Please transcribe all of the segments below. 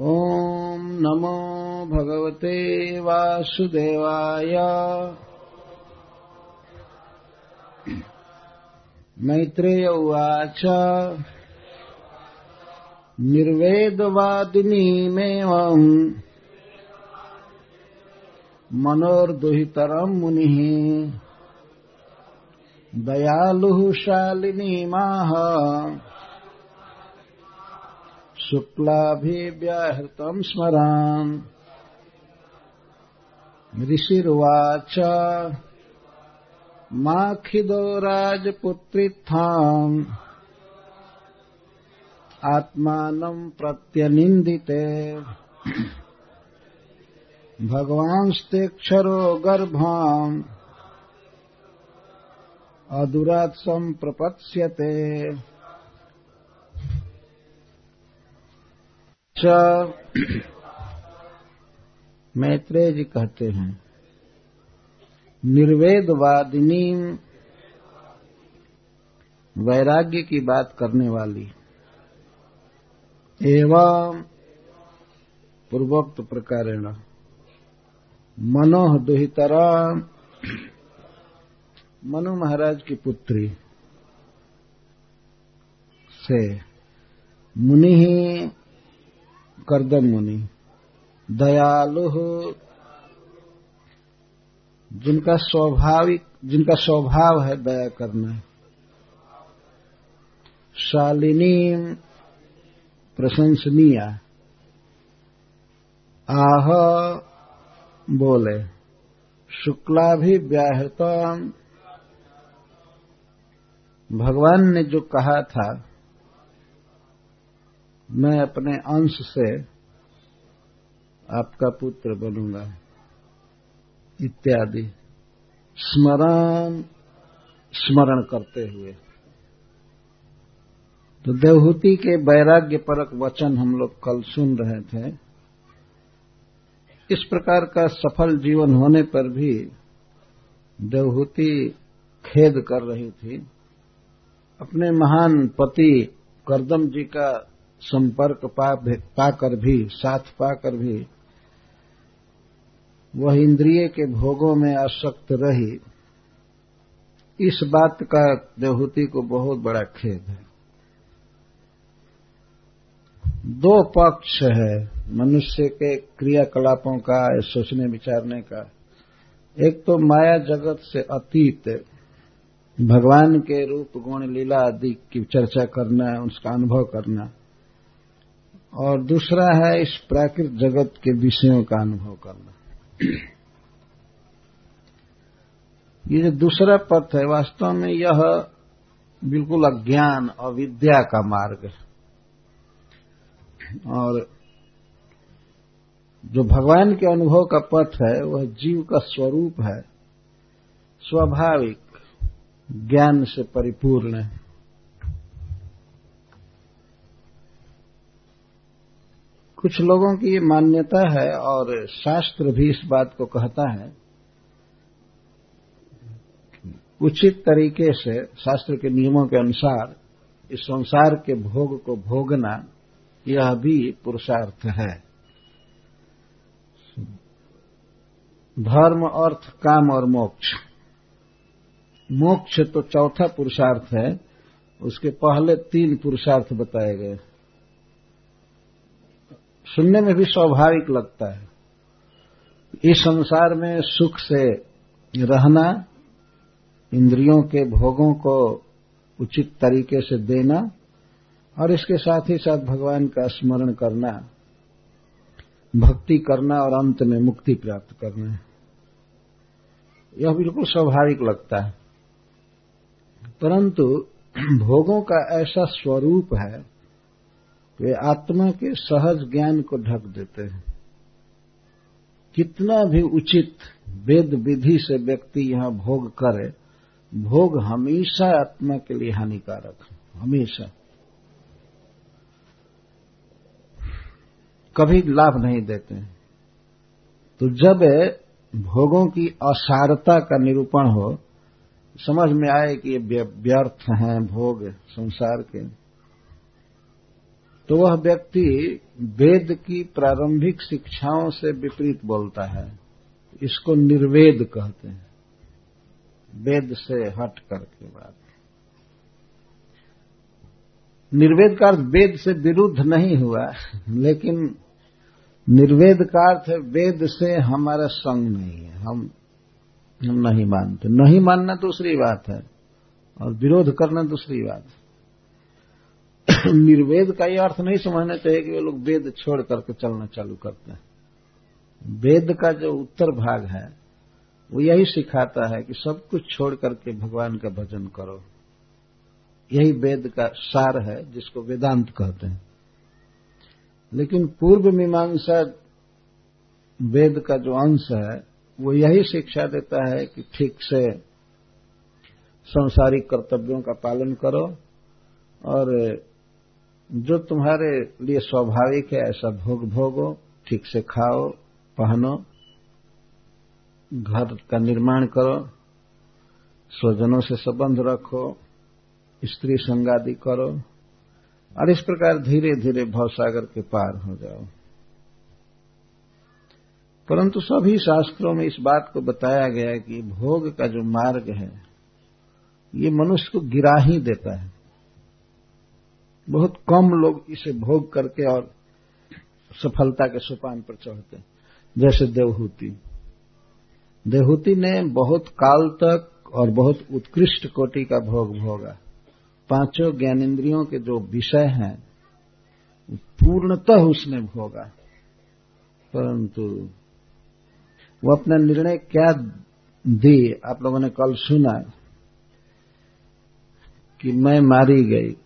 ॐ नमो भगवते वासुदेवाय। मैत्रेय उवाच। निर्वेदवादिनीमेवम् मनोर्दुहितरम् मुनिः। दयालुः शालिनीमाह शुक्लाभिव्याहृतम् स्मरान्। ऋषिर्वाच माखिदो राजपुत्रित्थाम् आत्मानम् प्रत्यनिन्दिते। भगवांस्तेक्षरो गर्भाम् अदुरात् सम्प्रपत्स्यते। मैत्रेय जी कहते हैं निर्वेदवादिनी वैराग्य की बात करने वाली। एवं पूर्वोक्त प्रकारेण मनोह दुहितरा मनु महाराज की पुत्री से मुनि करदम मुनि, दयालु जिनका स्वाभाविक, जिनका स्वभाव है दया करना। शालिनी प्रशंसनीय, आह बोले, शुक्ला भी व्याहृत भगवान ने जो कहा था मैं अपने अंश से आपका पुत्र बनूँगा। इत्यादि। स्मरण स्मरण करते हुए। तो देवहूति के वैराग्य परक वचन हम लोग कल सुन रहे थे। इस प्रकार का सफल जीवन होने पर भी देवहूति खेद कर रही थी। अपने महान पति करदम जी का संपर्क पा, पाकर भी साथ पाकर भी वह इंद्रिय के भोगों में आसक्त रही। इस बात का देहूति को बहुत बड़ा खेद है। दो पक्ष है मनुष्य के क्रियाकलापों का सोचने विचारने का। एक तो माया जगत से अतीत भगवान के रूप गुण लीला आदि की चर्चा करना उसका अनुभव करना। और दूसरा है इस प्राकृत जगत के विषयों का अनुभव करना। ये जो दूसरा पथ है, वास्तव में यह बिल्कुल अज्ञान और विद्या का मार्ग है। और जो भगवान के अनुभव का पथ है, वह जीव का स्वरूप है, स्वाभाविक ज्ञान से परिपूर्ण है। कुछ लोगों की ये मान्यता है और शास्त्र भी इस बात को कहता है, उचित तरीके से शास्त्र के नियमों के अनुसार इस संसार के भोग को भोगना, यह भी पुरुषार्थ है। धर्म, अर्थ, काम और मोक्ष। मोक्ष तो चौथा पुरुषार्थ है, उसके पहले तीन पुरुषार्थ बताए गए सुनने में भी स्वाभाविक लगता है। इस संसार में सुख से रहना, इंद्रियों के भोगों को उचित तरीके से देना और इसके साथ ही साथ भगवान का स्मरण करना, भक्ति करना और अंत में मुक्ति प्राप्त करना। यह बिल्कुल स्वाभाविक लगता है। परंतु भोगों का ऐसा स्वरूप है वे आत्मा के सहज ज्ञान को ढक देते हैं। कितना भी उचित वेद विधि से व्यक्ति यहाँ भोग करे, भोग हमेशा आत्मा के लिए हानिकारक हमेशा। कभी लाभ नहीं देते हैं। तो जब भोगों की असारता का निरूपण हो, समझ में आए कि ये व्यर्थ हैं भोग, संसार के। तो वह व्यक्ति वेद की प्रारंभिक शिक्षाओं से विपरीत बोलता है। इसको निर्वेद कहते हैं। वेद से हट करके बात। निर्वेद का अर्थ वेद से विरुद्ध नहीं हुआ, लेकिन निर्वेद का अर्थ वेद से हमारा संग नहीं है। हम हम नहीं मानते। नहीं मानना दूसरी बात है और विरोध करना दूसरी बात है। निर्वेद का यह अर्थ नहीं समझना चाहिए कि वे लोग वेद छोड़ करके चलना चालू करते हैं। वेद का जो उत्तर भाग है, वो यही सिखाता है कि सब कुछ छोड़ करके भगवान का भजन करो। यही वेद का सार है, जिसको वेदांत कहते हैं। लेकिन पूर्व मीमांसा वेद का जो अंश है, वो यही शिक्षा देता है कि ठीक से संसारिक कर्तव्यों का पालन करो और जो तुम्हारे लिए स्वाभाविक है, ऐसा भोग भोगो, ठीक से खाओ, पहनो, घर का निर्माण करो, स्वजनों से संबंध रखो, स्त्री संगादि करो, और इस प्रकार धीरे धीरे भवसागर के पार हो जाओ। परंतु सभी शास्त्रों में इस बात को बताया गया कि भोग का जो मार्ग है, ये मनुष्य को गिरा ही देता है। बहुत कम लोग इसे भोग करके और सफलता के सोपान पर चढ़ते हैं। जैसे देवहूति। देवहूति ने बहुत काल तक और बहुत उत्कृष्ट कोटि का भोग भोगा। पाँचों ज्ञानेन्द्रियों के जो विषय हैं, पूर्णतः उसने भोगा। परंतु वो अपना निर्णय क्या दी? आप लोगों ने कल सुना कि मैं मारी गई।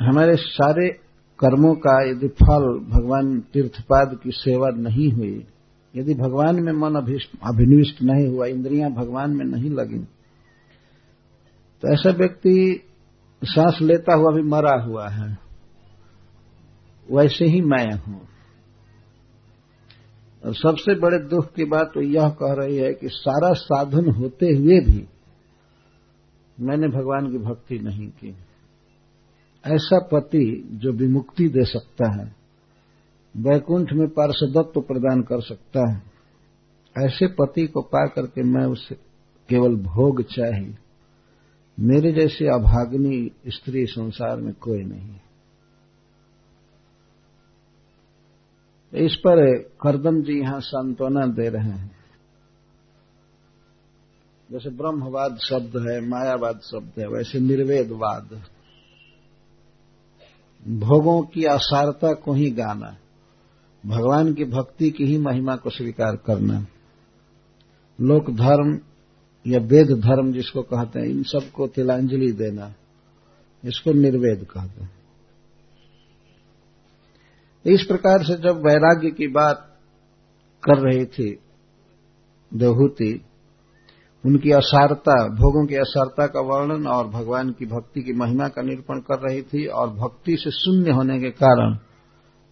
हमारे सारे कर्मों का यदि फल भगवान तीर्थपाद की सेवा नहीं हुई, यदि भगवान में मन अभिनिविष्ट नहीं हुआ, इंद्रियाँ भगवान में नहीं लगी तो ऐसा व्यक्ति सांस लेता हुआ भी मरा हुआ है। वैसे ही मैं हूँ। और सबसे बड़े दुख की बात तो यह कह रही है कि सारा साधन होते हुए भी मैंने भगवान की भक्ति नहीं की। ऐसा पति जो विमुक्ति दे सकता है, वैकुंठ में पार्षदत्व प्रदान कर सकता है, ऐसे पति को पा करके मैं उसे केवल भोग चाहिए। मेरे जैसी अभाग्नि स्त्री संसार में कोई नहीं इस पर करदम जी यहाँ सांत्वना दे रहे हैं। जैसे ब्रह्मवाद शब्द है, मायावाद शब्द है, वैसे निर्वेदवाद। भोगों की असारता को ही गाना, भगवान की भक्ति की ही महिमा को स्वीकार करना। लोक धर्म या वेद धर्म जिसको कहते हैं, इन सबको तिलांजलि देना, इसको निर्वेद कहते हैं। इस प्रकार से जब वैराग्य की बात कर रही थी, देवहूति उनकी असारता, भोगों की असारता का वर्णन और भगवान की भक्ति की महिमा का निरूपण कर रही थी और भक्ति से शून्य होने के कारण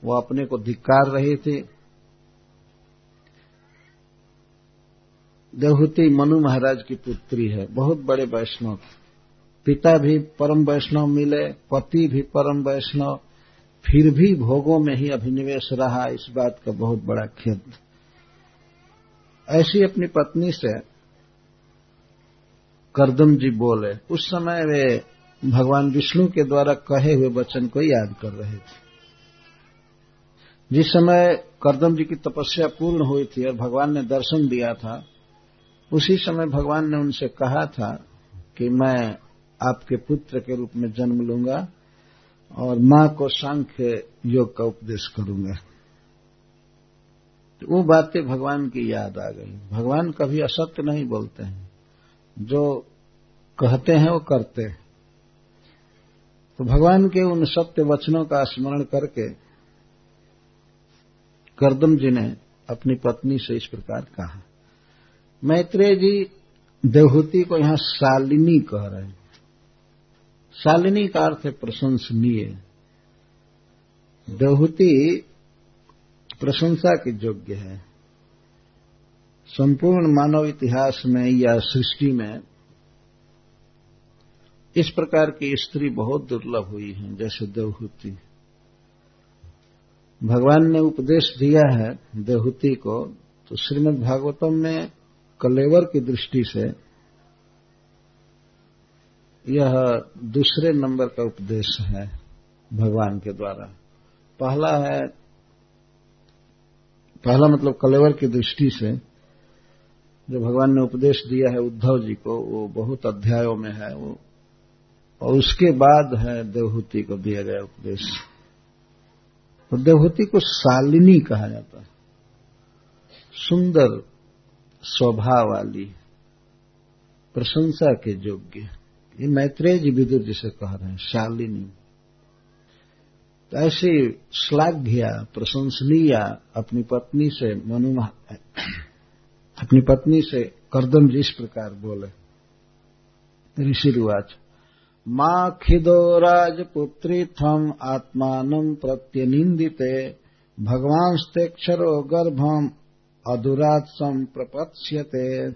वो अपने को धिक्कार रही थी। देवहूति मनु महाराज की पुत्री है, बहुत बड़े वैष्णव। पिता भी परम वैष्णव मिले, पति भी परम वैष्णव, फिर भी भोगों में ही अभिनिवेश रहा, इस बात का बहुत बड़ा खेद। ऐसी अपनी पत्नी से करदम जी बोले, उस समय वे भगवान विष्णु के द्वारा कहे हुए वचन को याद कर रहे थे। जिस समय करदम जी की तपस्या पूर्ण हुई थी और भगवान ने दर्शन दिया था, उसी समय भगवान ने उनसे कहा था कि मैं आपके पुत्र के रूप में जन्म लूँगा और माँ को सांख्य योग का उपदेश करूँगा। तो वो बातें भगवान की याद आ गई। भगवान कभी असत्य नहीं बोलते हैं। जो कहते हैं वो करते हैं। तो भगवान के उन सत्य वचनों का स्मरण करके करदम जी ने अपनी पत्नी से इस प्रकार कहा मैत्रेय जी देवहूति को यहाँ शालिनी कह रहे हैं। शालिनी का अर्थ है प्रशंसनीय। देवहूति प्रशंसा के योग्य है। संपूर्ण मानव इतिहास में या सृष्टि में इस प्रकार की स्त्री बहुत दुर्लभ हुई है, जैसे देवहूति। भगवान ने उपदेश दिया है देवहूति को तो श्रीमद् भागवतम में कलेवर की दृष्टि से यह दूसरे नंबर का उपदेश है भगवान के द्वारा। पहला है, पहला मतलब कलेवर की दृष्टि से जो भगवान ने उपदेश दिया है उद्धव जी को, वो बहुत अध्यायों में है वो। और उसके बाद है देवहूति को दिया गया उपदेश। तो देवहूति को शालिनी कहा जाता है। सुंदर स्वभाव वाली, प्रशंसा के योग्य। ये मैत्रेय जी विदुर जिसे कह रहे हैं, शालिनी। तो ऐसी श्लाघ्या प्रशंसनीय अपनी पत्नी से मनु अपनी पत्नी से करदम इस प्रकार बोले ऋषि रिवाज माँ खिदो राजपुत्री थम आत्मान प्रत्यनिंदिते भगवांस्तेक्षरो गर्भम अधुरात संप्रपत्स्यते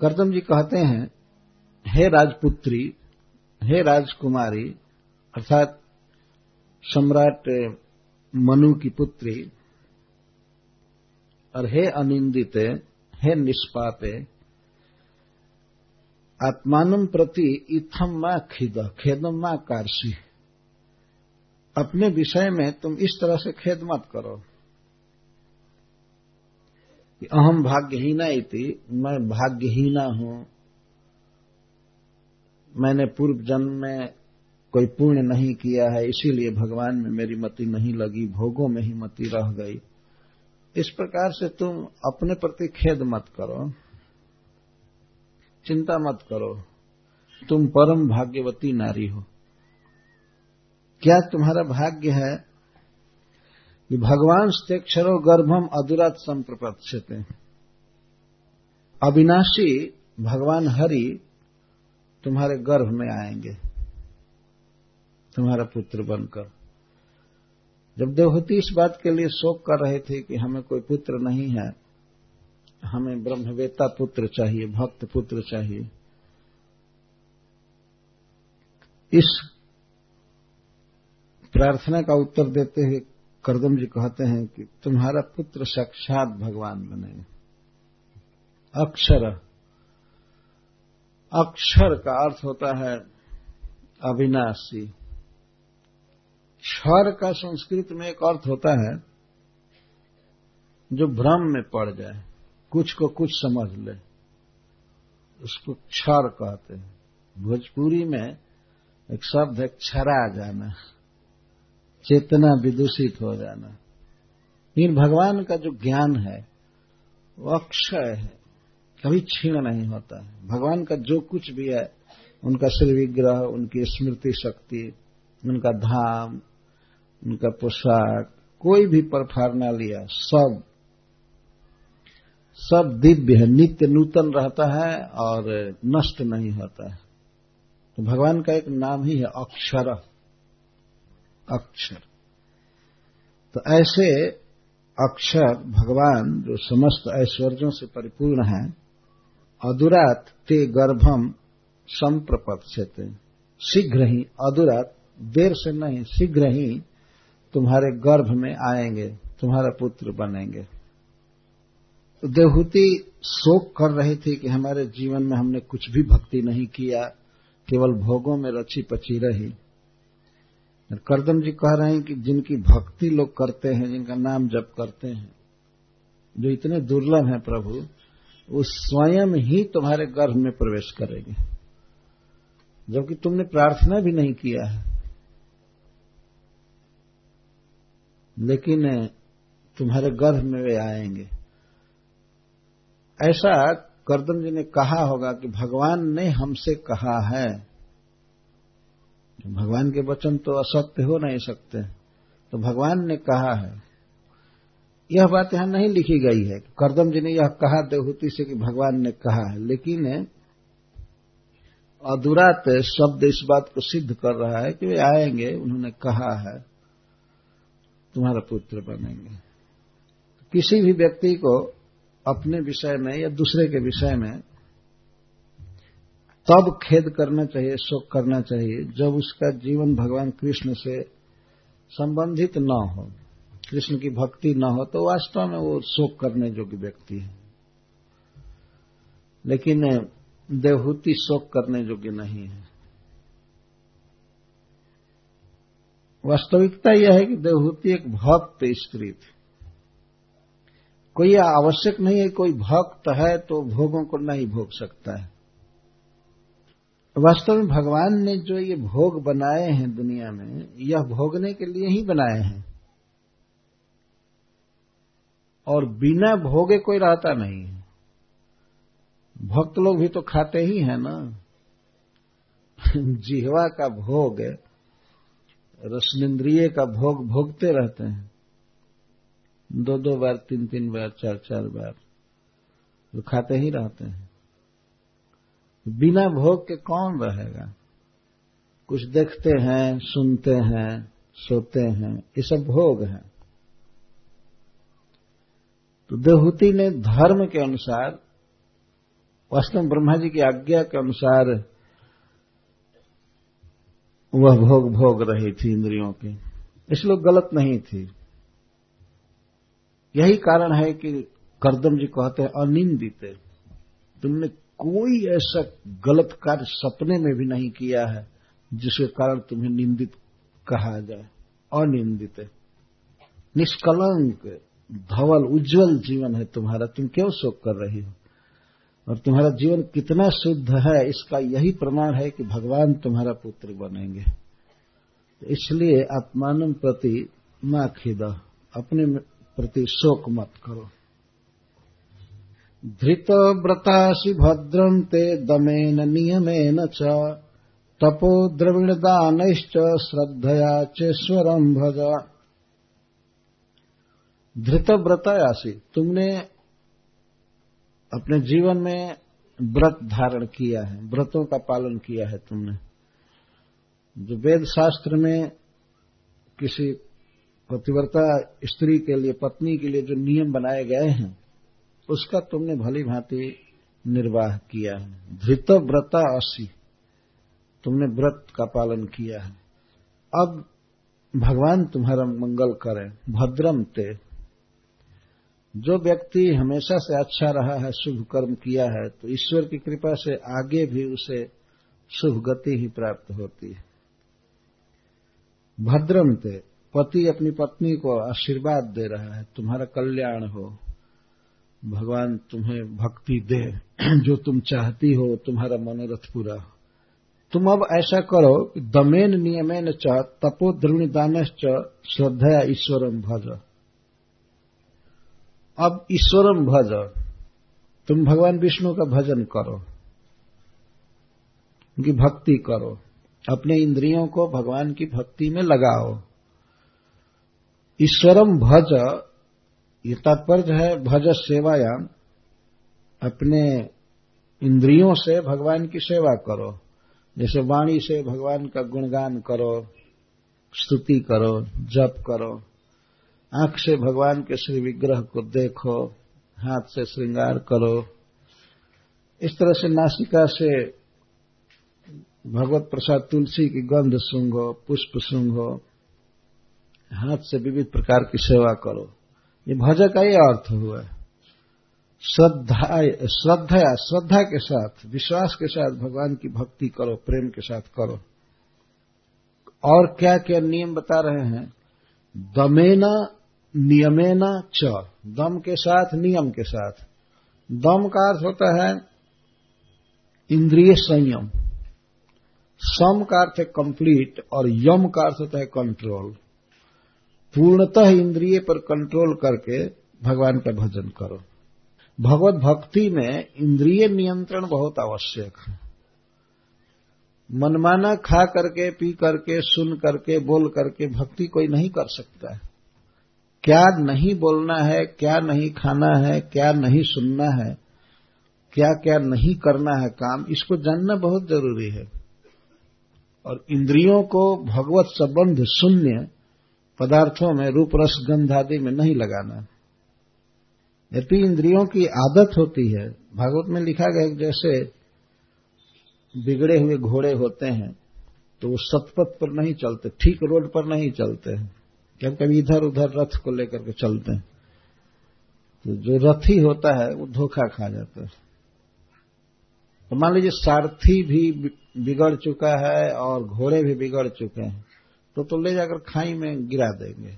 करदम जी कहते हैं, हे राजपुत्री, हे राजकुमारी, अर्थात सम्राट मनु की पुत्री और हे अनिंदित, हे निष्पापे, आत्मान प्रति इथम मा खिद खेदम मा कार्शी अपने विषय में तुम इस तरह से खेद मत करो। कि अहम भाग्यहीना इति, मैं भाग्यहीना हूँ। मैंने पूर्व जन्म में कोई पुण्य नहीं किया है, इसीलिए भगवान में मेरी मति नहीं लगी, भोगों में ही मति रह गई। इस प्रकार से तुम अपने प्रति खेद मत करो, चिंता मत करो, तुम परम भाग्यवती नारी हो। क्या तुम्हारा भाग्य है कि भगवान स्तेक्षरो गर्भम अधुरात संप्रपक्षते अविनाशी भगवान हरि तुम्हारे गर्भ में आएँगे, तुम्हारा पुत्र बनकर। जब देवहूति इस बात के लिए शोक कर रहे थे कि हमें कोई पुत्र नहीं है, हमें ब्रह्मवेता पुत्र चाहिए, भक्त पुत्र चाहिए, इस प्रार्थना का उत्तर देते हुए करदम जी कहते हैं कि तुम्हारा पुत्र साक्षात भगवान बनेगा अक्षर अक्षर का अर्थ होता है अविनाशी। क्षर का संस्कृत में एक अर्थ होता है जो भ्रम में पड़ जाए, कुछ को कुछ समझ ले, उसको क्षर कहते हैं। भोजपुरी में एक शब्द है, क्षरा जाना, चेतना विदूषित हो जाना। लेकिन भगवान का जो ज्ञान है, वो अक्षय है, कभी क्षीण नहीं होता है। भगवान का जो कुछ भी है, उनका श्री विग्रह, उनकी स्मृति शक्ति, उनका धाम उनका पोशाक, कोई भी परफारना लिया, सब सब दिव्य है, नित्य नूतन रहता है और नष्ट नहीं होता है। तो भगवान का एक नाम ही है अक्षर। अक्षर। तो ऐसे अक्षर भगवान, जो समस्त ऐश्वर्यों से परिपूर्ण है अदुरात ते गर्भम संप्रपक्षते शीघ्र ही अदुरात देर से नहीं, शीघ्र ही तुम्हारे गर्भ में आएँगे, तुम्हारा पुत्र बनेंगे। तो देवहूति शोक कर रही थी कि हमारे जीवन में हमने कुछ भी भक्ति नहीं किया, केवल भोगों में रची पची रही। करदम जी कह रहे हैं कि जिनकी भक्ति लोग करते हैं, जिनका नाम जप करते हैं, जो इतने दुर्लभ हैं प्रभु, वो स्वयं ही तुम्हारे गर्भ में प्रवेश करेंगे। जबकि तुमने प्रार्थना भी नहीं किया है। लेकिन तुम्हारे गर्भ में वे आएँगे। ऐसा करदम जी ने कहा होगा कि भगवान ने हमसे कहा है। भगवान के वचन तो असत्य हो नहीं सकते। तो भगवान ने कहा है। यह बात यहाँ नहीं लिखी गई है। करदम जी ने यह कहा देवहूति से कि भगवान ने कहा है। लेकिन अधुरात शब्द इस बात को सिद्ध कर रहा है कि वे आएँगे, उन्होंने कहा है। तुम्हारा पुत्र बनेंगे। किसी भी व्यक्ति को अपने विषय में या दूसरे के विषय में तब खेद करना चाहिए, शोक करना चाहिए, जब उसका जीवन भगवान कृष्ण से संबंधित न हो, कृष्ण की भक्ति न हो तो वास्तव में वो शोक करने योग्य व्यक्ति है। लेकिन देवहूति शोक करने योग्य नहीं है। वास्तविकता यह है कि देवहूति एक भक्त स्त्री थी। कोई आवश्यक नहीं है, कोई भक्त है तो भोगों को नहीं भोग सकता है। वास्तव में भगवान ने जो ये भोग बनाए हैं दुनिया में, यह भोगने के लिए ही बनाए हैं। और बिना भोगे कोई रहता नहीं है। भक्त लोग भी तो खाते ही हैं ना। जिहवा का भोग रसनिंद्रिय का भोग भोगते रहते हैं। दो दो बार, तीन तीन बार, चार चार बार, वो खाते ही रहते हैं। बिना भोग के कौन रहेगा? कुछ देखते हैं, सुनते हैं, सोते हैं, ये सब भोग है। तो देहूति ने धर्म के अनुसार, वास्तव ब्रह्मा जी की आज्ञा के अनुसार वह भोग भोग रही थी इंद्रियों की। इसलिए गलत नहीं थी। यही कारण है कि करदम जी कहते हैं, अनिंदित। तुमने कोई ऐसा गलत कार्य सपने में भी नहीं किया है, जिसके कारण तुम्हें निंदित कहा जाए। अनिंदित। निष्कलंक, धवल, उज्जवल जीवन है तुम्हारा। तुम क्यों शोक कर रही हो? और तुम्हारा जीवन कितना शुद्ध है, इसका यही प्रमाण है कि भगवान तुम्हारा पुत्र बनेंगे। इसलिए आत्मान प्रति माँ खिद, अपने प्रति शोक मत करो। धृत व्रतासी भद्रम ते दमेन नियमेन च, तपो द्रविण दानश्च श्रद्धया चेश्वरम भज। धृत व्रतायासी तुमने अपने जीवन में व्रत धारण किया है, व्रतों का पालन किया है तुमने। जो वेद शास्त्र में किसी पतिव्रता स्त्री के लिए, पत्नी के लिए जो नियम बनाए गए हैं, उसका तुमने भली भांति निर्वाह किया है। धृत व्रता असी, तुमने व्रत का पालन किया है। अब भगवान तुम्हारा मंगल करें भद्रम ते। जो व्यक्ति हमेशा से अच्छा रहा है, शुभ कर्म किया है तो ईश्वर की कृपा से आगे भी उसे शुभ गति ही प्राप्त होती है। भद्रम ते पति अपनी पत्नी को आशीर्वाद दे रहा है, तुम्हारा कल्याण हो। भगवान तुम्हें भक्ति दे, जो तुम चाहती हो, तुम्हारा मनोरथ पूरा हो। तुम अब ऐसा करो कि दमेन नियमेन च तपो द्रविण श्रद्धा ईश्वरम भज। अब ईश्वरम भज तुम भगवान विष्णु का भजन करो। उनकी भक्ति करो। अपने इंद्रियों को भगवान की भक्ति में लगाओ। ईश्वरम भज, ये तात्पर्य है, भज सेवायाम। अपने इंद्रियों से भगवान की सेवा करो। जैसे वाणी से भगवान का गुणगान करो, स्तुति करो, जप करो। आँख से भगवान के श्री विग्रह को देखो, हाथ से श्रृंगार करो। इस तरह से नासिका से भगवत प्रसाद तुलसी की गंध सूंघो, पुष्प सूंघो, हाथ से विविध प्रकार की सेवा करो। ये भज का ही अर्थ हुआ श्रद्धा श्रद्धा श्रद्धा के साथ, विश्वास के साथ भगवान की भक्ति करो, प्रेम के साथ करो। और क्या क्या नियम बता रहे हैं? दमेना नियमेना च। दम के साथ, नियम के साथ। दम का अर्थ होता है इंद्रिय संयम। सम का अर्थ है कंप्लीट और यम का अर्थ होता है कंट्रोल पूर्णतः इंद्रिय पर कंट्रोल करके भगवान का भजन करो। भगवत भक्ति में इंद्रिय नियंत्रण बहुत आवश्यक है। मनमाना खा करके, पी करके, सुन करके, बोल करके भक्ति कोई नहीं कर सकता है। क्या नहीं बोलना है, क्या नहीं खाना है, क्या नहीं सुनना है, क्या क्या नहीं करना है काम, इसको जानना बहुत ज़रूरी है। और इंद्रियों को भगवत संबंध शून्य पदार्थों में, रूप रस गंध आदि में नहीं लगाना। यदि इंद्रियों की आदत होती है, भागवत में लिखा गया जैसे बिगड़े हुए घोड़े होते हैं तो वो सतपथ पर नहीं चलते, ठीक रोड पर नहीं चलते हैं। कभी कभी इधर उधर रथ को लेकर के चलते हैं। तो जो रथी होता है, वो धोखा खा जाता है। तो मान लीजिए सारथी भी बिगड़ चुका है और घोड़े भी बिगड़ चुके हैं तो तो ले जाकर खाई में गिरा देंगे।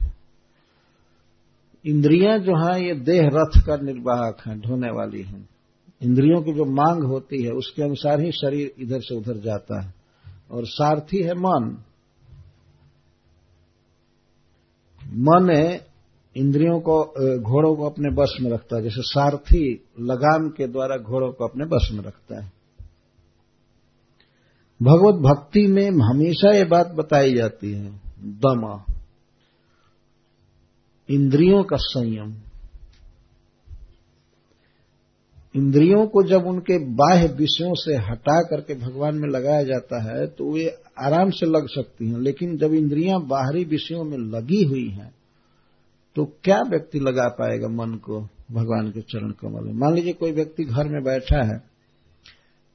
इंद्रियाँ जो है, ये देह रथ का निर्वाहक है, ढोने वाली हैं। इंद्रियों की जो मांग होती है, उसके अनुसार ही शरीर इधर से उधर जाता है। और सारथी है मन। मन इंद्रियों को घोड़ों को अपने बस में रखता है, जैसे सारथी लगाम के द्वारा घोड़ों को अपने बस में रखता है। भगवत भक्ति में हमेशा ये बात बताई जाती है, दमा, इंद्रियों का संयम। इंद्रियों को जब उनके बाह्य विषयों से हटा करके भगवान में लगाया जाता है तो वे आराम से लग सकती हैं, लेकिन जब इंद्रियाँ बाहरी विषयों में लगी हुई हैं तो क्या व्यक्ति लगा पाएगा मन को भगवान के चरण कमल में? मान लीजिए कोई व्यक्ति घर में बैठा है,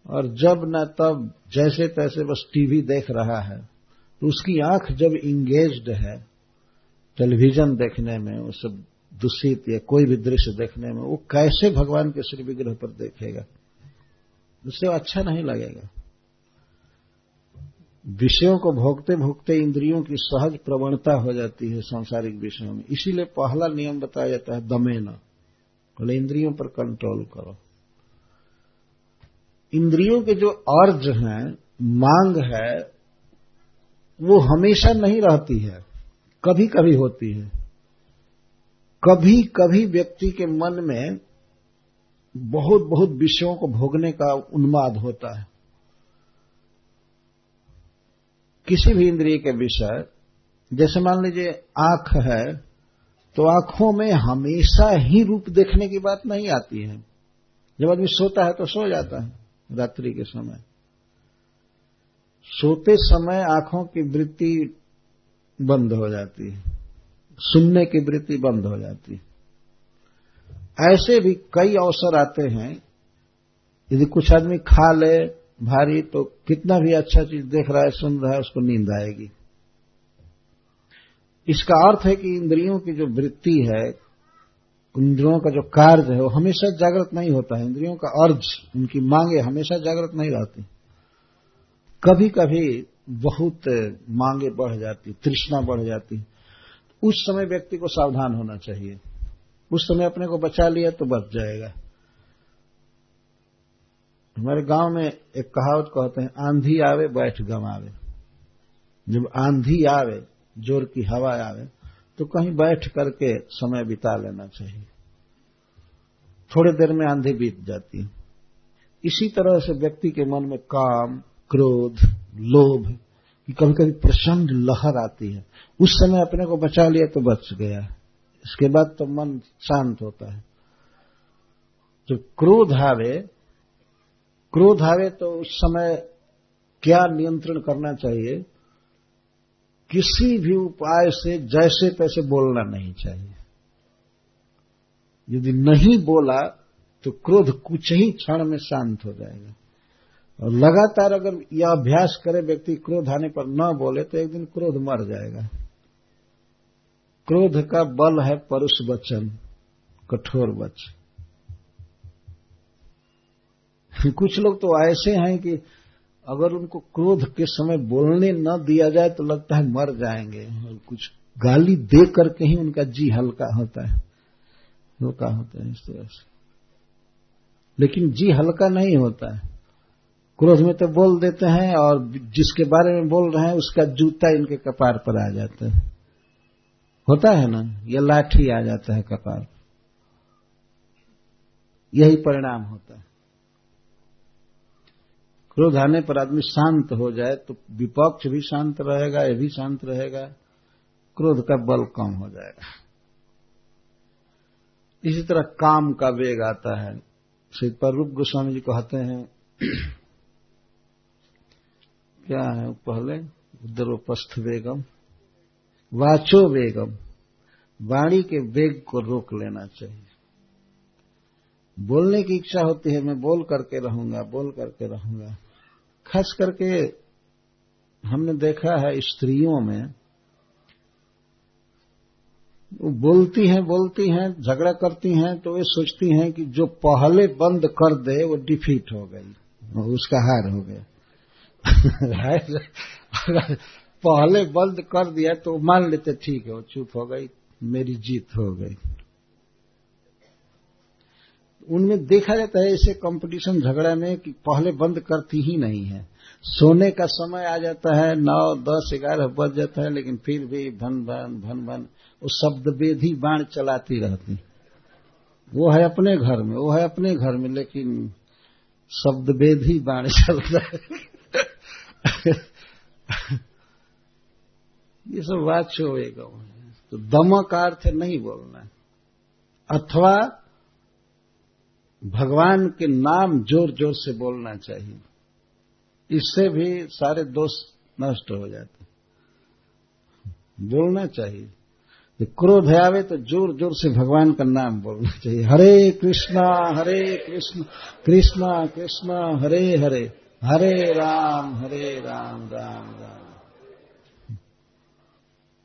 और जब न तब जैसे तैसे बस टीवी देख रहा है तो उसकी आँख जब इंगेज्ड है टेलीविज़न देखने में, वो सब दूषित या कोई भी दृश्य देखने में, वो कैसे भगवान के श्री विग्रह पर देखेगा? उससे अच्छा नहीं लगेगा। विषयों को भोगते भोगते इंद्रियों की सहज प्रवणता हो जाती है सांसारिक विषयों में। इसीलिए पहला नियम बताया जाता है दमे न बोले, इंद्रियों पर कंट्रोल करो। इंद्रियों के जो अर्ज़ हैं, मांग है, वो हमेशा नहीं रहती है। कभी कभी होती है। कभी कभी व्यक्ति के मन में बहुत बहुत विषयों को भोगने का उन्माद होता है। किसी भी इंद्रिय के विषय, जैसे मान लीजिए आँख है तो आँखों में हमेशा ही रूप देखने की बात नहीं आती है। जब आदमी सोता है तो सो जाता है, रात्रि के समय। सोते समय आँखों की वृत्ति बंद हो जाती है, सुनने की वृत्ति बंद हो जाती है। ऐसे भी कई अवसर आते हैं, यदि कुछ आदमी खा ले भारी तो कितना भी अच्छा चीज़ देख रहा है, सुन रहा है, उसको नींद आएगी। इसका अर्थ है कि इंद्रियों की जो वृत्ति है, इंद्रियों का जो कार्य है, वो हमेशा जागृत नहीं होता है। इंद्रियों का अर्ज़, उनकी मांगे हमेशा जागृत नहीं रहती। कभी कभी बहुत मांगे बढ़ जाती, तृष्णा बढ़ जाती। उस समय व्यक्ति को सावधान होना चाहिए। उस समय अपने को बचा लिया तो बच जाएगा। हमारे गाँव में एक कहावत कहते हैं, आंधी आवे, बैठ गंवावे जब आंधी आवे, ज़ोर की हवा आवे तो कहीं बैठ करके समय बिता लेना चाहिए। थोड़ी देर में आंधी बीत जाती है। इसी तरह से व्यक्ति के मन में काम, क्रोध, लोभ, की कभी कभी प्रचंड लहर आती है। उस समय अपने को बचा लिया तो बच गया। इसके बाद तो मन शांत होता है। जब क्रोध आवे क्रोध आवे तो उस समय क्या नियंत्रण करना चाहिए? किसी भी उपाय से जैसे तैसे बोलना नहीं चाहिए। यदि नहीं बोला तो क्रोध कुछ ही क्षण में शांत हो जाएगा। और लगातार अगर यह अभ्यास करे व्यक्ति क्रोध आने पर न बोले तो एक दिन क्रोध मर जाएगा। क्रोध का बल है परुष वचन, कठोर वचन। कुछ लोग तो ऐसे हैं कि अगर उनको क्रोध के समय बोलने न दिया जाए तो लगता है मर जाएँगे। और कुछ गाली दे करके ही उनका जी हल्का होता है। हल्का होता है इस तरह से। लेकिन जी हल्का नहीं होता है। क्रोध में तो बोल देते हैं और जिसके बारे में बोल रहे हैं उसका जूता इनके कपार पर आ जाता है। होता है ना? या लाठी आ जाता है कपाल यही परिणाम होता है। क्रोध आने पर आदमी शांत हो जाए तो विपक्ष भी शांत रहेगा, ये भी शांत रहेगा। क्रोध का बल कम हो जाएगा। इसी तरह काम का वेग आता है। श्री रूप गोस्वामी जी कहते हैं, क्या है पहले? उदरोपस्थ वेगम, वाचो वेगम, वाणी के वेग को रोक लेना चाहिए। बोलने की इच्छा होती है, मैं बोल करके रहूँगा, बोल करके रहूँगा। खास करके हमने देखा है स्त्रियों में, वो बोलती हैं बोलती हैं, झगड़ा करती हैं तो वे सोचती हैं कि जो पहले बंद कर दे, वो डिफीट हो गई उसका हार हो गया। पहले बंद कर दिया तो मान लेते, ठीक है, वो चुप हो गई, मेरी जीत हो गई। उनमें देखा जाता है ऐसे कंपटीशन झगड़ा में कि पहले बंद करती ही नहीं है। सोने का समय आ जाता है, नौ, दस, ग्यारह बज जाता है, लेकिन फिर भी भन भन भन भन वो शब्द बेधी बाण चलाती रहती। वो है अपने घर में, वो है अपने घर में, लेकिन शब्द बेधी बाण चलता है। ये सब बात छोड़ेगा तो दम का अर्थ नहीं बोलना। अथवा भगवान के नाम ज़ोर ज़ोर से बोलना चाहिए। इससे भी सारे दोष नष्ट हो जाते बोलना चाहिए। क्रोध आवे तो ज़ोर ज़ोर से भगवान का नाम बोलना चाहिए। हरे कृष्णा, हरे कृष्ण, कृष्णा कृष्णा, हरे हरे हरे राम हरे राम राम राम।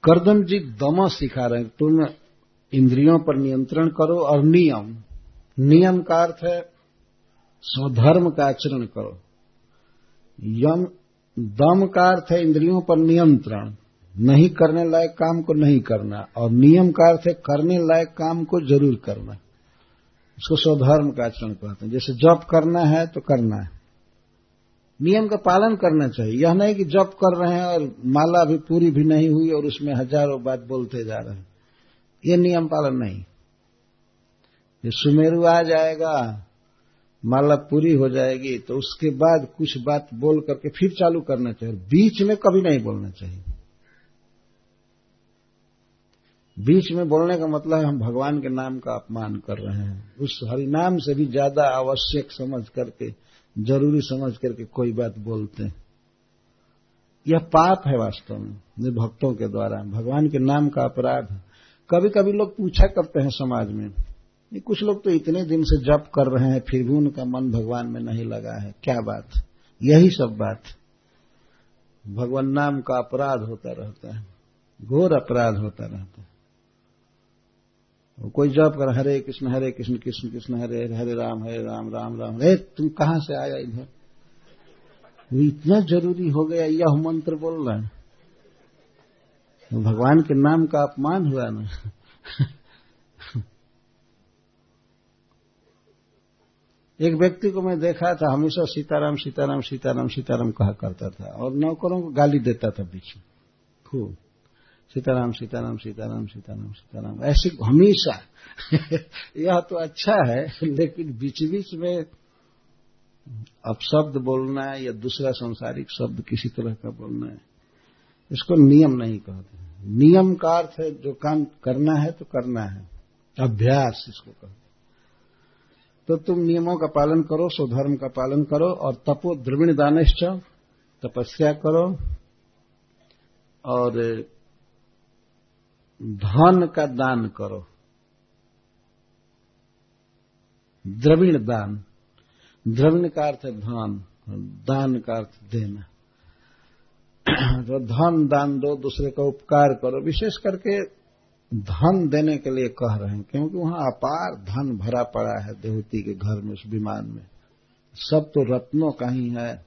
करदम जी दमा सिखा रहे हैं, तुम इंद्रियों पर नियंत्रण करो और नियम। नियम का अर्थ है, स्वधर्म का आचरण करो। यम, दम का अर्थ है इंद्रियों पर नियंत्रण, नहीं करने लायक काम को नहीं करना, और नियम का अर्थ है करने लायक काम को ज़रूर करना। उसको स्वधर्म का आचरण कहते हैं। जैसे जप करना है तो करना है। नियम का पालन करना चाहिए। यह नहीं कि जप कर रहे हैं और माला भी पूरी भी नहीं हुई और उसमें हज़ारों बात बोलते जा रहे हैं। ये नियम पालन नहीं। ये सुमेरु आ जाएगा माला पूरी हो जाएगी तो उसके बाद कुछ बात बोल करके फिर चालू करना चाहिए। बीच में कभी नहीं बोलना चाहिए। बीच में बोलने का मतलब हम भगवान के नाम का अपमान कर रहे हैं। उस हरिनाम से भी ज़्यादा आवश्यक समझ करके, ज़रूरी समझ करके कोई बात बोलते हैं। यह पाप है वास्तव में भक्तों के द्वारा। भगवान के नाम का अपराध। कभी कभी लोग पूछा करते हैं समाज में ये कुछ लोग तो इतने दिन से जप कर रहे हैं, फिर भी उनका मन भगवान में नहीं लगा है। क्या बात? यही सब बात। भगवान नाम का अपराध होता रहता है। घोर अपराध होता रहता है। कोई जप कर, हरे कृष्ण हरे कृष्ण कृष्ण कृष्ण, हरे हरे राम हरे राम राम राम। हरे तुम कहाँ से आया इधर? इतना ज़रूरी हो गया, यह मंत्र बोल रहा है। भगवान के नाम का अपमान हुआ ना? एक व्यक्ति को मैं देखा था, हमेशा सीताराम सीताराम सीताराम सीताराम कहा करता था और नौकरों को गाली देता था बीच में। खूब। सीताराम सीताराम सीताराम सीताराम सीताराम। ऐसे हमेशा। यह तो अच्छा है, लेकिन बीच बीच में अब शब्द बोलना है या दूसरा संसारिक शब्द किसी तरह का बोलना है, इसको नियम नहीं कहते नियम का अर्थ है जो काम करना है तो करना है। अभ्यास इसको कहते तो तुम नियमों का पालन करो, स्वधर्म का पालन करो और तपो द्रविण दानिश्च तपस्या करो। और, धन का दान करो। द्रविण दान द्रविण का अर्थ है धन, दान का अर्थ देना। तो धन, दान दो दूसरे का उपकार करो, विशेष करके धन देने के लिए कह रहे हैं, क्योंकि वहाँ अपार धन भरा पड़ा है देवती के घर में उस विमान में। सब तो रत्नों का ही है,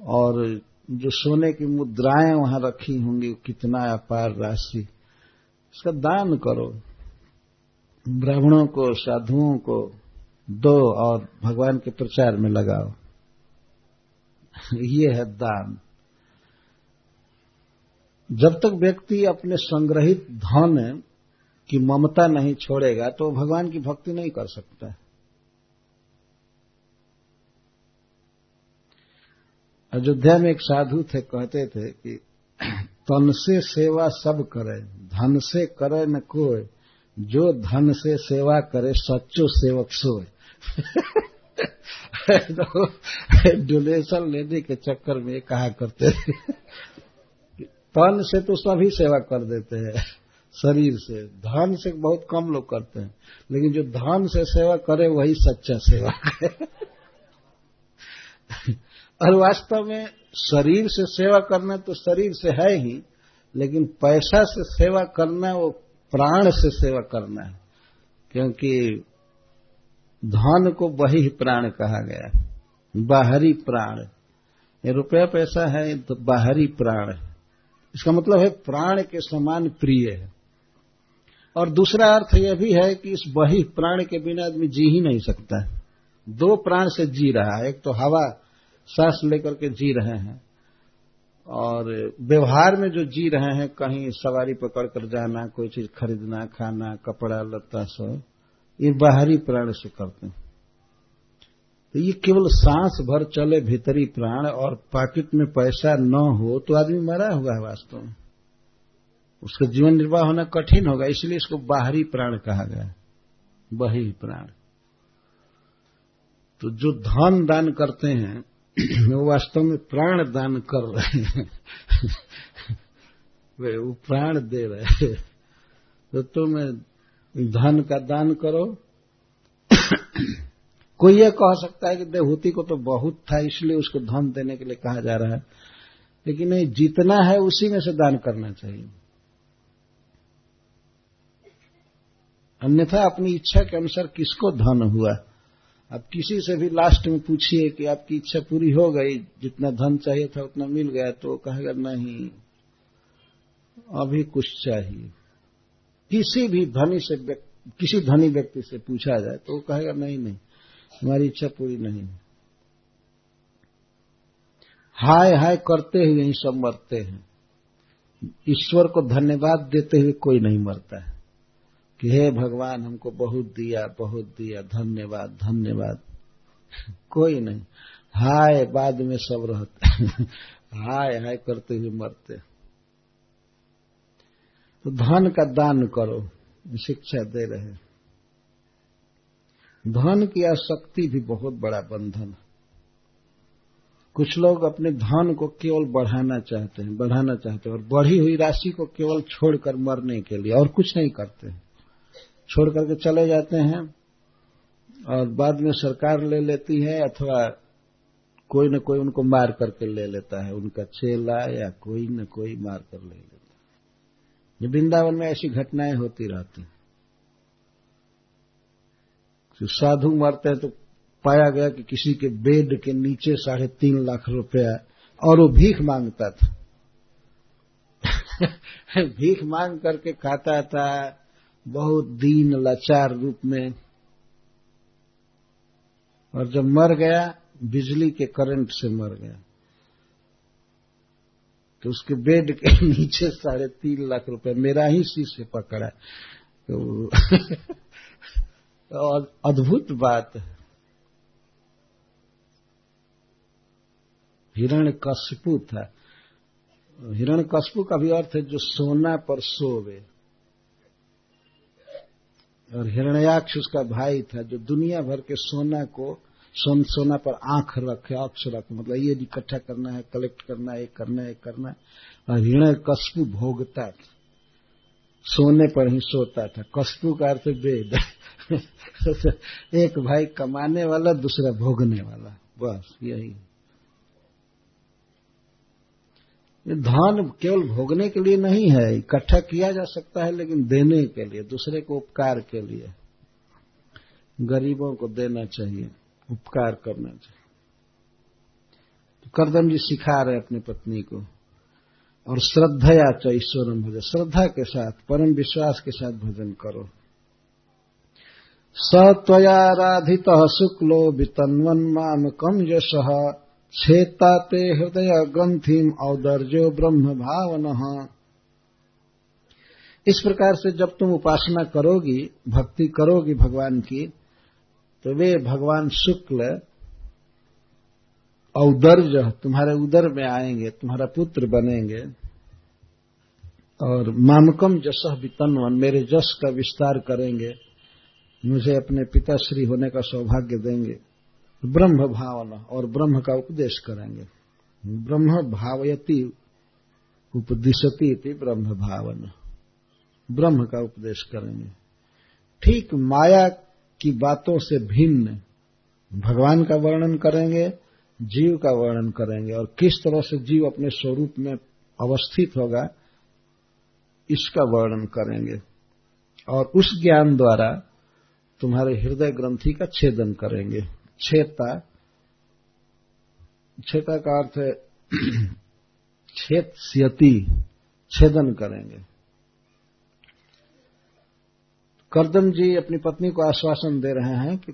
और जो सोने की मुद्राएँ वहाँ रखी होंगी कितना अपार राशि। इसका दान करो। ब्राह्मणों को, साधुओं को दो और भगवान के प्रचार में लगाओ। ये है दान। जब तक व्यक्ति अपने संग्रहित धन की ममता नहीं छोड़ेगा तो भगवान की भक्ति नहीं कर सकता है। अयोध्या में एक साधु थे, कहते थे कि तन से सेवा सब करे, धन से करे न कोई जो धन से सेवा करे, सच्चो सेवक सोए। तो डोनेशन लेने के चक्कर में कहा करते थे। तन से तो सभी सेवा कर देते हैं, शरीर से। धन से बहुत कम लोग करते हैं, लेकिन जो धन से सेवा करे, वही सच्चा सेवा है और वास्तव में शरीर से सेवा करना तो शरीर से है ही, लेकिन पैसा से सेवा करना, वो प्राण से सेवा करना है, क्योंकि धन को वही प्राण कहा गया बाहरी प्राण। ये रुपया पैसा है तो बाहरी प्राण है। इसका मतलब है प्राण के समान प्रिय है। और दूसरा अर्थ यह भी है कि इस वही प्राण के बिना आदमी जी ही नहीं सकता है। दो प्राण से जी रहा है, एक तो हवा, सांस लेकर के जी रहे हैं। और व्यवहार में जो जी रहे हैं, कहीं सवारी पकड़ कर जाना, कोई चीज़ खरीदना, खाना, कपड़ा, लत्ता, सब, ये बाहरी प्राण से करते हैं। ये केवल सांस भर चले भीतरी प्राण और पॉकेट में पैसा न हो तो आदमी मरा हुआ है वास्तव में। उसका जीवन निर्वाह होना कठिन होगा, इसलिए इसको बाहरी प्राण कहा गया वही प्राण। तो जो धन दान करते हैं, वो वास्तव में प्राण दान कर रहे हैं। वे वो प्राण दे रहे हैं। तो तुम धन का दान करो। कोई यह कह सकता है कि देवहूति को तो बहुत था, इसलिए उसको धन देने के लिए कहा जा रहा है। लेकिन नहीं, जितना है उसी में से दान करना चाहिए। अन्यथा अपनी इच्छा के अनुसार किसको धन हुआ? अब किसी से भी लास्ट में पूछिए कि आपकी इच्छा पूरी हो गई, जितना धन चाहिए था उतना मिल गया तो कहेगा, नहीं, अभी कुछ चाहिए। किसी भी धनी से किसी धनी व्यक्ति से पूछा जाए तो वो कहेगा, नहीं नहीं। हमारी इच्छा पूरी नहीं है। हाय हाय करते हुए ही सब मरते हैं। ईश्वर को धन्यवाद देते हुए कोई नहीं मरता है। कि हे भगवान, हमको बहुत दिया बहुत दिया, धन्यवाद धन्यवाद। कोई नहीं। हाय, बाद में सब रहते हाय हाय करते हुए मरते तो धन का दान करो, शिक्षा दे रहे धन की आसक्ति भी बहुत बड़ा बंधन है। कुछ लोग अपने धन को केवल बढ़ाना चाहते हैं, बढ़ाना चाहते हैं और बढ़ी हुई राशि को केवल छोड़कर मरने के लिए और कुछ नहीं करते हैं। छोड़ करके चले जाते हैं और बाद में सरकार ले लेती है अथवा कोई न कोई उनको मार करके ले लेता है, उनका चेला या कोई न कोई मार कर ले लेता है। वृंदावन में ऐसी घटनाएँ होती रहती तो साधु मरते हैं तो पाया गया कि किसी के बेड के नीचे साढ़े तीन लाख रुपया और वो भीख माँगता था। भीख मांग करके खाता था, बहुत दीन लाचार रूप में। और जब मर गया, बिजली के करंट से मर गया। तो उसके बेड के नीचे साढ़े तीन लाख रुपए मेरा ही शीशे पकड़ा तो अद्भुत बात है। हिरण कशपू था। हिरण कशपू का भी अर्थ है जो सोना पर सोवे। और हिरण्याक्ष उसका भाई था जो दुनिया भर के सोना को, सोन, सोना पर आँख रखे, अक्ष रखे। मतलब ये इकट्ठा करना है, कलेक्ट करना है, ये करना है करना है। और हिरण कशपू भोगता था। सोने पर ही सोता था। कशपू का अर्थ वेद। एक भाई कमाने वाला, दूसरा भोगने वाला। बस, यही। धन केवल भोगने के लिए नहीं है, इकट्ठा किया जा सकता है, लेकिन देने के लिए, दूसरे को उपकार के लिए। गरीबों को देना चाहिए, उपकार करना चाहिए। तो करदम जी सिखा रहे अपनी पत्नी को। और श्रद्धया च ईश्वरम भजन श्रद्धा के साथ, परम विश्वास के साथ भजन करो। सत्वयाराधित शुक्लो वितन्वन माम कम यश। छेता ते हृदय ग्रंथिम औदर्जो ब्रह्म भावन। इस प्रकार से जब तुम उपासना करोगी, भक्ति करोगी भगवान की तो वे भगवान शुक्ल औदर्ज तुम्हारे उदर में आएँगे, तुम्हारा पुत्र बनेंगे। और मामकम जस वितनवन मेरे जस का विस्तार करेंगे। मुझे अपने पिताश्री होने का सौभाग्य देंगे। ब्रह्म भावना, और ब्रह्म का उपदेश करेंगे। ब्रह्म भावयति, उपदिशती ब्रह्म भावना। ब्रह्म का उपदेश करेंगे। ठीक माया की बातों से भिन्न भगवान का वर्णन करेंगे। जीव का वर्णन करेंगे और किस तरह से जीव अपने स्वरूप में अवस्थित होगा, इसका वर्णन करेंगे। और उस ज्ञान द्वारा तुम्हारे हृदय ग्रंथि का छेदन करेंगे। छेता छेता का अर्थ है छेद छेदन करेंगे। करदम जी अपनी पत्नी को आश्वासन दे रहे हैं कि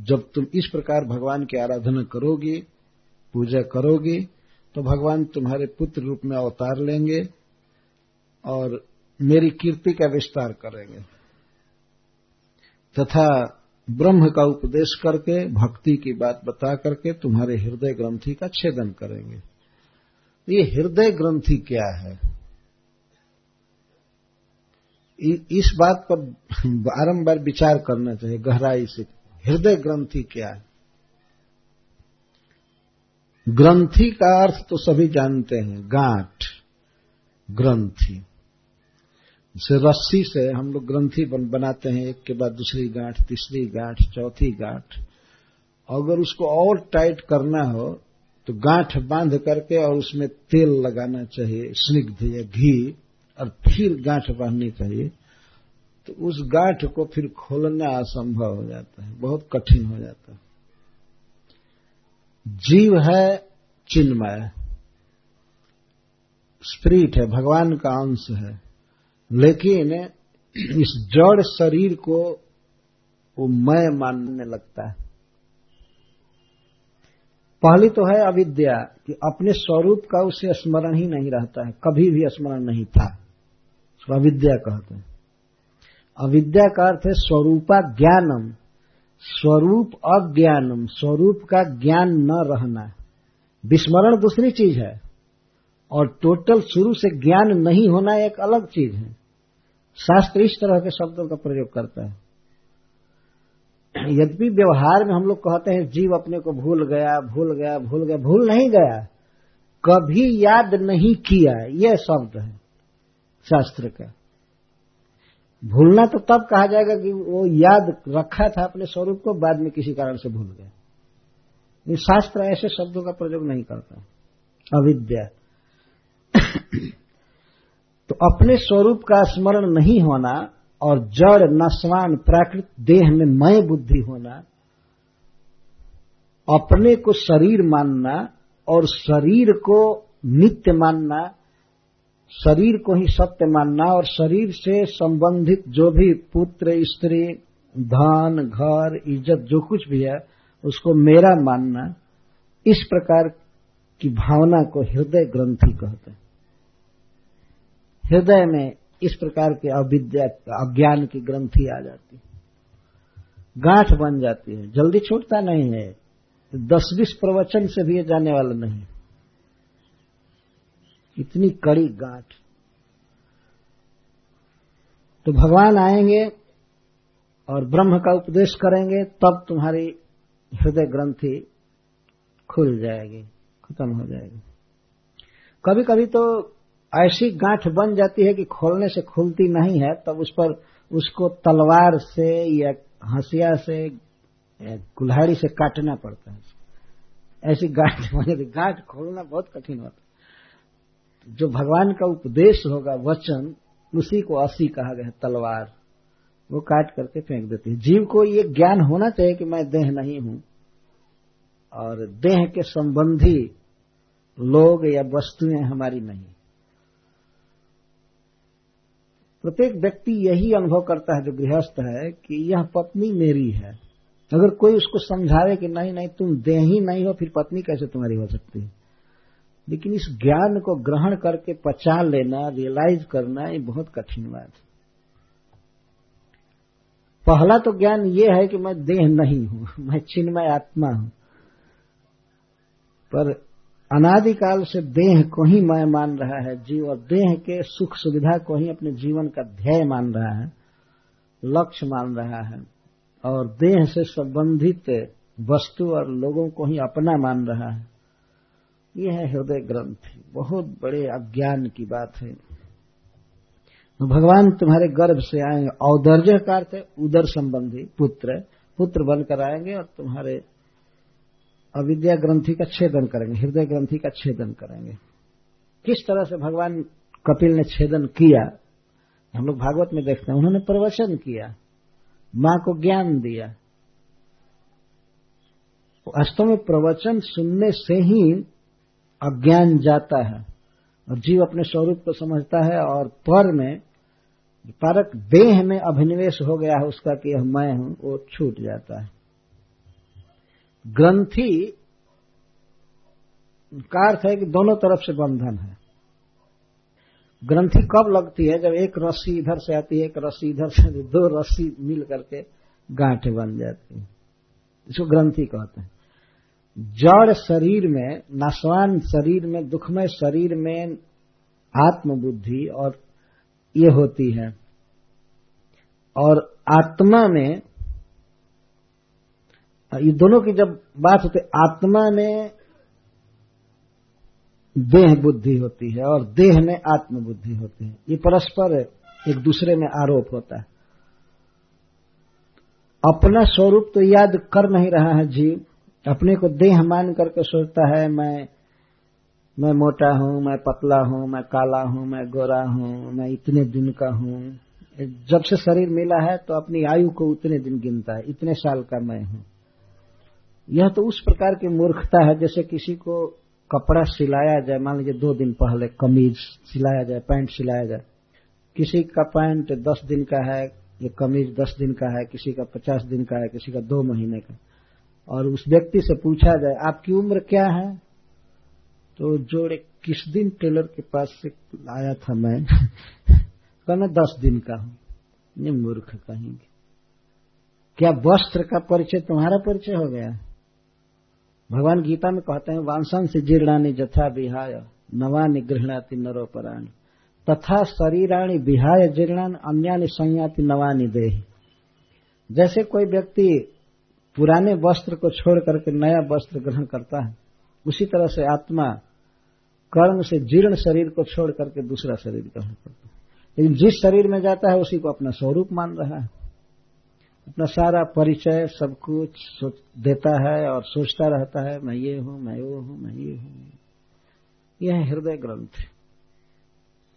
जब तुम इस प्रकार भगवान की आराधना करोगी पूजा करोगी तो भगवान तुम्हारे पुत्र रूप में अवतार लेंगे और मेरी कीर्ति का विस्तार करेंगे। तथा ब्रह्म का उपदेश करके, भक्ति की बात बता करके तुम्हारे हृदय ग्रंथि का छेदन करेंगे। ये हृदय ग्रंथि क्या है? इस बात पर बारंबार विचार करना चाहिए, गहराई से। हृदय ग्रंथि क्या है? ग्रंथि का अर्थ तो सभी जानते हैं गांठ ग्रंथि। जैसे रस्सी से हम लोग ग्रंथि बन, बनाते हैं एक के बाद दूसरी गांठ तीसरी गांठ चौथी गांठ। अगर उसको और टाइट करना हो तो गांठ बाँध करके और उसमें तेल लगाना चाहिए स्निग्ध या घी और फिर गांठ बांधनी चाहिए तो उस गांठ को फिर खोलना असंभव हो जाता है बहुत कठिन हो जाता है। जीव है चिन्मय। स्प्रीट है, भगवान का अंश है। लेकिन इस जड़ शरीर को वो मैं मानने लगता है। पहली तो है अविद्या, कि अपने स्वरूप का उसे स्मरण ही नहीं रहता है। कभी भी स्मरण नहीं था। अविद्या कहते हैं। अविद्या का अर्थ है स्वरूपा ज्ञानम। स्वरूप अज्ञानम, स्वरूप का ज्ञान न रहना। विस्मरण दूसरी चीज़ है, और टोटल शुरू से ज्ञान नहीं होना एक अलग चीज़ है। शास्त्र इस तरह के शब्दों का प्रयोग करता है। यद्यपि व्यवहार में हम लोग कहते हैं, जीव अपने को भूल गया भूल गया भूल गया, भूल नहीं गया। कभी याद नहीं किया यह शब्द है शास्त्र का। भूलना तो तब कहा जाएगा कि वो याद रखा था अपने स्वरूप को, बाद में किसी कारण से भूल गया। शास्त्र ऐसे शब्दों का प्रयोग नहीं करता। अविद्या। तो अपने स्वरूप का स्मरण नहीं होना और जड़ नस्वान प्राकृत देह में मय बुद्धि होना, अपने को शरीर मानना और शरीर को नित्य मानना शरीर को ही सत्य मानना और शरीर से संबंधित जो भी पुत्र, स्त्री, धन, घर, इज़्ज़त, जो कुछ भी है, उसको मेरा मानना, इस प्रकार की भावना को हृदय ग्रंथि कहते हैं। हृदय में इस प्रकार के अविद्या, अज्ञान की ग्रंथि आ जाती है। गांठ बन जाती है। जल्दी छूटता नहीं है। दस बीस प्रवचन से भी ये जाने वाला नहीं इतनी कड़ी गांठ। तो भगवान आएँगे और ब्रह्म का उपदेश करेंगे, तब तुम्हारी हृदय ग्रंथि खुल जाएगी, खत्म हो जाएगी। कभी कभी तो ऐसी गांठ बन जाती है कि खोलने से खुलती नहीं है, तब उस पर उसको तलवार से या हंसिया से कुल्हाड़ी से काटना पड़ता है। ऐसी गांठ बन गांठ खोलना बहुत कठिन होता है। जो भगवान का उपदेश होगा, वचन, उसी को असी कहा गया तलवार, वो काट करके फेंक देती है। जीव को ये ज्ञान होना चाहिए कि मैं देह नहीं हूँ। और देह के संबंधी लोग या वस्तुएँ हमारी नहीं। प्रत्येक व्यक्ति यही अनुभव करता है जो गृहस्थ है कि यह पत्नी मेरी है। अगर कोई उसको समझावे कि नहीं नहीं, तुम दे ही नहीं हो, फिर पत्नी कैसे तुम्हारी हो सकती है? लेकिन इस ज्ञान को ग्रहण करके पचा लेना रियलाइज़ करना, ये बहुत कठिन बात है। पहला तो ज्ञान ये है कि मैं देह नहीं हूँ, मैं चिन्मय आत्मा हूँ। पर अनादिकाल से देह को ही मैं मान रहा है, जीव और देह के सुख सुविधा को ही अपने जीवन का ध्येय मान रहा है, लक्ष्य मान रहा है, और देह से संबंधित वस्तु और लोगों को ही अपना मान रहा है। यह है हृदय ग्रंथ। बहुत बड़े अज्ञान की बात है। तो भगवान तुम्हारे गर्भ से आएँगे औदर्ज का अर्थ है उदर संबंधी पुत्र पुत्र बनकर आएँगे और तुम्हारे अविद्या ग्रंथि का छेदन करेंगे, हृदय ग्रंथि का छेदन करेंगे। किस तरह से भगवान कपिल ने छेदन किया? हम लोग भागवत में देखते हैं, उन्होंने प्रवचन किया, माँ को ज्ञान दिया। वास्तव में प्रवचन सुनने से ही अज्ञान जाता है और जीव अपने स्वरूप को समझता है और पर में, परक देह में अभिनिवेश हो गया है उसका कि यह मैं हूँ, वो छूट जाता है। ग्रंथि का अर्थ है कि दोनों तरफ़ से बंधन है। ग्रंथि कब लगती है? जब एक रस्सी इधर से आती है, एक रस्सी इधर से दो रस्सी मिल करके गांठे बन जाती है। इसको ग्रंथि कहते हैं। जड़ शरीर में नासवान शरीर में, दुखमय शरीर में आत्मबुद्धि और ये होती है। और आत्मा में, ये दोनों की जब बात होती है, आत्मा में देह बुद्धि होती है और देह में आत्म बुद्धि होती है। ये परस्पर एक दूसरे में आरोप होता है। अपना स्वरूप तो याद कर नहीं रहा है जीव। अपने को देह मान करके सोचता है, मैं मैं मोटा हूँ, मैं पतला हूँ, मैं काला हूँ, मैं गोरा हूँ, मैं इतने दिन का हूँ। जब से शरीर मिला है तो अपनी आयु को उतने दिन गिनता है, इतने साल का मैं हूँ। यह तो उस प्रकार की मूर्खता है, जैसे किसी को कपड़ा सिलाया जाए, मान लीजिए दो दिन पहले कमीज सिलाया जाए, पैंट सिलाया जाए। किसी का पैंट दस दिन का है, ये कमीज दस दिन का है, किसी का पचास दिन का है, किसी का दो महीने का। और उस व्यक्ति से पूछा जाए, आपकी उम्र क्या है? तो जोड़े, किस दिन टेलर के पास से आया था मैं? कहा, मैं दस दिन का हूँ। ये मूर्ख कहेंगे। क्या वस्त्र का परिचय तुम्हारा परिचय हो गया? भगवान गीता में कहते हैं, वांसन से जीर्णानी जथा विहाय, नवानी गृहणाति नरोपराणी। तथा शरीराणी विहाय जीर्णान, अन्यानि संयाति नवानि देही। जैसे कोई व्यक्ति पुराने वस्त्र को छोड़ करके नया वस्त्र ग्रहण करता है। उसी तरह से आत्मा कर्म से जीर्ण शरीर को छोड़ करके दूसरा शरीर ग्रहण करता है। लेकिन जिस शरीर में जाता है, उसी को अपना स्वरूप मान रहा है। अपना सारा परिचय सब कुछ देता है और सोचता रहता है, मैं ये हूँ, मैं वो हूँ, मैं ये हूँ। यह हृदय ग्रंथ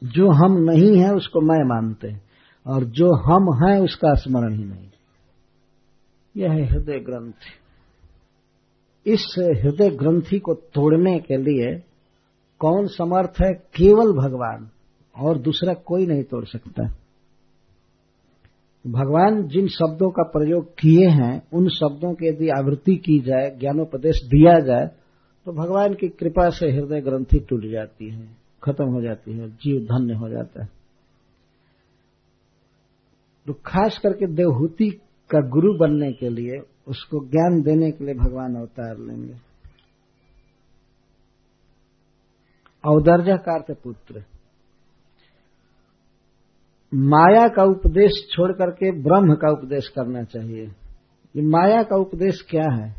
जो हम नहीं है, उसको मैं मानते हैं। और जो हम हैं, उसका स्मरण ही नहीं। यह है हृदय ग्रंथ। इस हृदय ग्रंथि को तोड़ने के लिए कौन समर्थ है? केवल भगवान, और दूसरा कोई नहीं तोड़ सकता। भगवान जिन शब्दों का प्रयोग किए हैं, उन शब्दों की यदि आवृत्ति की जाए, ज्ञानोपदेश दिया जाए तो भगवान की कृपा से हृदय ग्रंथि टूट जाती है, खत्म हो जाती है, जीव धन्य हो जाता है। तो खास करके देवहूति का गुरु बनने के लिए, उसको ज्ञान देने के लिए भगवान अवतार लेंगे। अवदर्जा का अर्थ पुत्र माया का उपदेश छोड़ करके ब्रह्म का उपदेश करना चाहिए। ये माया का उपदेश क्या है?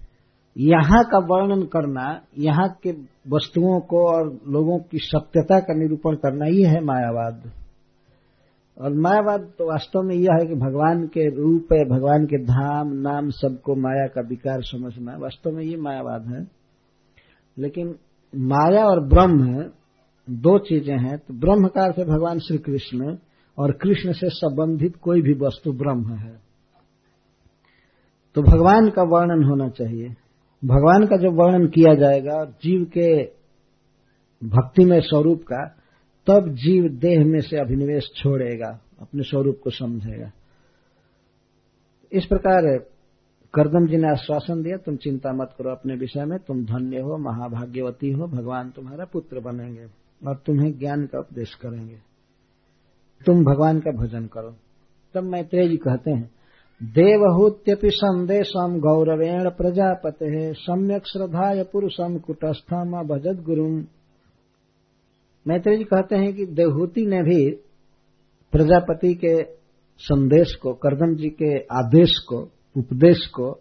यहाँ का वर्णन करना, यहाँ के वस्तुओं को और लोगों की सत्यता का निरूपण करना, ये है मायावाद। और मायावाद तो वास्तव में यह है कि भगवान के रूप है, भगवान के धाम, नाम सबको माया का विकार समझना वास्तव में ये मायावाद है। लेकिन माया और ब्रह्म दो चीज़ें हैं। तो ब्रह्म का अर्थ है भगवान श्री कृष्ण और कृष्ण से संबंधित कोई भी वस्तु ब्रह्म है। तो भगवान का वर्णन होना चाहिए। भगवान का जब वर्णन किया जाएगा जीव के भक्तिमय स्वरूप का तब जीव देह में से अभिनिवेश छोड़ेगा, अपने स्वरूप को समझेगा। इस प्रकार करदम जी ने आश्वासन दिया, तुम चिंता मत करो अपने विषय में, तुम धन्य हो, महाभाग्यवती हो, भगवान तुम्हारा पुत्र बनेंगे और तुम्हें ज्ञान का उपदेश करेंगे। तुम भगवान का भजन करो। तब मैत्रेय जी कहते हैं, देवहूत्यपि संदेशम गौरवेण प्रजापते, सम्यक श्रद्धाय पुरुषम कुटस्थम भजत गुरु मैत्री जी कहते हैं कि देवहूति ने भी प्रजापति के संदेश को, करदम जी के आदेश को, उपदेश को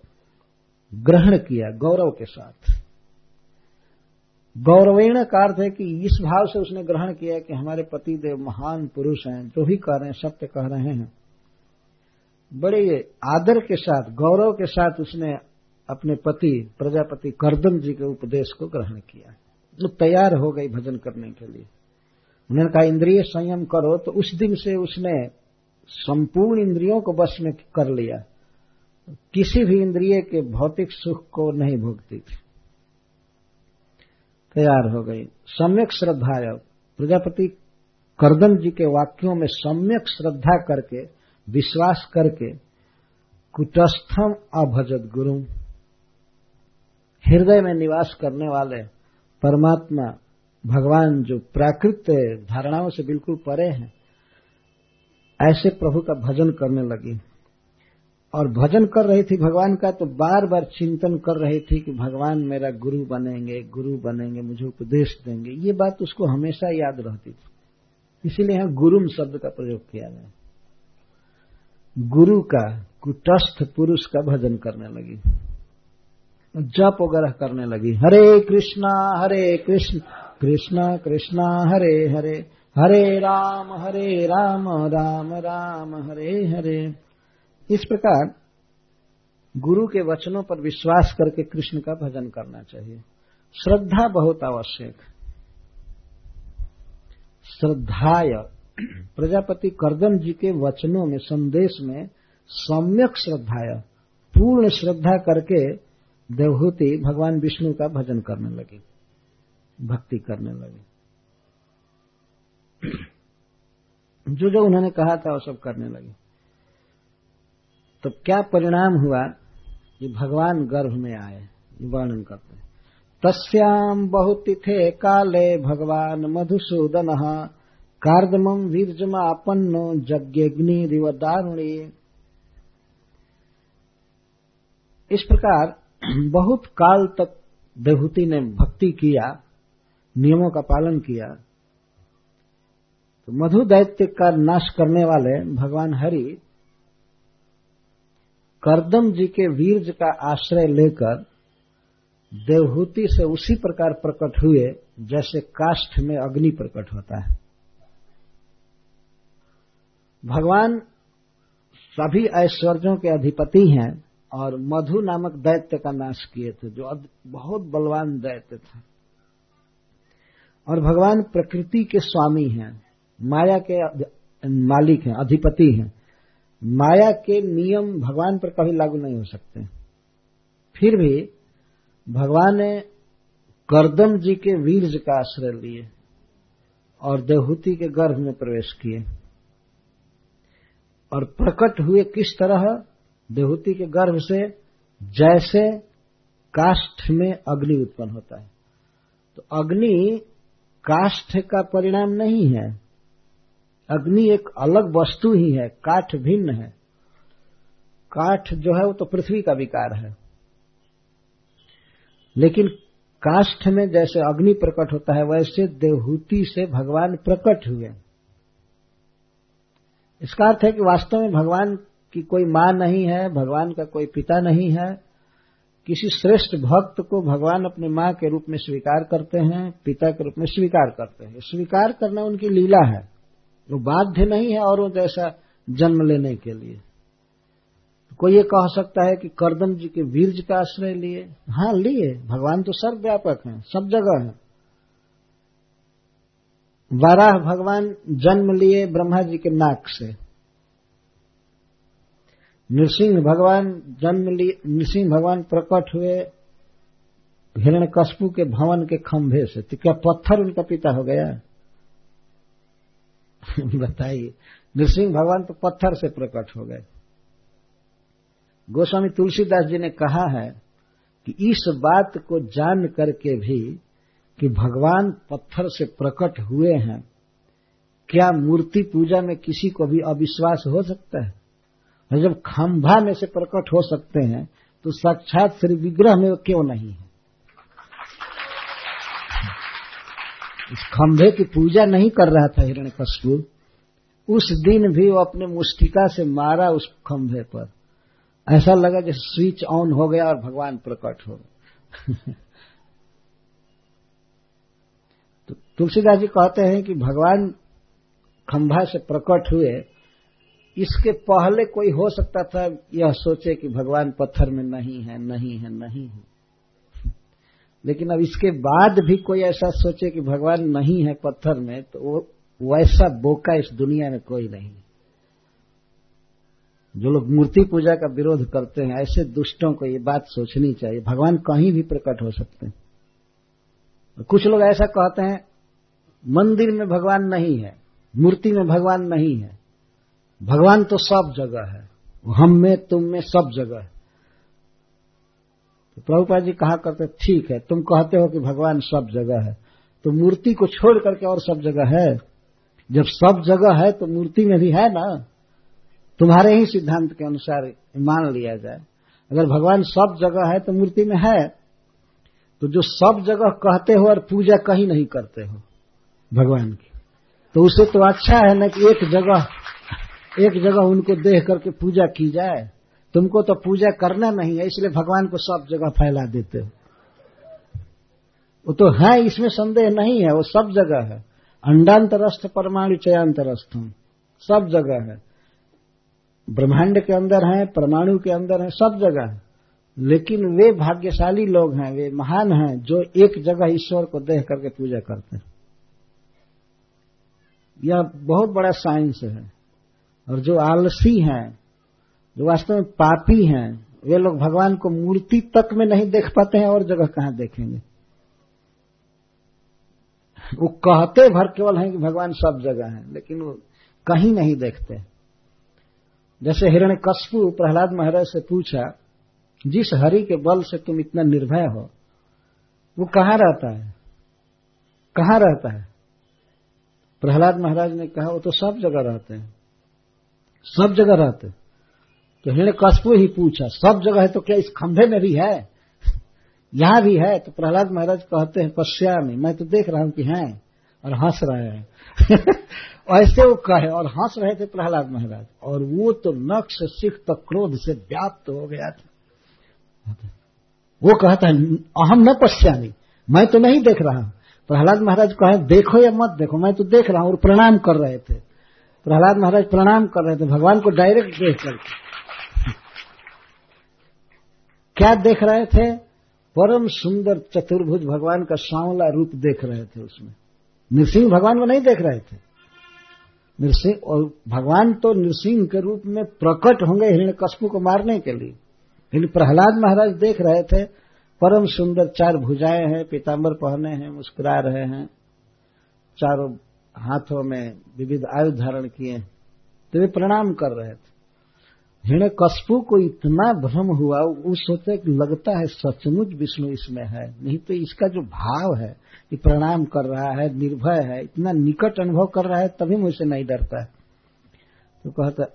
ग्रहण किया गौरव के साथ। गौरवीण का अर्थ है कि इस भाव से उसने ग्रहण किया कि हमारे पति देव महान पुरुष हैं, जो भी कह रहे हैं, सत्य कह रहे हैं। बड़े आदर के साथ, गौरव के साथ उसने अपने पति, प्रजापति करदम जी के उपदेश को ग्रहण किया। तो तैयार हो गई भजन करने के लिए। उन्होंने कहा, इंद्रिय संयम करो। तो उस दिन से उसने संपूर्ण इंद्रियों को बस में कर लिया। किसी भी इंद्रिय के भौतिक सुख को नहीं भोगती थी। तैयार हो गई। सम्यक श्रद्धा प्रजापति करदम जी के वाक्यों में सम्यक श्रद्धा करके, विश्वास करके, कुटस्थम अभजत गुरु हृदय में निवास करने वाले परमात्मा, भगवान जो प्राकृत धारणाओं से बिल्कुल परे हैं, ऐसे प्रभु का भजन करने लगी। और भजन कर रही थी भगवान का तो बार बार चिंतन कर रही थी कि भगवान मेरा गुरु बनेंगे गुरु बनेंगे, मुझे उपदेश देंगे। ये बात उसको हमेशा याद रहती थी। इसीलिए यहाँ गुरुम शब्द का प्रयोग किया गया। गुरु का कुटस्थ पुरुष का भजन करने लगी। जप वगैरह करने लगी। हरे कृष्णा, हरे कृष्ण, कृष्णा कृष्णा, हरे हरे हरे राम हरे राम राम राम, हरे हरे। इस प्रकार गुरु के वचनों पर विश्वास करके कृष्ण का भजन करना चाहिए। श्रद्धा बहुत आवश्यक। श्रद्धाय। प्रजापति करदम जी के वचनों में, संदेश में सम्यक श्रद्धाय, पूर्ण श्रद्धा करके देवहूति भगवान विष्णु का भजन करने लगी, भक्ति करने लगी। जो जो उन्होंने कहा था वो सब करने लगे। तो क्या परिणाम हुआ कि भगवान गर्भ में आए वर्णन करते हैं। तस्याम बहुतिथे काले भगवान मधुसूदन कार्दमम वीरजमापन्नो यज्ञग्नि दारुणी। इस प्रकार बहुत काल तक देवहूति ने भक्ति किया, नियमों का पालन किया। तो मधु दैत्य का नाश करने वाले भगवान हरि करदम जी के वीरज का आश्रय लेकर देवहूति से उसी प्रकार प्रकट हुए, जैसे काष्ठ में अग्नि प्रकट होता है। भगवान सभी ऐश्वर्यों के अधिपति हैं। और मधु नामक दैत्य का नाश किए थे, जो बहुत बलवान दैत्य था। और भगवान प्रकृति के स्वामी हैं, माया के मालिक हैं, अधिपति हैं। माया के नियम भगवान पर कभी लागू नहीं हो सकते। फिर भी भगवान ने करदम जी के वीरज का आश्रय लिए और देहूति के गर्भ में प्रवेश किए। और प्रकट हुए किस तरह देवहूति के गर्भ से जैसे काष्ठ में अग्नि उत्पन्न होता है। तो अग्नि काष्ठ का परिणाम नहीं है। अग्नि एक अलग वस्तु ही है, काठ भिन्न है। काठ जो है वो तो पृथ्वी का विकार है। लेकिन काष्ठ में जैसे अग्नि प्रकट होता है, वैसे देवहूति से भगवान प्रकट हुए इसका अर्थ है कि वास्तव में भगवान की कोई माँ नहीं है, भगवान का कोई पिता नहीं है, किसी श्रेष्ठ भक्त को भगवान अपने माँ के रूप में स्वीकार करते हैं, पिता के रूप में स्वीकार करते हैं। स्वीकार करना उनकी लीला है। वो बाध्य नहीं है और जैसा जन्म लेने के लिए। कोई ये कह सकता है कि करदम जी के वीरज का आश्रय लिए। हाँ लिए। भगवान तो सर्वव्यापक हैं, सब जगह है। वाराह भगवान जन्म लिए ब्रह्मा जी के नाक से। नृसिंह भगवान जन्म लिए, नृसिंह भगवान प्रकट हुए हिरण कस्पू के भवन के खंभे से। तो क्या पत्थर उनका पिता हो गया? बताइए। नृसिंह भगवान तो पत्थर से प्रकट हो गए। गोस्वामी तुलसीदास जी ने कहा है कि इस बात को जान करके भी कि भगवान पत्थर से प्रकट हुए हैं, क्या मूर्ति पूजा में किसी को भी अविश्वास हो सकता है? जब खंभा में से प्रकट हो सकते हैं तो साक्षात श्री विग्रह में क्यों नहीं है? इस खंभे की पूजा नहीं कर रहा था हिरण हिरण्य उस दिन भी वो अपने मुष्टिका से मारा उस खंभे पर। ऐसा लगा जैसे स्विच ऑन हो गया और भगवान प्रकट हो तो तुलसीदास जी कहते हैं कि भगवान खंभा से प्रकट हुए इसके पहले कोई हो सकता था यह सोचे कि भगवान पत्थर में नहीं है नहीं है नहीं है। लेकिन अब इसके बाद भी कोई ऐसा सोचे कि भगवान नहीं है पत्थर में तो वो वैसा बोका इस दुनिया में कोई नहीं। जो लोग मूर्ति पूजा का विरोध करते हैं, ऐसे दुष्टों को ये बात सोचनी चाहिए। भगवान कहीं भी प्रकट हो सकते हैं। कुछ लोग ऐसा कहते हैं, मंदिर में भगवान नहीं है, मूर्ति में भगवान नहीं है। भगवान तो सब जगह है। हम में, तुम में सब जगह है। तो प्रभुपा जी कहा करते, ठीक है, तुम कहते हो कि भगवान सब जगह है। तो मूर्ति को छोड़ करके और सब जगह है। जब सब जगह है तो मूर्ति में भी है ना। तुम्हारे ही सिद्धांत के अनुसार मान लिया जाए। अगर भगवान सब जगह है तो मूर्ति में है। तो जो सब जगह कहते हो और पूजा कहीं नहीं करते हो, भगवान की। तो उसे तो अच्छा है ना कि एक जगह एक जगह उनको देख करके पूजा की जाए। तुमको तो पूजा करना नहीं है, इसलिए भगवान को सब जगह फैला देते हो। वो तो है, इसमें संदेह नहीं है, वो सब जगह है। अंडांतरस्थ परमाणु चयांतरस्थम सब जगह है। ब्रह्मांड के अंदर है, परमाणु के अंदर है, सब जगह है। लेकिन वे भाग्यशाली लोग हैं, वे महान हैं, जो एक जगह ईश्वर को देख करके पूजा करते हैं। यह बहुत बड़ा साइंस है। और जो आलसी हैं, जो वास्तव में पापी हैं, वे लोग भगवान को मूर्ति तक में नहीं देख पाते हैं और जगह कहाँ देखेंगे? वो कहते भर केवल हैं कि भगवान सब जगह है, लेकिन वो कहीं नहीं देखते। जैसे हिरण्य कशपु प्रहलाद महाराज से पूछा, जिस हरि के बल से तुम इतना निर्भय हो, वो कहाँ रहता है? कहाँ रहता है? प्रहलाद महाराज ने कहा, वो तो सब जगह रहते हैं। सब जगह रहते। तो हिरण्य कशपु ही पूछा, सब जगह है तो क्या इस खंभे में भी है? यहाँ भी है? तो प्रहलाद महाराज कहते हैं, पश्यामी, मैं तो देख रहा हूँ कि हैं, और हंस रहे हैं। ऐसे वो कहे, और हंस रहे थे प्रहलाद महाराज, और वो तो नक्श सिख तक क्रोध से व्याप्त हो गया था। वो कहता है, अहम न पश्यामी, मैं तो नहीं देख रहा प्रहलाद महाराज कहे, देखो या मत देखो, मैं तो देख रहा हूँ और प्रणाम कर रहे थे। प्रहलाद महाराज प्रणाम कर रहे थे, भगवान को डायरेक्ट देख करके क्या देख रहे थे? परम सुंदर चतुर्भुज भगवान का सांवला रूप देख रहे थे उसमें। नृसिंह भगवान को नहीं देख रहे थे। नृसिंह और भगवान तो नृसिंह के रूप में प्रकट होंगे हिरण्य कशपू को मारने के लिए। लेकिन प्रहलाद महाराज देख रहे थे, परम सुंदर चार भुजाएँ हैं पीताम्बर पहने हैं, मुस्कुरा रहे हैं, चारों हाथों में विविध आयु धारण किए तो वे प्रणाम कर रहे थे। हिरण्य कशपू को इतना भ्रम हुआ, वो सोचे कि लगता है सचमुच विष्णु इसमें है। नहीं तो इसका जो भाव है कि प्रणाम कर रहा है, निर्भय है, इतना निकट अनुभव कर रहा है, तभी मुझसे नहीं डरता है। तो कहता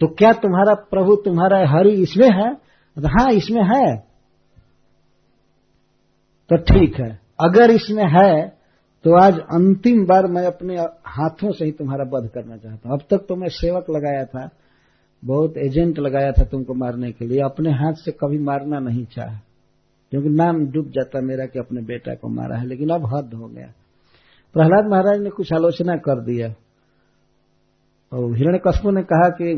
तो क्या तुम्हारा प्रभु तुम्हारा हरि इसमें है? हाँ इसमें है। तो ठीक है, अगर इसमें है तो आज अंतिम बार मैं अपने हाथों से ही तुम्हारा वध करना चाहता हूँ। अब तक तो मैं सेवक लगाया था, बहुत एजेंट लगाया था तुमको मारने के लिए। अपने हाथ से कभी मारना नहीं चाहा, क्योंकि नाम डूब जाता मेरा कि अपने बेटा को मारा है, लेकिन अब हद हो गया। प्रहलाद महाराज ने कुछ आलोचना कर दिया। और हिरण्य कशपू ने कहा कि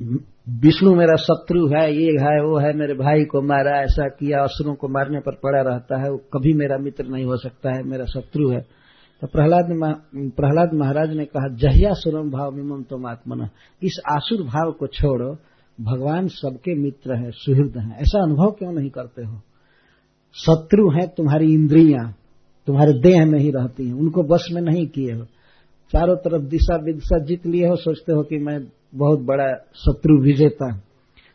विष्णु मेरा शत्रु है, ये है, वो है, मेरे भाई को मारा, ऐसा किया, असुरों को मारने पर पड़ा रहता है, वो कभी मेरा मित्र नहीं हो सकता है, मेरा शत्रु है। तो प्रहलाद प्रहलाद महाराज ने कहा, जहिया सुरम भाव विमम तुम आत्मन, इस आसुर भाव को छोड़ो, भगवान सबके मित्र हैं, सुहृद हैं, ऐसा अनुभव क्यों नहीं करते हो? शत्रु हैं तुम्हारी इंद्रियाँ, तुम्हारे देह में ही रहती हैं, उनको बस में नहीं किए हो। चारों तरफ़ दिशा विदिशा जीत लिए हो, सोचते हो कि मैं बहुत बड़ा शत्रु विजेता है।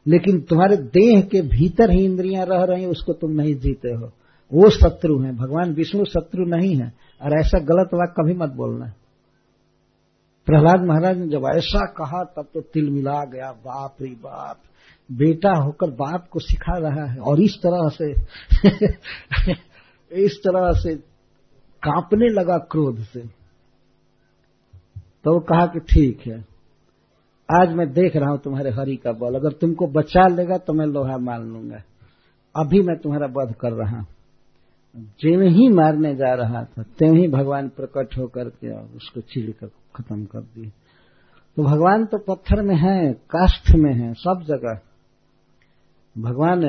लेकिन तुम्हारे देह के भीतर ही इंद्रियाँ रह रही उसको तुम नहीं जीते हो। वो शत्रु हैं। भगवान विष्णु शत्रु नहीं है। और ऐसा गलत वाक कभी मत बोलना। प्रहलाद महाराज ने जब ऐसा कहा, तब तो तिल मिला गया, बाप रे बाप। बेटा होकर बाप को सिखा रहा है। और इस तरह से इस तरह से कांपने लगा क्रोध से। तो वो कहा कि ठीक है। आज मैं देख रहा हूँ तुम्हारे हरि का बल। अगर तुमको बचा लेगा तो मैं लोहा मार लूँगा। अभी मैं तुम्हारा वध कर रहा हूँ। ही मारने जा रहा था, त्यों ही भगवान प्रकट होकर के उसको चीड़ कर खत्म कर दिए। तो भगवान तो पत्थर में है, काष्ठ में है, सब जगह। भगवान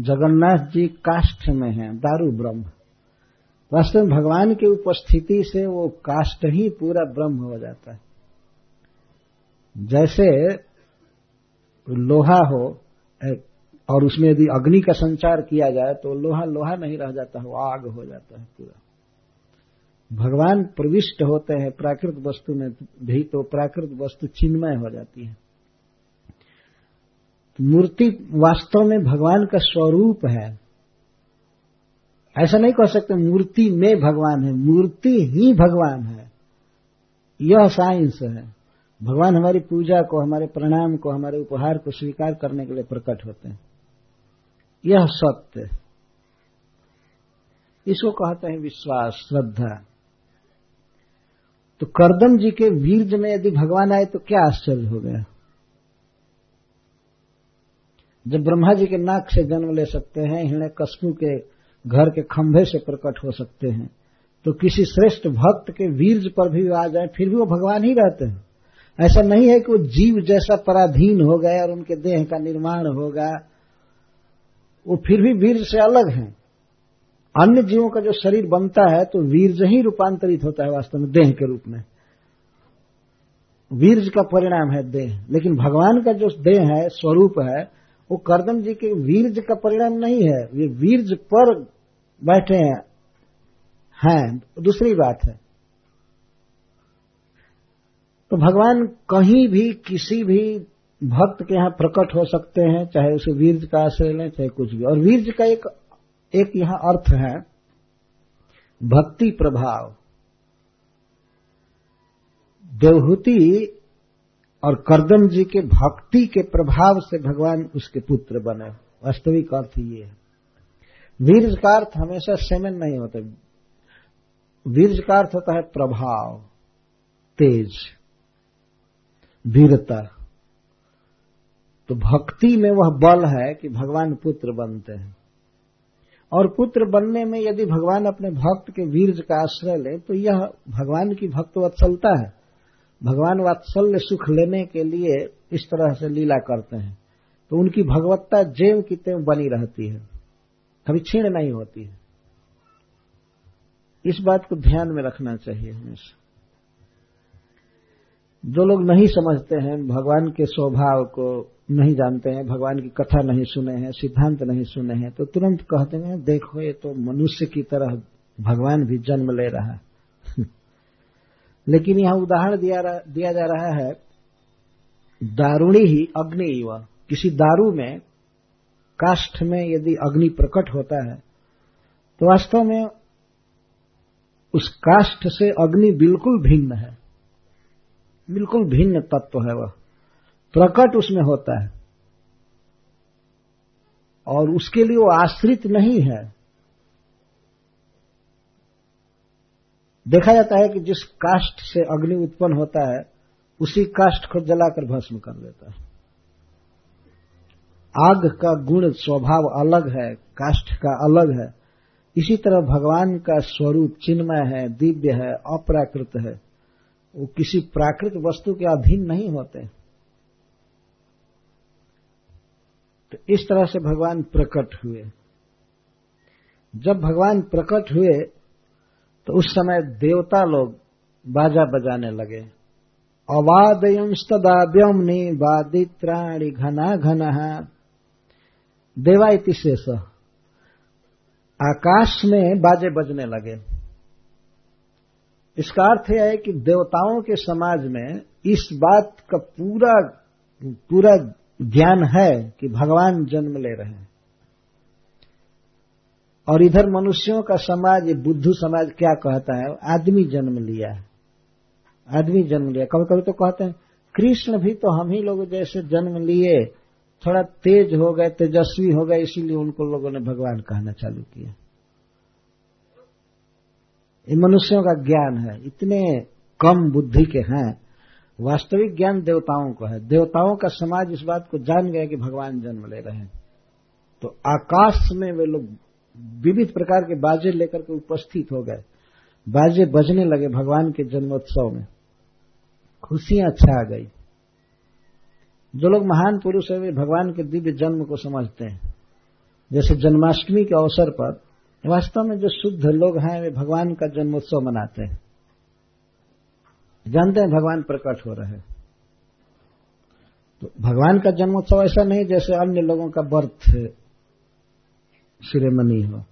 जगन्नाथ जी काष्ठ में है, दारू ब्रह्म। वास्तव में भगवान की उपस्थिति से वो काष्ठ ही पूरा ब्रह्म हो जाता है। जैसे लोहा हो और उसमें यदि अग्नि का संचार किया जाए तो लोहा लोहा नहीं रह जाता, वो आग हो जाता है पूरा। भगवान प्रविष्ट होते हैं प्राकृत वस्तु में भी तो प्राकृत वस्तु चिन्मय हो जाती है। मूर्ति वास्तव में भगवान का स्वरूप है। ऐसा नहीं कह सकते, मूर्ति में भगवान है, मूर्ति ही भगवान है। यह साइंस है। भगवान हमारी पूजा को, हमारे प्रणाम को, हमारे उपहार को स्वीकार करने के लिए प्रकट होते हैं। यह सत्य इसको कहते हैं विश्वास, श्रद्धा। तो करदम जी के वीरज में यदि भगवान आए तो क्या आश्चर्य हो गया। जब ब्रह्मा जी के नाक से जन्म ले सकते हैं, हिरण्य कस्पू के घर के खंभे से प्रकट हो सकते हैं तो किसी श्रेष्ठ भक्त के वीरज पर भी आ जाए, फिर भी वो भगवान ही रहते हैं। ऐसा नहीं है कि वो जीव जैसा पराधीन हो गए और उनके देह का निर्माण होगा। वो फिर भी वीर से अलग है। अन्य जीवों का जो शरीर बनता है तो वीरज ही रूपांतरित होता है वास्तव में देह के रूप में। वीरज का परिणाम है देह। लेकिन भगवान का जो देह है, स्वरूप है, वो करदम जी के वीरज का परिणाम नहीं है। वे वीरज पर बैठे हैं। हैं, दूसरी बात है। तो भगवान कहीं भी किसी भी भक्त के यहाँ प्रकट हो सकते हैं, चाहे उसे वीरज का आश्रय लें, चाहे कुछ भी। और वीरज का एक एक यहाँ अर्थ है, भक्ति प्रभाव। देवहूति और करदम जी के भक्ति के प्रभाव से भगवान उसके पुत्र बने। वास्तविक अर्थ ये है। वीरज का अर्थ हमेशा सेमन नहीं होता। वीरज का अर्थ होता है प्रभाव, तेज। वीरता। तो भक्ति में वह बल है कि भगवान पुत्र बनते हैं। और पुत्र बनने में यदि भगवान अपने भक्त के वीरज का आश्रय ले तो यह भगवान की भक्त वत्सलता है। भगवान वात्सल्य सुख लेने के लिए इस तरह से लीला करते हैं। तो उनकी भगवत्ता जेव की तेव बनी रहती है। कभी छीण नहीं होती है। इस बात को ध्यान में रखना चाहिए हमेशा। जो लोग नहीं समझते हैं भगवान के स्वभाव को नहीं जानते हैं भगवान की कथा नहीं सुने हैं सिद्धांत नहीं सुने हैं तो तुरंत कहते हैं देखो ये तो मनुष्य की तरह भगवान भी जन्म ले रहा है। लेकिन यहाँ उदाहरण दिया, दिया जा रहा है दारुणी ही अग्नि युवा। किसी दारू में काष्ठ में यदि अग्नि प्रकट होता है तो वास्तव में उस काष्ठ से अग्नि बिल्कुल भिन्न है। बिल्कुल भिन्न तत्व है वह। प्रकट उसमें होता है। और उसके लिए वो आश्रित नहीं है। देखा जाता है कि जिस काष्ठ से अग्नि उत्पन्न होता है, उसी काष्ठ को जलाकर भस्म कर देता है। आग का गुण, स्वभाव अलग है, काष्ठ का अलग है। इसी तरह भगवान का स्वरूप चिन्मय है, दिव्य है, अप्राकृत है। वो किसी प्राकृत वस्तु के अधीन नहीं होते। तो इस तरह से भगवान प्रकट हुए। जब भगवान प्रकट हुए तो उस समय देवता लोग बाजा बजाने लगे। अवादयंस्तदाव्यमनि वादित्राणि घना घना देवा इति शेष। आकाश में बाजे बजने लगे। इसका अर्थ यह है कि देवताओं के समाज में इस बात का पूरा पूरा ज्ञान है कि भगवान जन्म ले रहे हैं। और इधर मनुष्यों का समाज बुद्धू समाज क्या कहता है? आदमी जन्म लिया आदमी जन्म लिया। कभी कभी तो कहते हैं, कृष्ण भी तो हम ही लोग जैसे जन्म लिए, थोड़ा तेज हो गए, तेजस्वी हो गए, इसीलिए उनको लोगों ने भगवान कहना चालू किया। ये मनुष्यों का ज्ञान है, इतने कम बुद्धि के हैं, वास्तविक ज्ञान देवताओं को है। देवताओं का समाज इस बात को जान गया कि भगवान जन्म ले रहे हैं। तो आकाश में वे लोग विविध प्रकार के बाजे लेकर के उपस्थित हो गए। बाजे बजने लगे भगवान के जन्मोत्सव में। खुशियाँ अच्छा आ गई। जो लोग महान पुरुष है, वे भगवान के दिव्य जन्म को समझते हैं। जैसे जन्माष्टमी के अवसर पर वास्तव में जो शुद्ध लोग हैं, वे भगवान का जन्मोत्सव मनाते हैं। जानते हैं भगवान प्रकट हो रहे हैं। तो भगवान का जन्मोत्सव ऐसा नहीं जैसे अन्य लोगों का बर्थ सिरेमनी हो।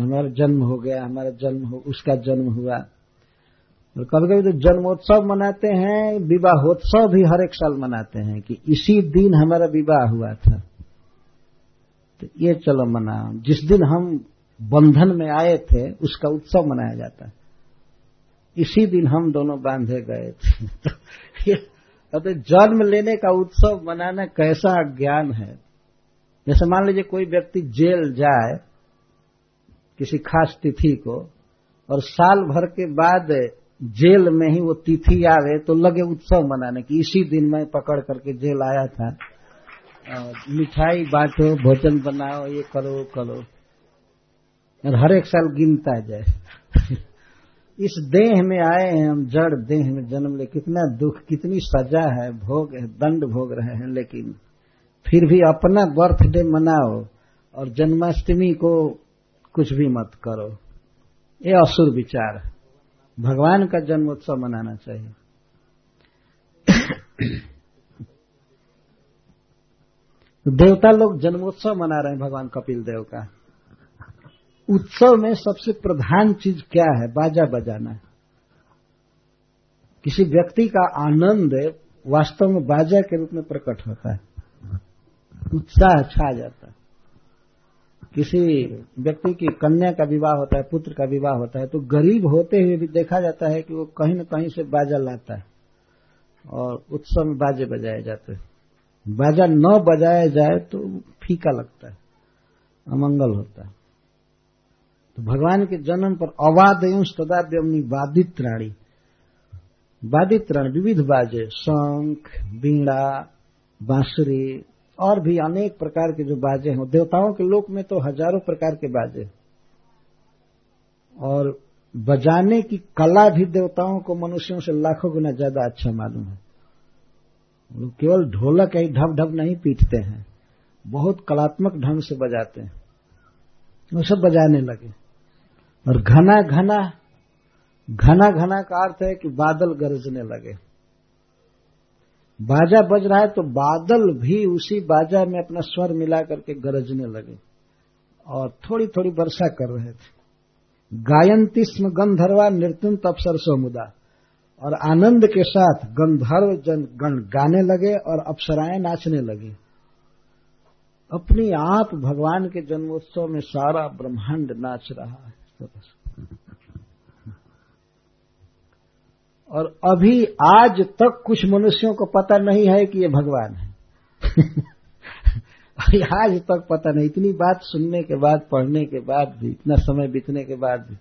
हमारा जन्म हो गया, हमारा जन्म हो, उसका जन्म हुआ। और कभी कभी तो जन्मोत्सव मनाते हैं, विवाहोत्सव भी हर एक साल मनाते हैं कि इसी दिन हमारा विवाह हुआ था। तो ये चलो मनाओ। जिस दिन हम बंधन में आए थे, उसका उत्सव मनाया जाता है। इसी दिन हम दोनों बांधे गए थे। तो जन्म लेने का उत्सव मनाना कैसा ज्ञान है? जैसे मान लीजिए कोई व्यक्ति जेल जाए, किसी खास तिथि को, और साल भर के बाद जेल में ही वो तिथि आवे तो लगे उत्सव मनाने की। इसी दिन मैं पकड़ करके जेल आया था। मिठाई बांटो, भोजन बनाओ, ये करो करो। और हर एक साल गिनता जाए। इस देह में आए हैं हम, जड़ देह में जन्म ले। कितना दुख, कितनी सजा है, भोग है, दंड भोग रहे हैं, लेकिन फिर भी अपना बर्थडे मनाओ और जन्माष्टमी को कुछ भी मत करो। ये असुर विचार भगवान का जन्मोत्सव मनाना चाहिए। देवता लोग जन्मोत्सव मना रहे हैं भगवान कपिल देव का। उत्सव में सबसे प्रधान चीज़ क्या है? बाजा बजाना किसी व्यक्ति का आनंद वास्तव में बाजा के रूप में प्रकट होता है। उत्साह छा जाता है। किसी व्यक्ति की कन्या का विवाह होता है, पुत्र का विवाह होता है तो गरीब होते हुए भी देखा जाता है कि वो कहीं न कहीं से बाजा लाता है और उत्सव में बाजे बजाए जाते हैं। बाजा न बजाया जाए तो फीका लगता है, अमंगल होता है। तो भगवान के जन्म पर अवादयुंश तदा व्यमनी बाधित राणी। बाधित राणी, विविध बाजे, शंख, बीड़ा, बांसुरी और भी अनेक प्रकार के जो बाजे हैं देवताओं के लोक में तो हज़ारों प्रकार के बाजे और बजाने की कला भी देवताओं को मनुष्यों से लाखों गुना ज़्यादा अच्छा मालूम है। वो केवल ढोलक ही ढब ढब नहीं पीटते हैं, बहुत कलात्मक ढंग से बजाते हैं। वो सब बजाने लगे। और घना घना घना घना का अर्थ है कि बादल गरजने लगे। बाजा बज रहा है तो बादल भी उसी बाजा में अपना स्वर मिला करके गरजने लगे और थोड़ी थोड़ी वर्षा कर रहे थे। गायंती स्म गंधर्वा नृत्युम तपसर समुदा और आनंद के साथ गंधर्व जन गण गाने लगे और अप्सराएँ नाचने लगी। अपनी आप भगवान के जन्मोत्सव में सारा ब्रह्मांड नाच रहा है। और अभी आज तक कुछ मनुष्यों को पता नहीं है कि ये भगवान है। आज तक पता नहीं। इतनी बात सुनने के बाद, पढ़ने के बाद भी, इतना समय बीतने के बाद भी।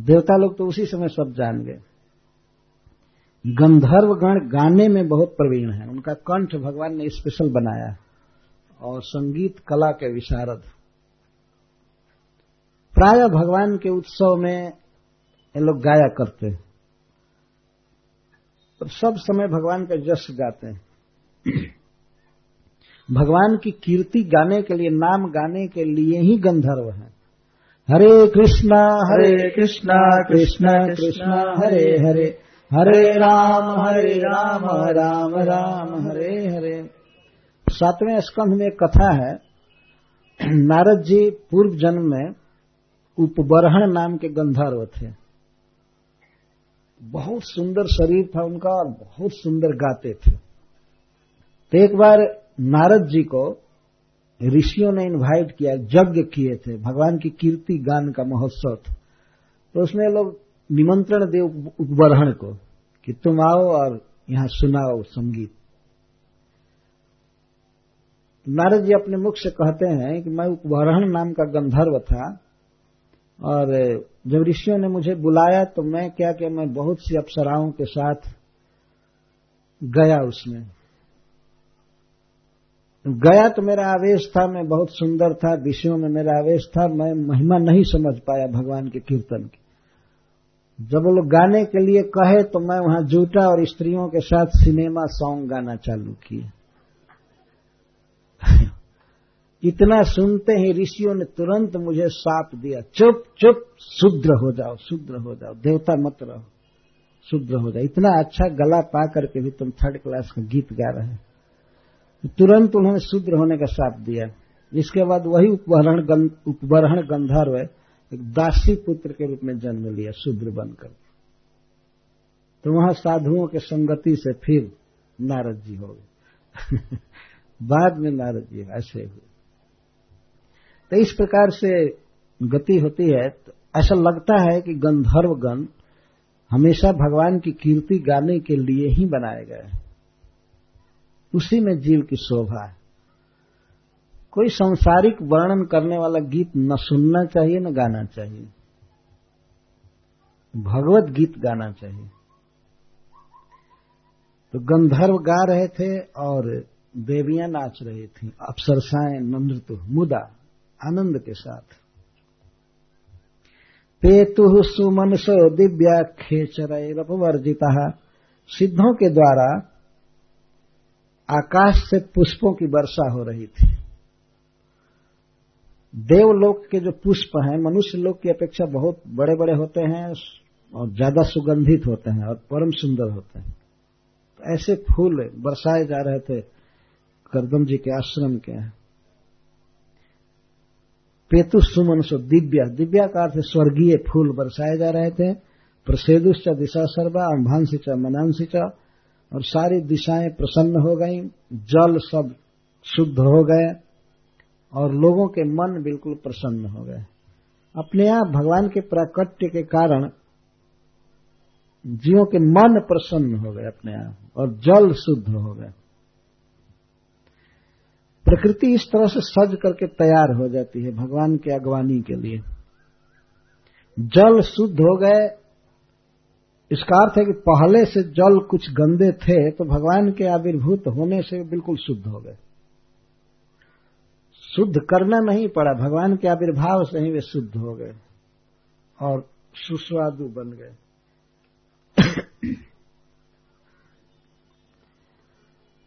देवता लोग तो उसी समय सब जान गए। गंधर्व गण गाने में बहुत प्रवीण है। उनका कंठ भगवान ने स्पेशल बनाया और संगीत कला के विशारद। प्राय भगवान के उत्सव में ये लोग गाया करते हैं। तो सब समय भगवान का यश गाते हैं। भगवान की कीर्ति गाने के लिए, नाम गाने के लिए ही गंधर्व है। हरे कृष्णा हरे कृष्णा कृष्णा कृष्णा, हरे हरे। हरे राम हरे राम राम राम, हरे हरे। सातवें स्कंध में कथा है। नारद जी पूर्व जन्म में उपबरहण नाम के गंधर्व थे। बहुत सुंदर शरीर था उनका और बहुत सुंदर गाते थे। तो एक बार नारद जी को ऋषियों ने इनवाइट किया, यज्ञ किए थे। भगवान की कीर्ति गान का महोत्सव था। तो उसमें लोग निमंत्रण दे उपबरहण को कि तुम आओ और यहाँ सुनाओ संगीत। नारद जी अपने मुख से कहते हैं कि मैं उपवरण नाम का गंधर्व था। और जब ऋषियों ने मुझे बुलाया तो मैं क्या क्या, मैं बहुत सी अप्सराओं के साथ गया उसमें। गया तो मेरा आवेश था, मैं बहुत सुंदर था विषयों में मेरा आवेश था, मैं महिमा नहीं समझ पाया भगवान के कीर्तन की। जब वो लोग गाने के लिए कहे तो मैं वहाँ जूटा और स्त्रियों के साथ सिनेमा सॉन्ग गाना चालू किया। इतना सुनते ही ऋषियों ने तुरंत मुझे साप दिया। चुप चुप, शुद्र हो जाओ, शुद्र हो जाओ, देवता मत रहो, शुद्र हो जाओ। इतना अच्छा गला पा करके भी तुम थर्ड क्लास का गीत गा रहे हैं। तुरंत उन्होंने शुद्र होने का साप दिया। इसके बाद वही उपवरण उपवरण गंधर्व एक दासी पुत्र के रूप में जन्म लिया, शुद्र बनकर। तो वहाँ साधुओं के संगति से फिर नारद जी हो गए। बाद में नारद जी ऐसे हुए। तो इस प्रकार से गति होती है तो ऐसा लगता है कि गंधर्व गण हमेशा भगवान की कीर्ति गाने के लिए ही बनाए गए उसी में जीव की शोभा है। कोई संसारिक वर्णन करने वाला गीत न सुनना चाहिए, न गाना चाहिए। भगवत गीत गाना चाहिए। तो गंधर्व गा रहे थे और देवियाँ नाच रही थी। अप्सरसाएँ नृत्य मुदा आनंद के साथ। पेतु सुमनसो दिव्या खेचरपवर्जिता सिद्धों के द्वारा आकाश से पुष्पों की वर्षा हो रही थी। देवलोक के जो पुष्प हैं मनुष्य लोक की अपेक्षा बहुत बड़े बड़े होते हैं और ज़्यादा सुगंधित होते हैं और परम सुंदर होते हैं। तो ऐसे फूल बरसाए जा रहे थे करदम जी के आश्रम के। पेतु सुमन सो दिव्या। दिव्या का अर्थ स्वर्गीय फूल बरसाए जा रहे थे। प्रसेदुश्च दिशा सर्वा अम्भांसिच मनांसिच और सारी दिशाएँ प्रसन्न हो गई। जल सब शुद्ध हो गए। और लोगों के मन बिल्कुल प्रसन्न हो गए। अपने आप भगवान के प्राकट्य के कारण जीवों के मन प्रसन्न हो गए अपने आप। और जल शुद्ध हो गए। प्रकृति इस तरह से सज करके तैयार हो जाती है भगवान के अगवानी के लिए। जल शुद्ध हो गए, इसका अर्थ है कि पहले से जल कुछ गंदे थे तो भगवान के आविर्भूत होने से बिल्कुल शुद्ध हो गए। शुद्ध करना नहीं पड़ा, भगवान के आविर्भाव से ही वे शुद्ध हो गए और सुस्वादु बन गए।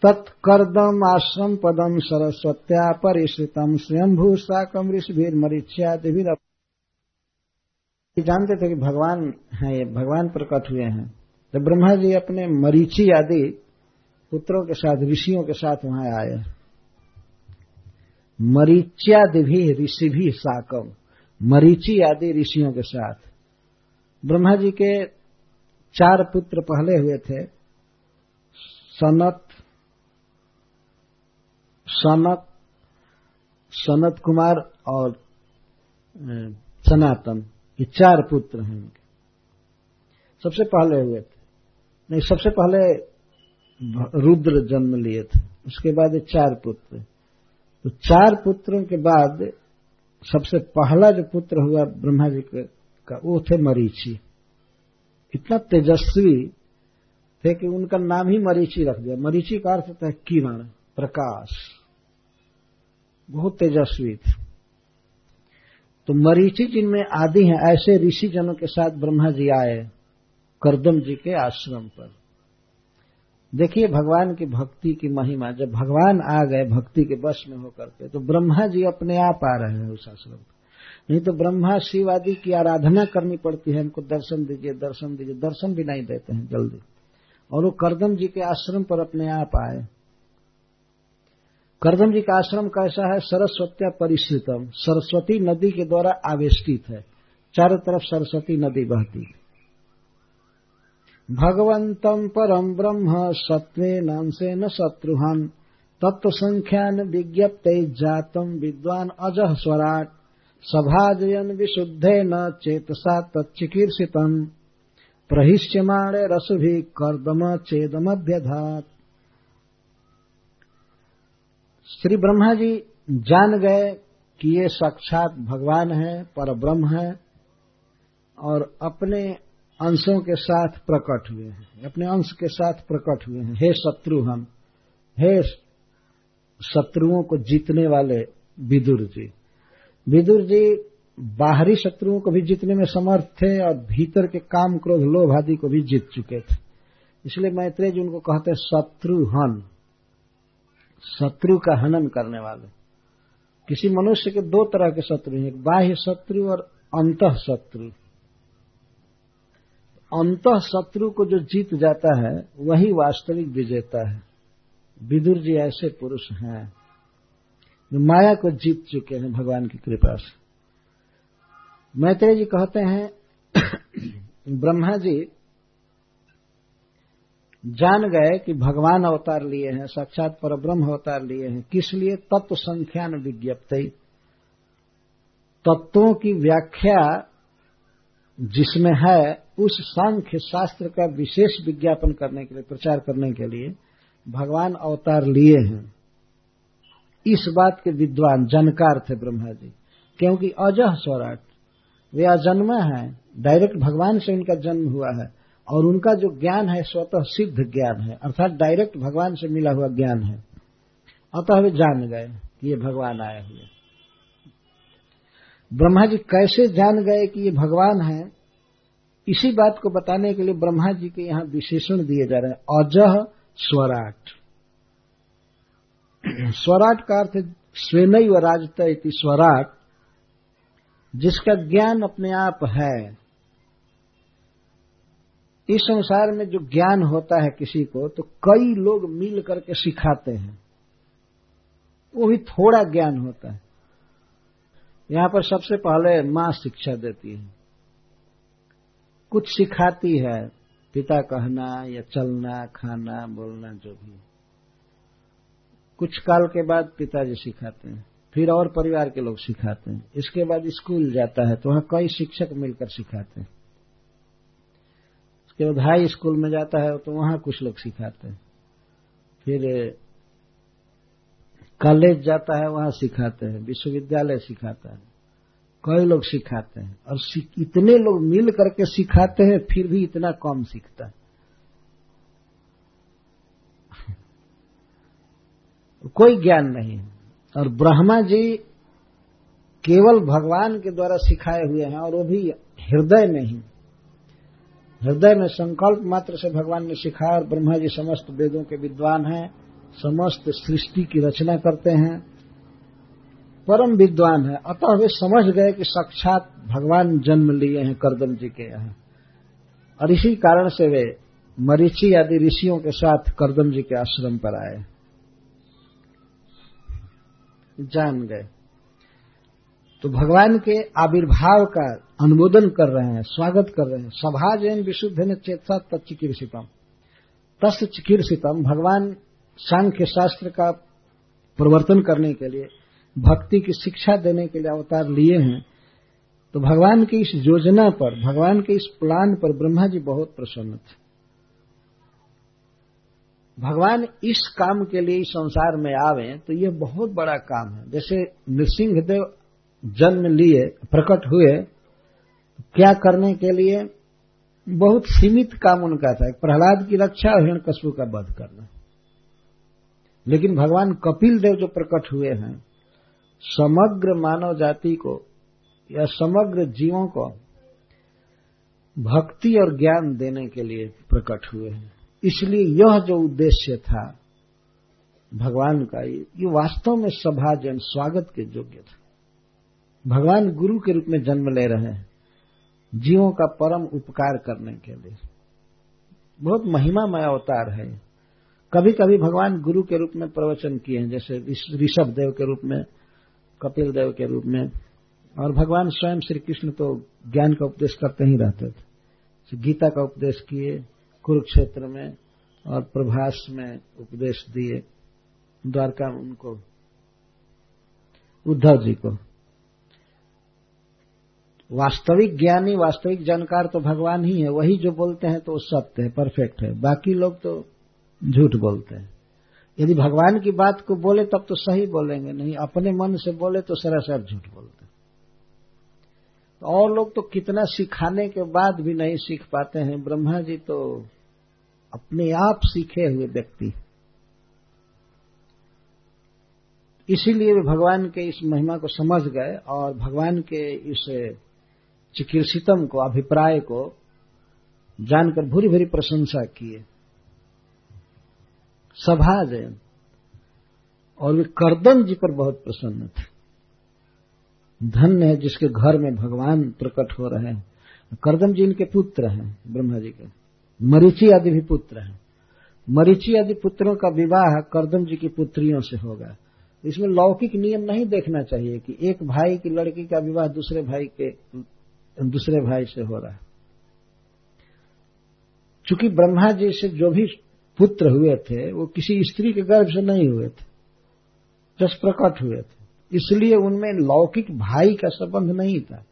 तत्कर्दम आश्रम पदम सरस्वत्या परिश्रितम स्वयंभू साकम ऋषिभीर मरीच्यादि जानते थे कि भगवान है, ये भगवान प्रकट हुए हैं। तो ब्रह्मा जी अपने मरीची आदि पुत्रों के साथ, ऋषियों के साथ वहाँ आए। मरीच्यादि भी ऋषि भी साकम। मरीची आदि ऋषियों के साथ। ब्रह्मा जी के चार पुत्र पहले हुए थे। सनत सनक सनत कुमार और सनातन, ये चार पुत्र हैं उनके सबसे पहले हुए थे। नहीं, सबसे पहले रुद्र जन्म लिए थे। उसके बाद ये चार पुत्र तो चार पुत्रों के बाद सबसे पहला जो पुत्र हुआ ब्रह्मा जी का, वो थे मरीची। इतना तेजस्वी थे कि उनका नाम ही मरीची रख दिया। मरीची का अर्थ होता है किरण, प्रकाश। बहुत तेजस्वी थे। तो मरीची जिनमें आदि हैं, ऐसे ऋषि जनों के साथ ब्रह्मा जी आए करदम जी के आश्रम पर। देखिए भगवान की भक्ति की महिमा, जब भगवान आ गए भक्ति के बस में होकर के तो ब्रह्मा जी अपने आप आ रहे हैं उस आश्रम पर। नहीं तो ब्रह्मा शिव आदि की आराधना करनी पड़ती है उनको दर्शन दीजिए दर्शन दीजिए, दर्शन भी नहीं देते हैं जल्दी। और वो करदम जी के आश्रम पर अपने आप आए। करदम जी का आश्रम कैसा है? सरस्वत्या परिश्रितम। सरस्वती नदी के द्वारा आवेष्टित है। चारों तरफ़ सरस्वती नदी बहती भगवंतम परम ब्रह्म सत्वे नंसे न शत्रुहन। तत्व संख्यान विज्ञप्त जातम विद्वान अजह स्वराट। सभाजयन विशुद्धे न चेतसा तत्चिकीर्षितम प्रहिष्यमाणे रस भी कर्दम चेदमभ्यधात। श्री ब्रह्मा जी जान गए कि ये साक्षात भगवान है पर ब्रह्म है, और अपने अंशों के साथ प्रकट हुए हैं। अपने अंश के साथ प्रकट हुए हैं। हे शत्रु हम, हे शत्रुओं को जीतने वाले विदुर जी। विदुर जी बाहरी शत्रुओं को भी जीतने में समर्थ थे और भीतर के काम क्रोध लोभ आदि को भी जीत चुके थे। इसलिए मैत्रेय जी उनको कहते हैं शत्रु हन। शत्रु का हनन करने वाले। किसी मनुष्य के दो तरह के शत्रु हैं, एक बाह्य शत्रु और अंत शत्रु अंत शत्रु को जो जीत जाता है, वही वास्तविक विजेता है। विदुर जी ऐसे पुरुष हैं, जो माया को जीत चुके हैं भगवान की कृपा से। मैत्रेय जी कहते हैं, ब्रह्मा जी जान गए कि भगवान अवतार लिए हैं, साक्षात पर ब्रह्म अवतार लिए हैं। किस लिए? तत्व संख्यान विज्ञप्त। तत्वों की व्याख्या जिसमें है, उस सांख्य शास्त्र का विशेष विज्ञापन करने के लिए, प्रचार करने के लिए भगवान अवतार लिए हैं। इस बात के विद्वान, जानकार थे ब्रह्मा जी क्योंकि अजह स्वराट, वे अजन्मा है। डायरेक्ट भगवान से उनका जन्म हुआ है। और उनका जो ज्ञान है स्वतः सिद्ध ज्ञान है, अर्थात डायरेक्ट भगवान से मिला हुआ ज्ञान है। अतः वे जान गए कि ये भगवान आए हुए। ब्रह्मा जी कैसे जान गए कि ये भगवान है? इसी बात को बताने के लिए ब्रह्मा जी के यहाँ विशेषण दिए जा रहे हैं। अजह स्वराट। स्वराट का अर्थ स्वेनई व राजत स्वराट, जिसका ज्ञान अपने आप है। इस संसार में जो ज्ञान होता है किसी को तो कई लोग मिल करके सिखाते हैं। वो भी थोड़ा ज्ञान होता है। यहाँ पर सबसे पहले माँ शिक्षा देती है। कुछ सिखाती है, पिता कहना या चलना, खाना, बोलना, जो भी। कुछ काल के बाद पिताजी सिखाते हैं, फिर और परिवार के लोग सिखाते हैं। इसके बाद स्कूल जाता है तो वहाँ कई शिक्षक मिलकर सिखाते हैं। बाद हाई स्कूल में जाता है तो वहाँ कुछ लोग सिखाते हैं। फिर कॉलेज जाता है, वहाँ सिखाते हैं, विश्वविद्यालय सिखाता है। कई लोग सिखाते हैं और इतने लोग मिल करके सिखाते हैं, फिर भी इतना कम सीखता है। कोई ज्ञान नहीं और ब्रह्मा जी केवल भगवान के द्वारा सिखाए हुए हैं और वो भी हृदय में ही। हृदय में संकल्प मात्र से भगवान ने सिखाया और ब्रह्मा जी समस्त वेदों के विद्वान हैं, समस्त सृष्टि की रचना करते हैं, परम विद्वान है। अतः वे समझ गए कि साक्षात भगवान जन्म लिए हैं, करदम जी के यहाँ और इसी कारण से वे मरीची आदि ऋषियों के साथ करदम जी के आश्रम पर आए। जान गए। तो भगवान के आविर्भाव का अनुमोदन कर रहे हैं, स्वागत कर रहे हैं। सभा जैन विशुद्ध ने चेतसा तत्चिकीर्षितम तस् चिकीर्षितम भगवान सांख्य शास्त्र का प्रवर्तन करने के लिए, भक्ति की शिक्षा देने के लिए अवतार लिए हैं। तो भगवान की इस योजना पर, भगवान के इस प्लान पर ब्रह्मा जी बहुत प्रसन्न थे। भगवान इस काम के लिए संसार में आवे तो यह बहुत बड़ा काम है। जैसे नृसिंह देव जन्म लिए, प्रकट हुए क्या करने के लिए बहुत सीमित काम उनका था। प्रहलाद की रक्षा और हिरण का वध करना। लेकिन भगवान कपिल देव जो प्रकट हुए हैं, समग्र मानव जाति को या समग्र जीवों को भक्ति और ज्ञान देने के लिए प्रकट हुए हैं। इसलिए यह जो उद्देश्य था भगवान का, ये वास्तव में सभा जन स्वागत के योग्य था। भगवान गुरु के रूप में जन्म ले रहे हैं। जीवों का परम उपकार करने के लिए। बहुत महिमामय अवतार है। कभी कभी भगवान गुरु के रूप में प्रवचन किए हैं, जैसे ऋषभ देव के रूप में, कपिल देव के रूप में, और भगवान स्वयं श्री कृष्ण तो ज्ञान का उपदेश करते ही रहते थे। गीता का उपदेश किए, कुरुक्षेत्र में और प्रभास में उपदेश दिए, द्वारका उनको, उद्धव जी को। वास्तविक ज्ञानी, वास्तविक जानकार तो भगवान ही है, वही जो बोलते हैं तो वो सत्य है परफेक्ट है। बाकी लोग तो झूठ बोलते हैं। यदि भगवान की बात को बोले तब तो सही बोलेंगे, नहीं, अपने मन से बोले तो सरासर झूठ बोलते हैं। तो और लोग तो कितना सिखाने के बाद भी नहीं सीख पाते हैं। ब्रह्मा जी तो अपने आप सीखे हुए व्यक्ति इसीलिए भगवान के इस महिमा को समझ गए और भगवान के इस चिकित्सितम को, अभिप्राय को जानकर भूरी भूरी प्रशंसा किए। सभा जयन और वे करदम जी पर बहुत प्रसन्न थे। धन्य है जिसके घर में भगवान प्रकट हो रहे हैं। करदम जी इनके पुत्र हैं, ब्रह्मा जी के। मरीची आदि भी पुत्र हैं। मरीची आदि पुत्रों का विवाह करदम जी की पुत्रियों से होगा। इसमें लौकिक नियम नहीं देखना चाहिए कि एक भाई की लड़की का विवाह दूसरे भाई के दूसरे भाई से हो रहा है। चूँकि ब्रह्मा जी से जो भी पुत्र हुए थे, वो किसी स्त्री के गर्भ से नहीं हुए थे, जस प्रकट हुए थे। इसलिए उनमें लौकिक भाई का संबंध नहीं था।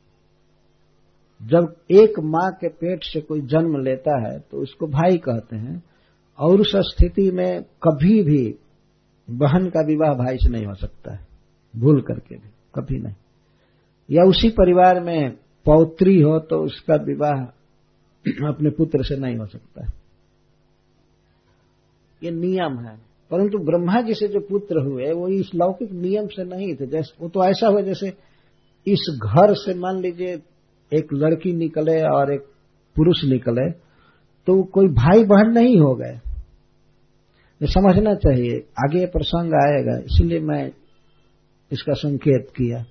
जब एक माँ के पेट से कोई जन्म लेता है तो उसको भाई कहते हैं, और उस स्थिति में कभी भी बहन का विवाह भाई से नहीं हो सकता है। भूल करके भी, कभी नहीं। या उसी परिवार में पौत्री हो तो उसका विवाह अपने पुत्र से नहीं हो सकता। ये नियम है। परंतु ब्रह्मा जी से जो पुत्र हुए, वो इस लौकिक नियम से नहीं थे। जैसे, वो तो ऐसा हुआ जैसे इस घर से मान लीजिए एक लड़की निकले और एक पुरुष निकले तो कोई भाई बहन नहीं हो गए। ये समझना चाहिए। आगे प्रसंग आएगा, इसलिए मैं इसका संकेत किया।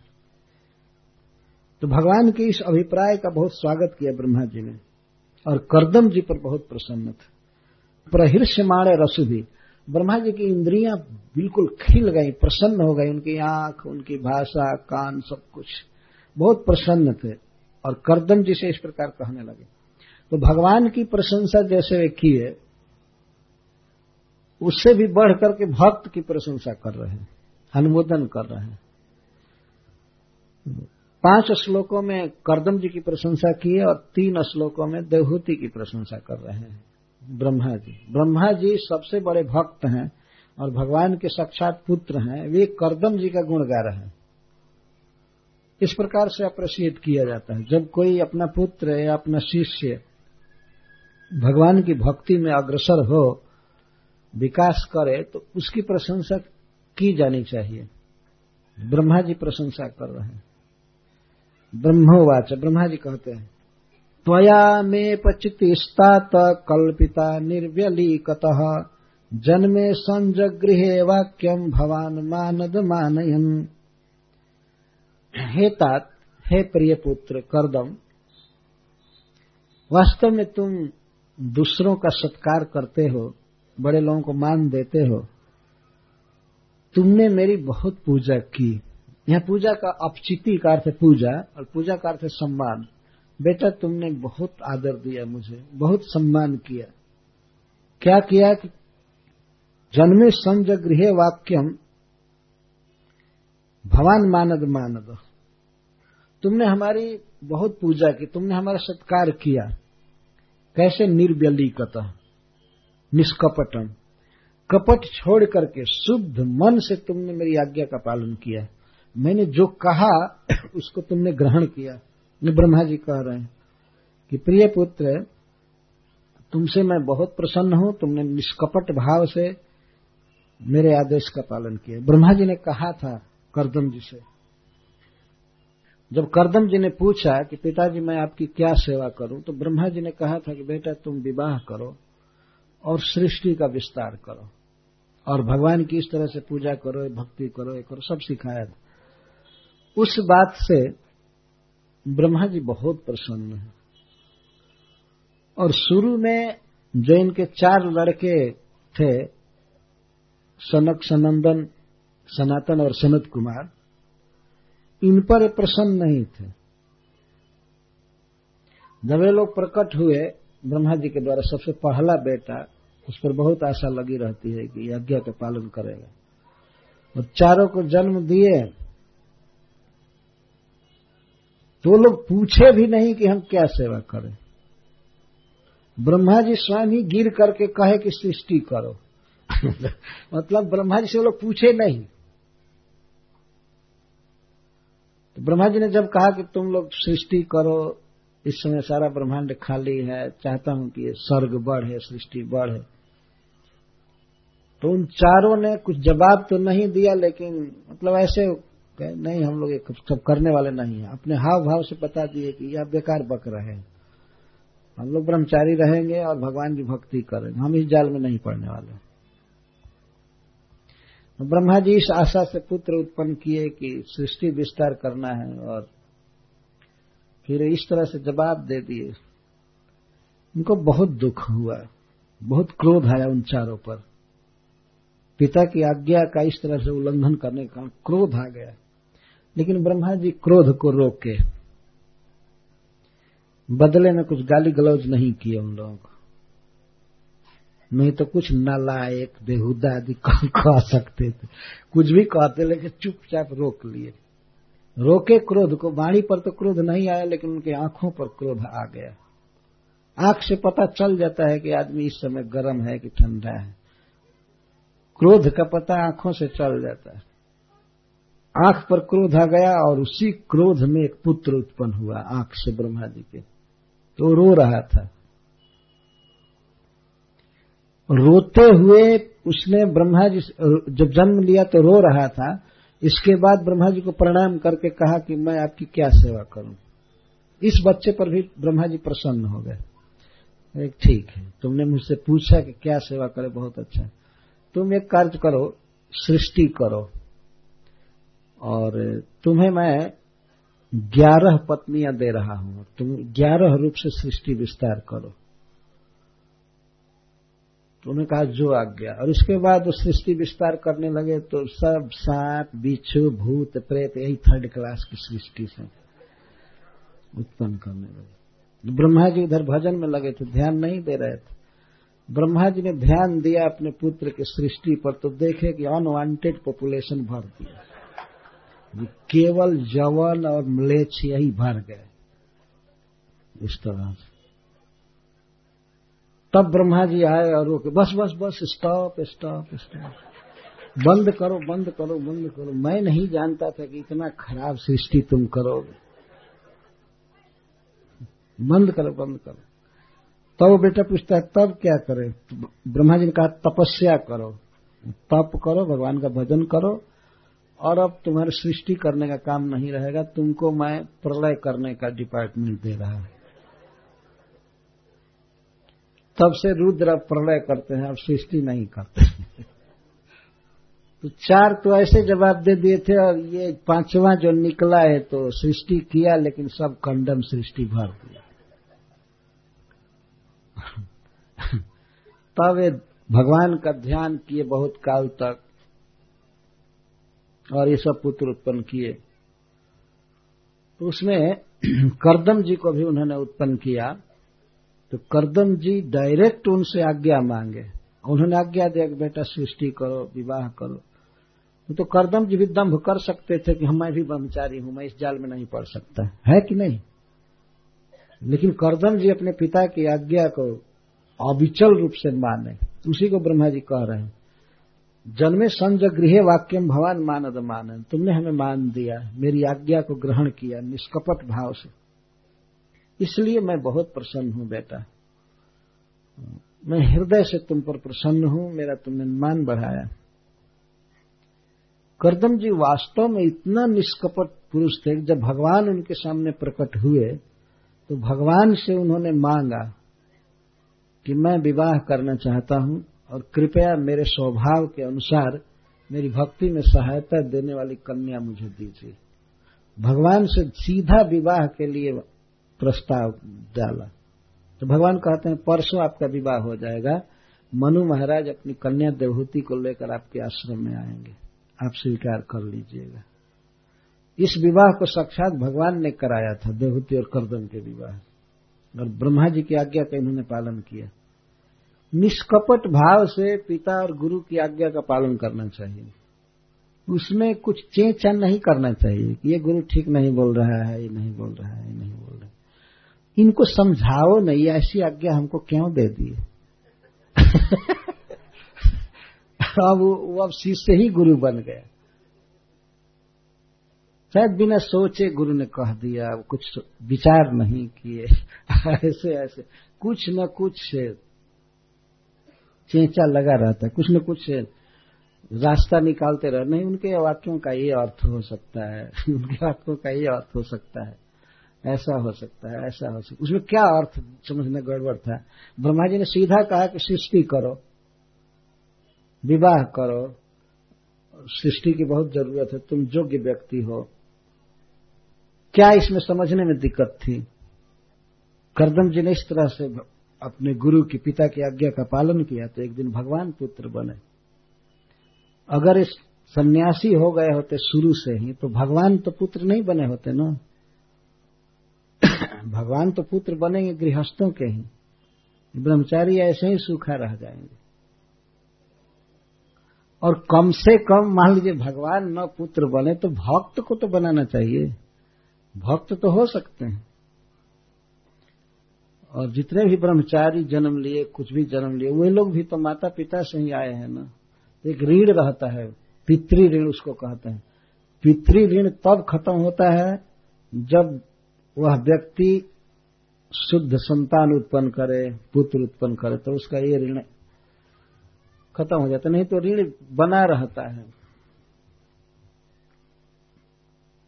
तो भगवान के इस अभिप्राय का बहुत स्वागत किया ब्रह्मा जी ने। और करदम जी पर बहुत प्रसन्न थे। प्रहृष्य माणे रसु भी। ब्रह्मा जी की इंद्रियाँ बिल्कुल खिल गई, प्रसन्न हो गई। उनकी आँख, उनकी भाषा, कान, सब कुछ। बहुत प्रसन्न थे। और करदम जी से इस प्रकार कहने लगे। तो भगवान की प्रशंसा जैसे वे किए, उससे भी बढ़ करके भक्त की प्रशंसा कर रहे हैं, अनुमोदन कर रहे हैं। पाँच श्लोकों में करदम जी की प्रशंसा की है और तीन श्लोकों में देवहूति की प्रशंसा कर रहे हैं। ब्रह्मा जी। ब्रह्मा जी सबसे बड़े भक्त हैं और भगवान के साक्षात पुत्र हैं। वे करदम जी का गुण गा रहे हैं। इस प्रकार से अप्रिशिएट किया जाता है। जब कोई अपना पुत्र या अपना शिष्य भगवान की भक्ति में अग्रसर हो, विकास करे तो उसकी प्रशंसा की जानी चाहिए। ब्रह्मा जी प्रशंसा कर रहे हैं। ब्रह्मोवाच ब्रह्मा जी कहते हैं। त्वया मे पचितिस्तात कल्पिता निर्व्यलीकत। जन्मे संजगृहे वाक्यम भवान मानद मानयन। हे तात हे प्रिय पुत्र करदम, वास्तव में तुम दूसरों का सत्कार करते हो, बड़े लोगों को मान देते हो। तुमने मेरी बहुत पूजा की। यह पूजा का अपचिति का अर्थ पूजा और पूजा का अर्थ सम्मान। बेटा, तुमने बहुत आदर दिया मुझे, बहुत सम्मान किया। क्या किया कि जन्मे संज गृह वाक्यम, भवान मानद मानद। तुमने हमारी बहुत पूजा की, तुमने हमारा सत्कार किया। कैसे निर्व्यली कतः निष्कपटम। कपट छोड़ करके शुद्ध मन से तुमने मेरी आज्ञा का पालन किया। मैंने जो कहा, उसको तुमने ग्रहण किया। ब्रह्मा जी कह रहे हैं कि, प्रिय पुत्र, तुमसे मैं बहुत प्रसन्न हूँ। तुमने निष्कपट भाव से मेरे आदेश का पालन किया। ब्रह्मा जी ने कहा था करदम जी से। जब करदम जी ने पूछा कि, पिताजी, मैं आपकी क्या सेवा करूँ? तो ब्रह्मा जी ने कहा था कि, बेटा, तुम विवाह करो और सृष्टि का विस्तार करो और भगवान की इस तरह से पूजा करो, भक्ति करो, ये करो, सब सिखाया था। उस बात से ब्रह्मा जी बहुत प्रसन्न है। और शुरू में जो इनके चार लड़के थे, सनक, सनंदन, सनातन और सनत कुमार, इन पर प्रसन्न नहीं थे। जब वे लोग प्रकट हुए, ब्रह्मा जी के द्वारा सबसे पहला बेटा, उस पर बहुत आशा लगी रहती है कि यज्ञ का पालन करेगा। और चारों को जन्म दिए तो लोग पूछे भी नहीं कि हम क्या सेवा करें। ब्रह्मा जी स्वयं ही गिर करके कहे कि सृष्टि करो। मतलब ब्रह्मा जी से लोग पूछे नहीं। तो ब्रह्मा जी ने जब कहा कि तुम लोग सृष्टि करो, इस समय सारा ब्रह्मांड खाली है, चाहता हूँ कि ये स्वर्ग बढ़े, सृष्टि बढ़े। तो उन चारों ने कुछ जवाब तो नहीं दिया, लेकिन मतलब ऐसे नहीं, हम लोग सब करने वाले नहीं है। अपने हाव भाव से बता दिए कि यह बेकार बक रहे हैं। हम लोग ब्रह्मचारी रहेंगे और भगवान की भक्ति करेंगे। हम इस जाल में नहीं पड़ने वाले तो ब्रह्मा जी इस आशा से पुत्र उत्पन्न किए कि सृष्टि विस्तार करना है और फिर इस तरह से जवाब दे दिए। उनको बहुत दुख हुआ, बहुत क्रोध आया उन चारों पर। पिता की आज्ञा का इस तरह से उल्लंघन करने का क्रोध आ गया। लेकिन ब्रह्मा जी क्रोध को रोके। बदले में कुछ गाली गलौज नहीं किए उन लोगों को। नहीं तो कुछ नालायक, बेहुदा आदि कह सकते थे? कुछ भी कहते, लेकिन चुपचाप रोक लिए। रोके क्रोध को। वाणी पर तो क्रोध नहीं आया, लेकिन उनके आँखों पर क्रोध आ गया। आँख से पता चल जाता है कि आदमी इस समय गर्म है कि ठंडा है। क्रोध का पता आँखों से चल जाता है। आँख पर क्रोध आ गया और उसी क्रोध में एक पुत्र उत्पन्न हुआ, आँख से ब्रह्मा जी के। तो रो रहा था। रोते हुए उसने ब्रह्मा जी जब जन्म लिया तो रो रहा था। इसके बाद ब्रह्मा जी को प्रणाम करके कहा कि मैं आपकी क्या सेवा करूँ। इस बच्चे पर भी ब्रह्मा जी प्रसन्न हो गए। ठीक है, तुमने मुझसे पूछा कि क्या सेवा करे, बहुत अच्छा। तुम एक कार्य करो, सृष्टि करो। और तुम्हें मैं ग्यारह पत्नियाँ दे रहा हूँ। तुम ग्यारह रूप से सृष्टि विस्तार करो। तो उन्होंने कहा, जो आज्ञा। और उसके बाद वो सृष्टि विस्तार करने लगे तो सब सांप, बिच्छू, भूत, प्रेत, यही थर्ड क्लास की सृष्टि से उत्पन्न करने लगे। ब्रह्मा जी उधर भजन में लगे थे, ध्यान नहीं दे रहे थे। ब्रह्मा जी ने ध्यान दिया अपने पुत्र की सृष्टि पर तो देखे कि अनवांटेड पॉपुलेशन भर दिया। केवल जवन और मलेच्छ यही भर गए। इस तरह से। तब ब्रह्मा जी आए और रोके, बस बस बस स्टॉप स्टॉप स्टॉप बंद करो बंद करो बंद करो। मैं नहीं जानता था कि इतना खराब सृष्टि तुम करोगे। बंद करो बंद करो। तब तो बेटा पूछता है, तब क्या करे? ब्रह्मा जी ने कहा, तपस्या करो। तप करो, भगवान का भजन करो। और अब तुम्हारे सृष्टि करने का काम नहीं रहेगा, तुमको मैं प्रलय करने का डिपार्टमेंट दे रहा हूँ। तब से रुद्र प्रलय करते हैं, अब सृष्टि नहीं करते तो चार तो ऐसे जवाब दे दिए थे, और ये पांचवा जो निकला है तो सृष्टि किया, लेकिन सब कंडम सृष्टि भर दिया। तब ये भगवान का ध्यान किए बहुत काल तक और ये सब पुत्र उत्पन्न किए। तो उसमें करदम जी को भी उन्होंने उत्पन्न किया। तो करदम जी डायरेक्ट उनसे आज्ञा मांगे। उन्होंने आज्ञा दिया कि बेटा सृष्टि करो, विवाह करो। तो करदम जी भी दम्भ कर सकते थे कि हम, मैं भी ब्रह्मचारी हूँ, मैं इस जाल में नहीं पड़ सकता। है कि नहीं? लेकिन करदम जी अपने पिता की आज्ञा को अविचल रूप से माने। उसी को ब्रह्मा जी कह रहे हैं। जन्मे संज गृह वाक्यम भवान मानद मानन। तुमने हमें मान दिया, मेरी आज्ञा को ग्रहण किया निष्कपट भाव से। इसलिए मैं बहुत प्रसन्न हूँ बेटा। मैं हृदय से तुम पर प्रसन्न हूँ, मेरा तुमने मान बढ़ाया। करदम जी वास्तव में इतना निष्कपट पुरुष थे जब भगवान उनके सामने प्रकट हुए तो भगवान से उन्होंने मांगा कि मैं विवाह करना चाहता हूँ। और कृपया मेरे स्वभाव के अनुसार मेरी भक्ति में सहायता देने वाली कन्या मुझे दीजिए। भगवान से सीधा विवाह के लिए प्रस्ताव डाला। तो भगवान कहते हैं, परसों आपका विवाह हो जाएगा। मनु महाराज अपनी कन्या देवहूति को लेकर आपके आश्रम में आएँगे। आप स्वीकार कर लीजिएगा। इस विवाह को साक्षात भगवान ने कराया था, देवहूति और करदम के विवाह। और ब्रह्मा जी की आज्ञा का इन्होंने पालन किया। निष्कपट भाव से पिता और गुरु की आज्ञा का पालन करना चाहिए। उसमें कुछ चेचा नहीं करना चाहिए कि ये गुरु ठीक नहीं बोल रहा है, ये नहीं बोल रहा है, ये नहीं बोल रहा है। इनको समझाओ नहीं, ऐसी आज्ञा हमको क्यों दे दिए? अब वो अब शिष्य ही गुरु बन गया शायद बिना सोचे गुरु ने कह दिया कुछ विचार नहीं किए। ऐसे ऐसे, कुछ न कुछ चेचा लगा रहता है। कुछ न कुछ रास्ता निकालते रह। नहीं, उनके वाक्यों का ये अर्थ हो सकता है। उनके वाक्यों का ये अर्थ हो सकता है। ऐसा हो सकता है, ऐसा हो सकता है। उसमें क्या अर्थ समझने गड़बड़ था? ब्रह्मा जी ने सीधा कहा कि सृष्टि करो। विवाह करो। सृष्टि की बहुत ज़रूरत है। तुम योग्य व्यक्ति हो। क्या इसमें समझने में दिक्कत थी? करदम जी ने इस तरह से अपने गुरु के पिता की आज्ञा का पालन किया तो एक दिन भगवान पुत्र बने। अगर इस सन्यासी हो गए होते शुरू से ही तो भगवान तो पुत्र नहीं बने होते ना। भगवान तो पुत्र बनेंगे गृहस्थों के ही। ब्रह्मचारी ऐसे ही सूखा रह जाएँगे। और कम से कम मान लीजिए भगवान न पुत्र बने तो भक्त को तो बनाना चाहिए। भक्त तो हो सकते हैं। और जितने भी ब्रह्मचारी जन्म लिए, कुछ भी जन्म लिए वे लोग भी तो माता पिता से ही आए हैं ना। एक ऋण रहता है, पितृ ऋण उसको कहते हैं। पितृ ऋण तब खत्म होता है जब वह व्यक्ति शुद्ध संतान उत्पन्न करे, पुत्र उत्पन्न करे तो उसका ये ऋण खत्म हो जाता नहीं तो ऋण बना रहता है।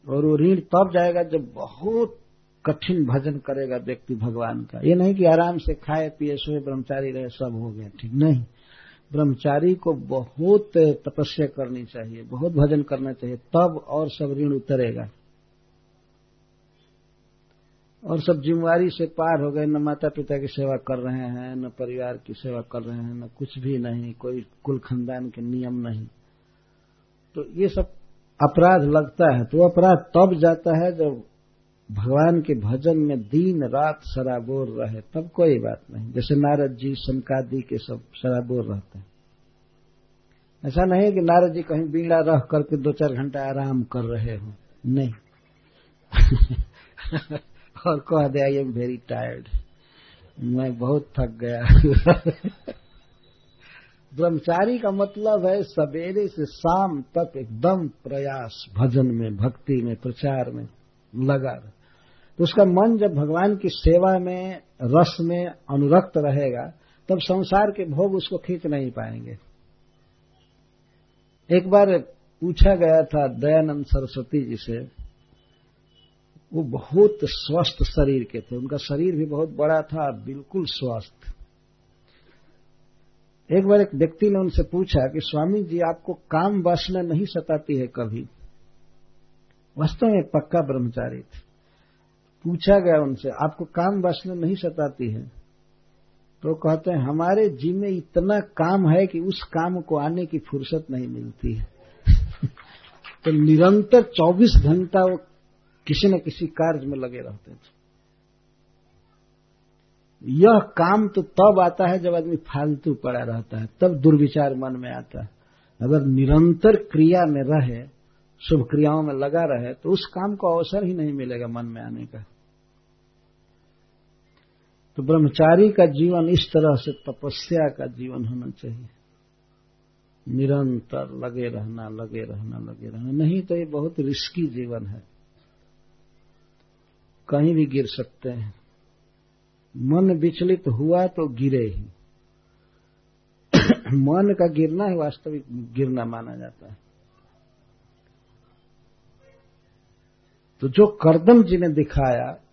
और वो ऋण तब जाएगा जब बहुत कठिन भजन करेगा व्यक्ति भगवान का। ये नहीं कि आराम से खाए, पिए, सोए, ब्रह्मचारी रहे, सब हो गया। ठीक नहीं। ब्रह्मचारी को बहुत तपस्या करनी चाहिए, बहुत भजन करना चाहिए, तब और सब ऋण उतरेगा। और सब जिम्मेवारी से पार हो गए, न माता पिता की सेवा कर रहे हैं, न परिवार की सेवा कर रहे हैं, न कुछ भी नहीं, कोई कुल खानदान के नियम नहीं। तो ये सब अपराध लगता है। तो अपराध तब जाता है जब भगवान के भजन में दिन रात शराबोर रहे, तब कोई बात नहीं। जैसे नारद जी शंकादि के सब शराबोर रहते हैं। ऐसा नहीं कि नारद जी कहीं बीड़ा रह करके दो चार घंटा आराम कर रहे हो। नहीं। और कह दे, आई एम वेरी टायर्ड। मैं बहुत थक गया ब्रह्मचारी का मतलब है, सवेरे से शाम तक एकदम प्रयास, भजन में, भक्ति में, प्रचार में लगा तो उसका मन जब भगवान की सेवा में, रस में अनुरक्त रहेगा, तब संसार के भोग उसको खींच नहीं पाएँगे। एक बार पूछा गया था दयानंद सरस्वती जी से, वो बहुत स्वस्थ शरीर के थे। उनका शरीर भी बहुत बड़ा था, बिल्कुल स्वस्थ। एक बार एक व्यक्ति ने उनसे पूछा कि, स्वामी जी, आपको काम वासना नहीं सताती है कभी? वास्तव में पक्का ब्रह्मचारी थे। पूछा गया उनसे, आपको काम वासना नहीं सताती है? तो कहते हैं, हमारे जी में इतना काम है कि उस काम को आने की फुर्सत नहीं मिलती है। तो निरंतर 24 घंटा वो किसी न किसी कार्य में लगे रहते थे यह काम तो तब आता है जब आदमी फालतू पड़ा रहता है, तब दुर्विचार मन में आता है। अगर निरंतर क्रिया में रहे, शुभ क्रियाओं में लगा रहे तो उस काम को अवसर ही नहीं मिलेगा मन में आने का। तो ब्रह्मचारी का जीवन इस तरह से तपस्या का जीवन होना चाहिए। निरंतर लगे रहना लगे रहना लगे रहना। नहीं तो ये बहुत रिस्की जीवन है। कहीं भी गिर सकते हैं। मन विचलित हुआ तो गिरे ही। मन का गिरना ही वास्तविक गिरना माना जाता है। तो जो करदम जी ने दिखाया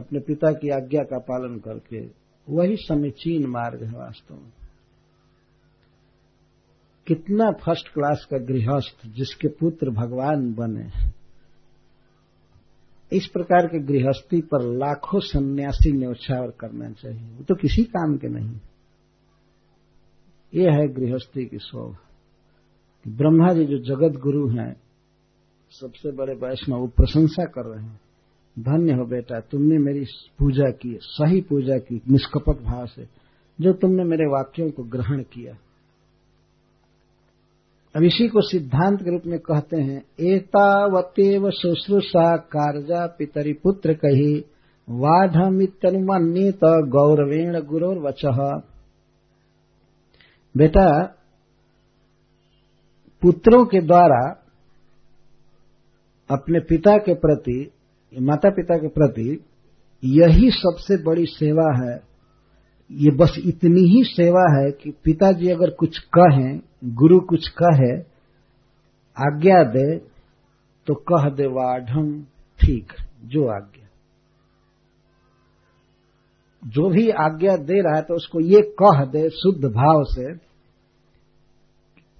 अपने पिता की आज्ञा का पालन करके, वही समीचीन मार्ग है वास्तव में। कितना फ़र्स्ट क्लास का गृहस्थ जिसके पुत्र भगवान बने, इस प्रकार के गृहस्थी पर लाखों सन्यासी न्यौछावर करना चाहिए। वो तो किसी काम के नहीं। ये है गृहस्थी की शोभ। ब्रह्मा जी जो जगत गुरु हैं, सबसे बड़े वैष्णव वो प्रशंसा कर रहे हैं। धन्य हो बेटा, तुमने मेरी पूजा की, सही पूजा की, निष्कपट भाव से, जो तुमने मेरे वाक्यों को ग्रहण किया। अब इसी को सिद्धांत के रूप में कहते हैं एतावतेव शुश्रूषा कार्जा पितरी पुत्र कही वाढ़मितनुमान्यत गौरवेण गुरोर वच बेटा, पुत्रों के द्वारा अपने पिता के प्रति माता पिता के प्रति यही सबसे बड़ी सेवा है। ये बस इतनी ही सेवा है कि पिताजी अगर कुछ कहें, गुरु कुछ कहे, आज्ञा दे तो कह दे वाढ़ ठीक, जो आज्ञा। जो भी आज्ञा दे रहा है तो उसको ये कह दे शुद्ध भाव से,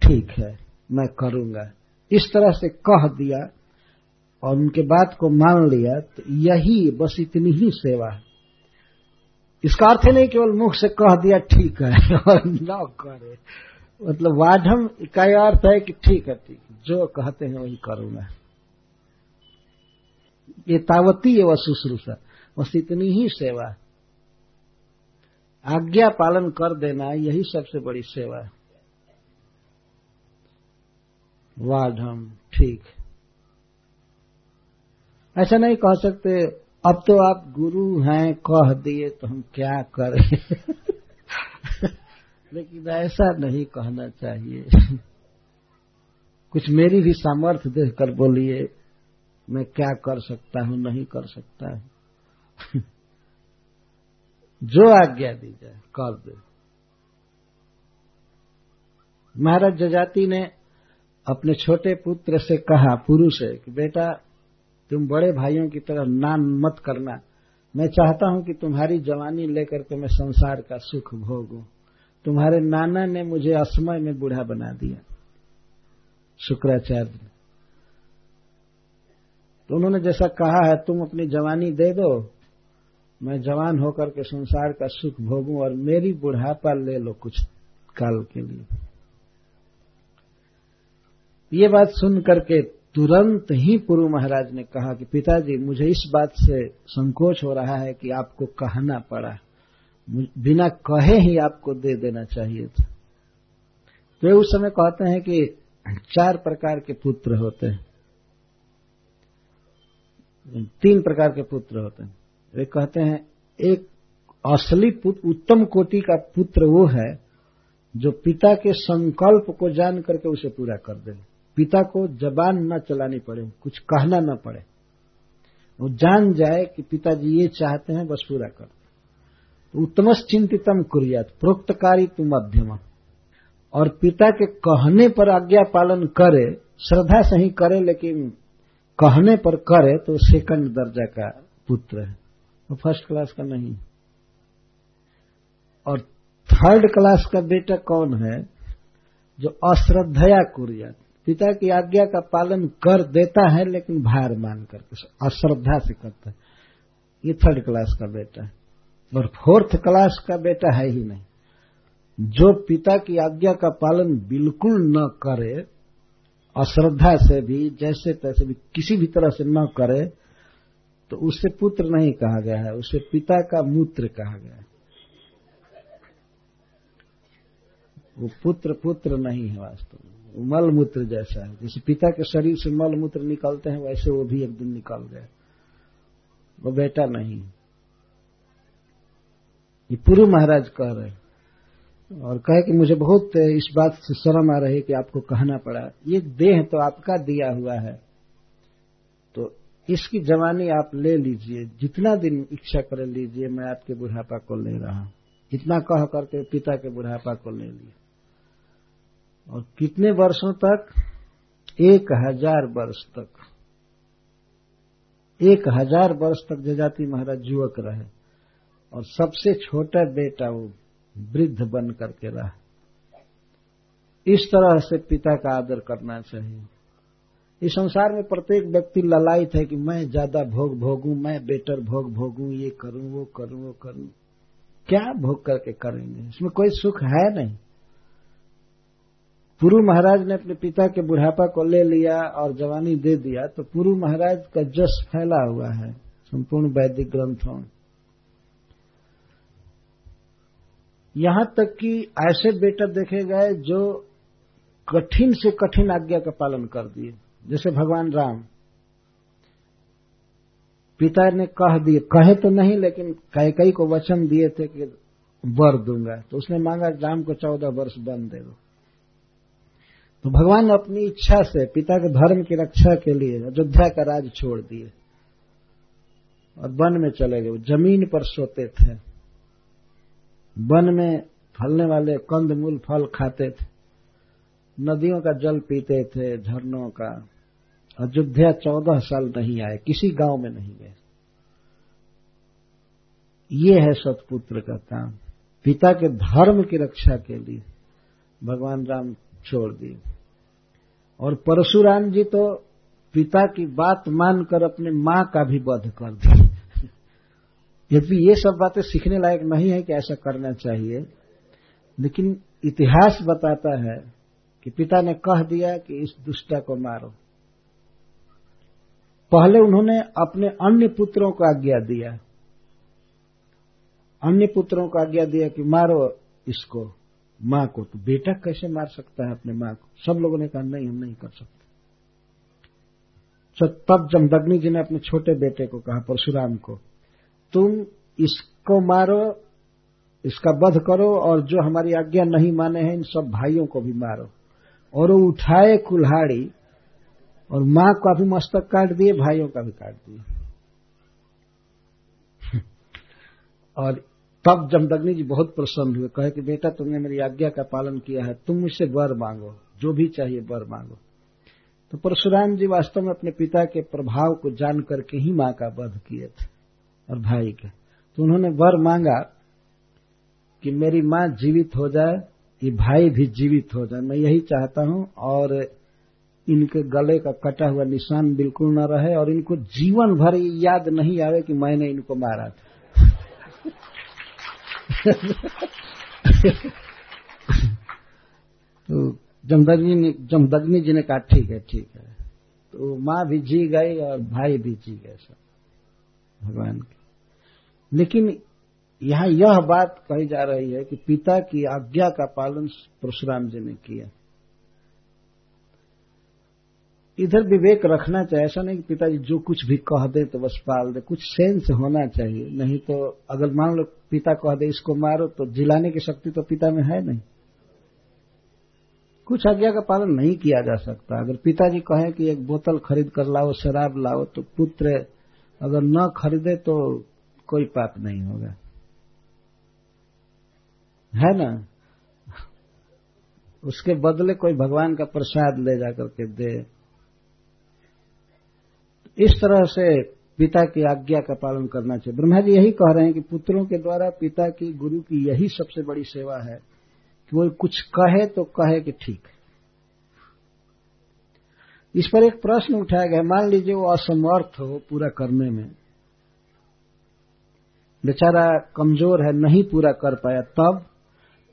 ठीक है, मैं करूँगा। इस तरह से कह दिया और उनके बात को मान लिया तो यही बस इतनी ही सेवा है। इसका अर्थ नहीं केवल मुख से कह दिया, ठीक है, और न करे। मतलब वाढ़म का अर्थ है कि ठीक है, ठीक जो कहते हैं वही करूँगा ये तावती है, वह शुश्रूषा। बस इतनी ही सेवा है। आज्ञा पालन कर देना, यही सबसे बड़ी सेवा है। वाढ़म, ठीक ऐसा नहीं कह सकते। अब तो आप गुरु हैं, कह दिए तो हम क्या करें? लेकिन ऐसा नहीं कहना चाहिए। कुछ मेरी भी सामर्थ्य देखकर बोलिए, मैं क्या कर सकता हूँ, नहीं कर सकता हूँ? जो आज्ञा दी जाए, कर दे। महाराज जजाति ने अपने छोटे पुत्र से कहा, पुरुष है कि बेटा तुम बड़े भाइयों की तरह नान मत करना। मैं चाहता हूँ कि तुम्हारी जवानी लेकर के मैं संसार का सुख भोगूं। तुम्हारे नाना ने मुझे असमय में बूढ़ा बना दिया। शुक्राचार्य तो उन्होंने जैसा कहा है, तुम अपनी जवानी दे दो। मैं जवान होकर के संसार का सुख भोगूं और मेरी बुढ़ापा ले लो कुछ काल के लिए। ये बात सुन करके तुरंत ही पुरु महाराज ने कहा कि पिताजी, मुझे इस बात से संकोच हो रहा है कि आपको कहना पड़ा। बिना कहे ही आपको दे देना चाहिए था। तो उस समय कहते हैं कि चार प्रकार के पुत्र होते हैं। तीन प्रकार के पुत्र होते हैं। वे कहते हैं, एक असली पुत्र उत्तम कोटि का पुत्र वो है जो पिता के संकल्प को जान करके उसे पूरा कर दे पिता को जबान न चलानी पड़े, कुछ कहना न पड़े। वो जान जाए कि पिताजी ये चाहते हैं, बस पूरा कर तो चिंतितम कुरियात, प्रोक्तकारी तु मध्यम और पिता के कहने पर आज्ञा पालन करे, श्रद्धा से ही करे, लेकिन कहने पर करे तो सेकंड दर्जा का पुत्र है। वो फ़र्स्ट क्लास का नहीं। और थर्ड क्लास का बेटा कौन है? जो अश्रद्धया कुरियात। पिता की आज्ञा का पालन कर देता है, लेकिन भार मान करके अश्रद्धा से करता है। ये थर्ड क्लास का बेटा है। और फोर्थ क्लास का बेटा है ही नहीं। जो पिता की आज्ञा का पालन बिल्कुल न करे, अश्रद्धा से भी, जैसे तैसे भी किसी भी तरह से न करे तो उसे पुत्र नहीं कहा गया है, उसे पिता का मूत्र कहा गया है। वो पुत्र पुत्र नहीं है वास्तव में। मल मूत्र जैसा है। जैसे पिता के शरीर से मल मूत्र निकलते हैं, वैसे वो भी एक दिन निकल गए वो बेटा नहीं। ये पूर्व महाराज कह रहे और कहे कि मुझे बहुत इस बात से शर्म आ रही है कि आपको कहना पड़ा। ये देह तो आपका दिया हुआ है। तो इसकी जवानी आप ले लीजिए। जितना दिन इच्छा कर लीजिए, मैं आपके बुढ़ापा को ले रहा हूँ। इतना कह करके पिता के बुढ़ापा को ले लिया और कितने वर्षों तक? एक हज़ार वर्ष तक। एक हज़ार वर्ष तक जजाति महाराज युवक रहे और सबसे छोटा बेटा वो वृद्ध बन करके रहा। इस तरह से पिता का आदर करना चाहिए। इस संसार में प्रत्येक व्यक्ति ललायत है कि मैं ज़्यादा भोग भोगूं, मैं बेटर भोग भोगूं, ये करूँ, वो करूँ वो करूँ। क्या भोग करके करेंगे? इसमें कोई सुख है नहीं। पुरु महाराज ने अपने पिता के बुढ़ापा को ले लिया और जवानी दे दिया तो पुरु महाराज का जस फैला हुआ है, संपूर्ण वैदिक ग्रंथों में। यहाँ तक कि ऐसे बेटा देखे गए जो कठिन से कठिन आज्ञा का पालन कर दिए, जैसे भगवान राम। पिता ने कह दिए, कहे तो नहीं, लेकिन कई कई को वचन दिए थे कि वर दूँगा। तो उसने मांगा, राम को चौदह वर्ष बन दे दो। तो भगवान अपनी इच्छा से पिता के धर्म की रक्षा के लिए अयोध्या का राज छोड़ दिए और वन में चले गए। ज़मीन पर सोते थे। वन में फलने वाले कंद मूल फल खाते थे। नदियों का जल पीते थे, झरनों का। अयोध्या चौदह साल नहीं आए, किसी गाँव में नहीं गए। ये है सतपुत्र का काम। पिता के धर्म की रक्षा के लिए भगवान राम छोड़ दिए। और परशुराम जी तो पिता की बात मानकर अपने माँ का भी वध कर दी यदि ये सब बातें सीखने लायक नहीं है कि ऐसा करना चाहिए, लेकिन इतिहास बताता है कि पिता ने कह दिया कि इस दुष्टा को मारो। पहले उन्होंने अपने अन्य पुत्रों को आज्ञा दिया। अन्य पुत्रों को आज्ञा दिया कि मारो इसको। माँ को तो बेटा कैसे मार सकता है अपने माँ को? सब लोगों ने कहा, नहीं, हम नहीं कर सकते। तब जमदग्नि जी ने अपने छोटे बेटे को कहा, परशुराम को, तुम इसको मारो, इसका वध करो और जो हमारी आज्ञा नहीं माने हैं, इन सब भाइयों को भी मारो। और वो उठाए कुल्हाड़ी और माँ का भी मस्तक काट दिए, भाइयों का भी काट दिए। और तब जमदग्नि जी बहुत प्रसन्न हुए, कहे कि बेटा तुमने मेरी आज्ञा का पालन किया है, तुम मुझसे वर मांगो, जो भी चाहिए वर मांगो। तो परशुराम जी वास्तव में अपने पिता के प्रभाव को जान करके ही माँ का वध किए थे, और भाई का। तो उन्होंने वर मांगा कि मेरी माँ जीवित हो जाए, ये भाई भी जीवित हो जाए। मैं यही चाहता हूँ, और इनके गले का कटा हुआ निशान बिल्कुल न रहे, और इनको जीवन भर याद नहीं आवे कि मैंने इनको मारा था। तो जमदग्नि जमदग्नि जी ने कहा, ठीक है ठीक है। तो माँ भी जी गई और भाई भी जी गए सब, भगवान के। लेकिन यहाँ यह बात कही जा रही है कि पिता की आज्ञा का पालन परशुराम जी ने किया। इधर विवेक रखना चाहिए, ऐसा नहीं कि पिताजी जो कुछ भी कह दे तो बस पाल दे, कुछ सेंस होना चाहिए, नहीं तो अगर मान लो पिता कह दे, इसको मारो तो जिलाने की शक्ति तो पिता में है नहीं। कुछ आज्ञा का पालन नहीं किया जा सकता। अगर पिताजी कहे कि एक बोतल खरीद कर लाओ, शराब लाओ तो पुत्र अगर न खरीदे तो कोई पाप नहीं होगा। है ना? उसके बदले कोई भगवान का प्रसाद ले जाकर के दे। इस तरह से पिता की आज्ञा का पालन करना चाहिए। ब्रह्मा जी यही कह रहे हैं कि पुत्रों के द्वारा पिता की, गुरु की यही सबसे बड़ी सेवा है कि वो कुछ कहे तो कहे कि ठीक। इस पर एक प्रश्न उठाया गया। मान लीजिए वो असमर्थ हो पूरा करने में। बेचारा कमज़ोर है, नहीं पूरा कर पाया तब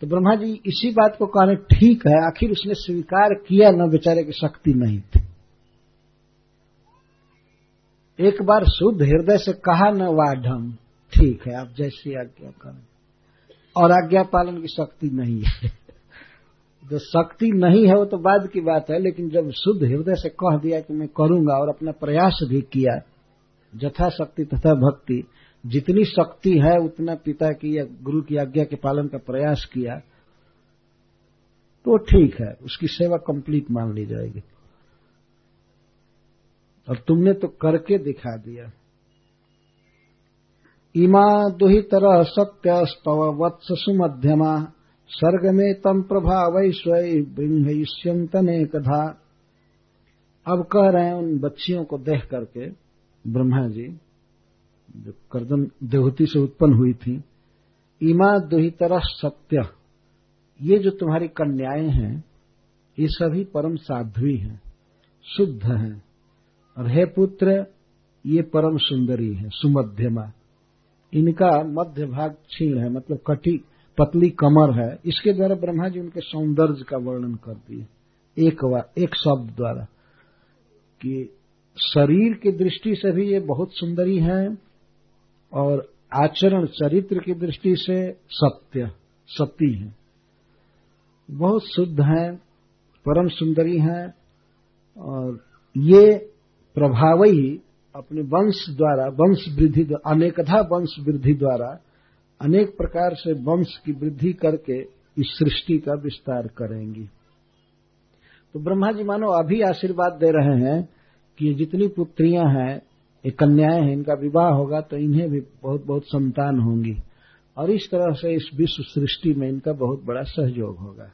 तो ब्रह्मा जी इसी बात को कह रहे ठीक है, आखिर उसने स्वीकार किया न, बेचारे की शक्ति नहीं थी। एक बार शुद्ध हृदय से कहा न वाढ़ ठीक है, आप जैसी आज्ञा करें। और आज्ञा पालन की शक्ति नहीं है। जो शक्ति नहीं है, वो तो बाद की बात है, लेकिन जब शुद्ध हृदय से कह दिया कि मैं करूँगा और अपना प्रयास भी किया जथा शक्ति तथा भक्ति, जितनी शक्ति है, उतना पिता की या गुरु की आज्ञा के पालन का प्रयास किया तो ठीक है, उसकी सेवा कंप्लीट मान ली जाएगी। और तुमने तो करके दिखा दिया। इमा दुहितर सत्य स्तव वत्स सुमध्यमा सर्ग में तम प्रभा वैश्वय ब्रह्मयिष्यंतने कथा अब कह रहे हैं उन बच्चियों को देख करके, ब्रह्मा जी, जो कर्दन देवती से उत्पन्न हुई थी, इमा दुहितर सत्य, ये जो तुम्हारी कन्याएँ हैं, ये सभी परम साध्वी हैं, शुद्ध हैं। और हे पुत्र, ये परम सुंदरी है, सुमध्यमा। इनका मध्य भाग क्षीण है मतलब कटी, पतली कमर है। इसके द्वारा ब्रह्मा जी उनके सौंदर्य का वर्णन कर दिए एक एक शब्द द्वारा कि शरीर की दृष्टि से भी ये बहुत सुंदरी हैं और आचरण चरित्र की दृष्टि से सत्य, सती है। बहुत शुद्ध हैं, परम सुंदरी हैं और ये प्रभाव ही अपने वंश द्वारा, वंश वृद्धि अनेकधा वंश वृद्धि द्वारा अनेक प्रकार से वंश की वृद्धि करके इस सृष्टि का विस्तार करेंगी। तो ब्रह्मा जी मानो अभी आशीर्वाद दे रहे हैं कि जितनी पुत्रियाँ हैं, ये कन्याएँ हैं, इनका विवाह होगा तो इन्हें भी बहुत बहुत संतान होंगी। और इस तरह से इस विश्व सृष्टि में इनका बहुत बड़ा सहयोग होगा।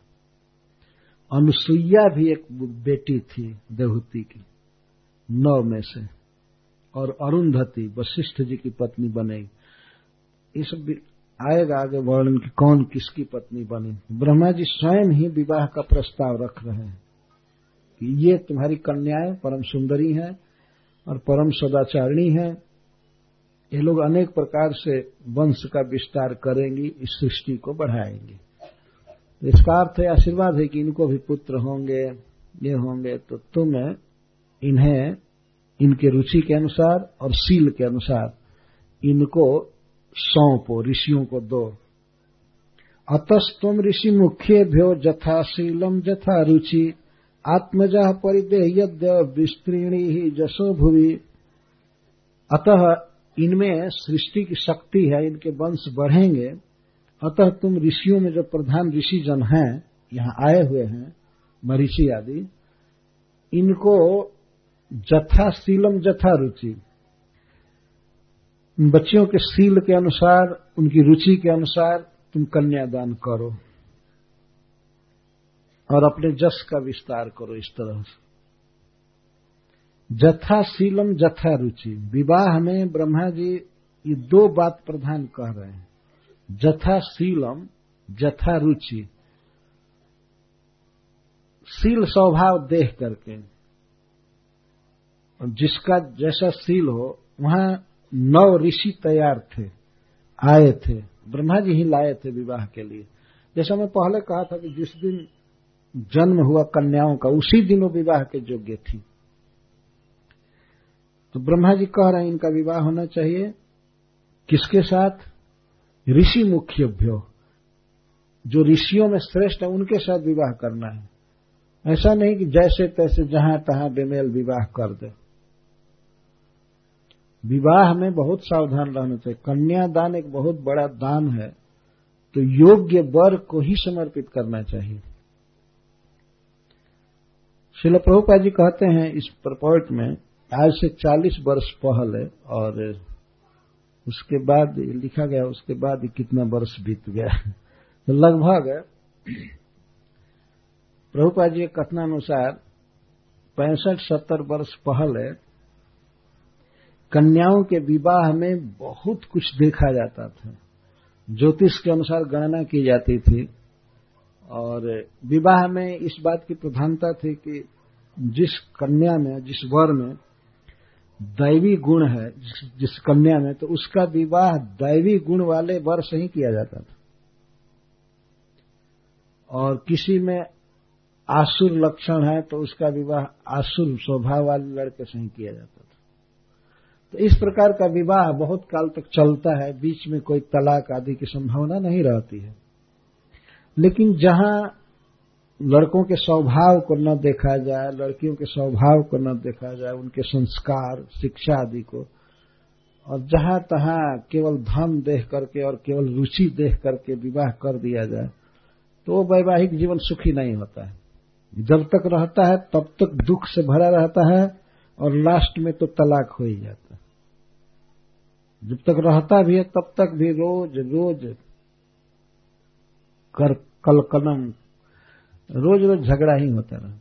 अनुसुईया भी एक बेटी थी, देवहूति की। नौ में से। और अरुंधति, वशिष्ठ जी की पत्नी बनेगी। ये सब आएगा आगे वर्णन की कौन किसकी पत्नी बने। ब्रह्मा जी स्वयं ही विवाह का प्रस्ताव रख रहे हैं कि ये तुम्हारी कन्याएँ परम सुंदरी हैं और परम सदाचारिणी हैं। ये लोग अनेक प्रकार से वंश का विस्तार करेंगी, इस सृष्टि को बढ़ाएँगी। तो इसका अर्थ है, आशीर्वाद है कि इनको भी पुत्र होंगे, ये होंगे तो तुम इन्हें इनके रुचि के अनुसार और सील के अनुसार इनको सौंपो, ऋषियों को दो। अतस तुम ऋषि मुख्य भ्यो जथाशीलम जथा रुचि। आत्मजा परिदेह यद्य विस्तृणी ही जसो भुवि। अतः इनमें सृष्टि की शक्ति है, इनके वंश बढ़ेंगे। अतः तुम ऋषियों में जो प्रधान ऋषि जन हैं, यहाँ आए हुए हैं मरीषि आदि, इनको जथा शीलम जथा रुचि। बच्चियों के सील के अनुसार, उनकी रुचि के अनुसार तुम कन्यादान करो और अपने जस का विस्तार करो इस तरह से। जथा शीलम जथा रुचि। विवाह में ब्रह्मा जी ये दो बात प्रधान कह रहे हैं। जथा शीलम जथा रुचि। शील स्वभाव देख करके। जिसका जैसा सील हो, वहाँ नौ ऋषि तैयार थे, आए थे। ब्रह्मा जी ही लाए थे विवाह के लिए। जैसा मैं पहले कहा था कि जिस दिन जन्म हुआ कन्याओं का, उसी दिन वो विवाह के योग्य थी। तो ब्रह्मा जी कह रहे हैं, इनका विवाह होना चाहिए। किसके साथ? ऋषि मुख्यभ्यो। जो ऋषियों में श्रेष्ठ है, उनके साथ विवाह करना है। ऐसा नहीं कि जैसे तैसे, जहाँ तहां बेमेल विवाह कर दे। विवाह में बहुत सावधान रहना चाहिए। कन्यादान एक बहुत बड़ा दान है। तो योग्य वर को ही समर्पित करना चाहिए। शिल प्रभुपा जी कहते हैं इस प्रपोर्ट में, आज से 40 वर्ष पहले और उसके बाद लिखा गया, उसके बाद कितना वर्ष बीत गया। तो लगभग प्रभुपा जी के कथनानुसार पैंसठ सत्तर वर्ष पहले कन्याओं के विवाह में बहुत कुछ देखा जाता था। ज्योतिष के अनुसार गणना की जाती थी। और विवाह में इस बात की प्रधानता थी कि जिस कन्या में जिस वर में दैवी गुण है जिस, कन्या में तो उसका विवाह दैवी गुण वाले वर से ही किया जाता था। और किसी में आसुर लक्षण है तो उसका विवाह आसुर स्वभाव वाले लड़के से ही किया जाता तो इस प्रकार का विवाह बहुत काल तक चलता है, बीच में कोई तलाक आदि की संभावना नहीं रहती है। लेकिन जहाँ लड़कों के स्वभाव को न देखा जाए, लड़कियों के स्वभाव को न देखा जाए, उनके संस्कार, शिक्षा आदि को, और जहाँ तहां केवल धन देख करके और केवल रुचि देख करके विवाह कर दिया जाए तो वो वैवाहिक जीवन सुखी नहीं होता है। जब तक रहता है, तब तक दुख से भरा रहता है, और लास्ट में तो तलाक हो ही जाता है। जब तक रहता भी है, तब तक भी रोज रोज कर कलकलम रोज रोज झगड़ा ही होता रहता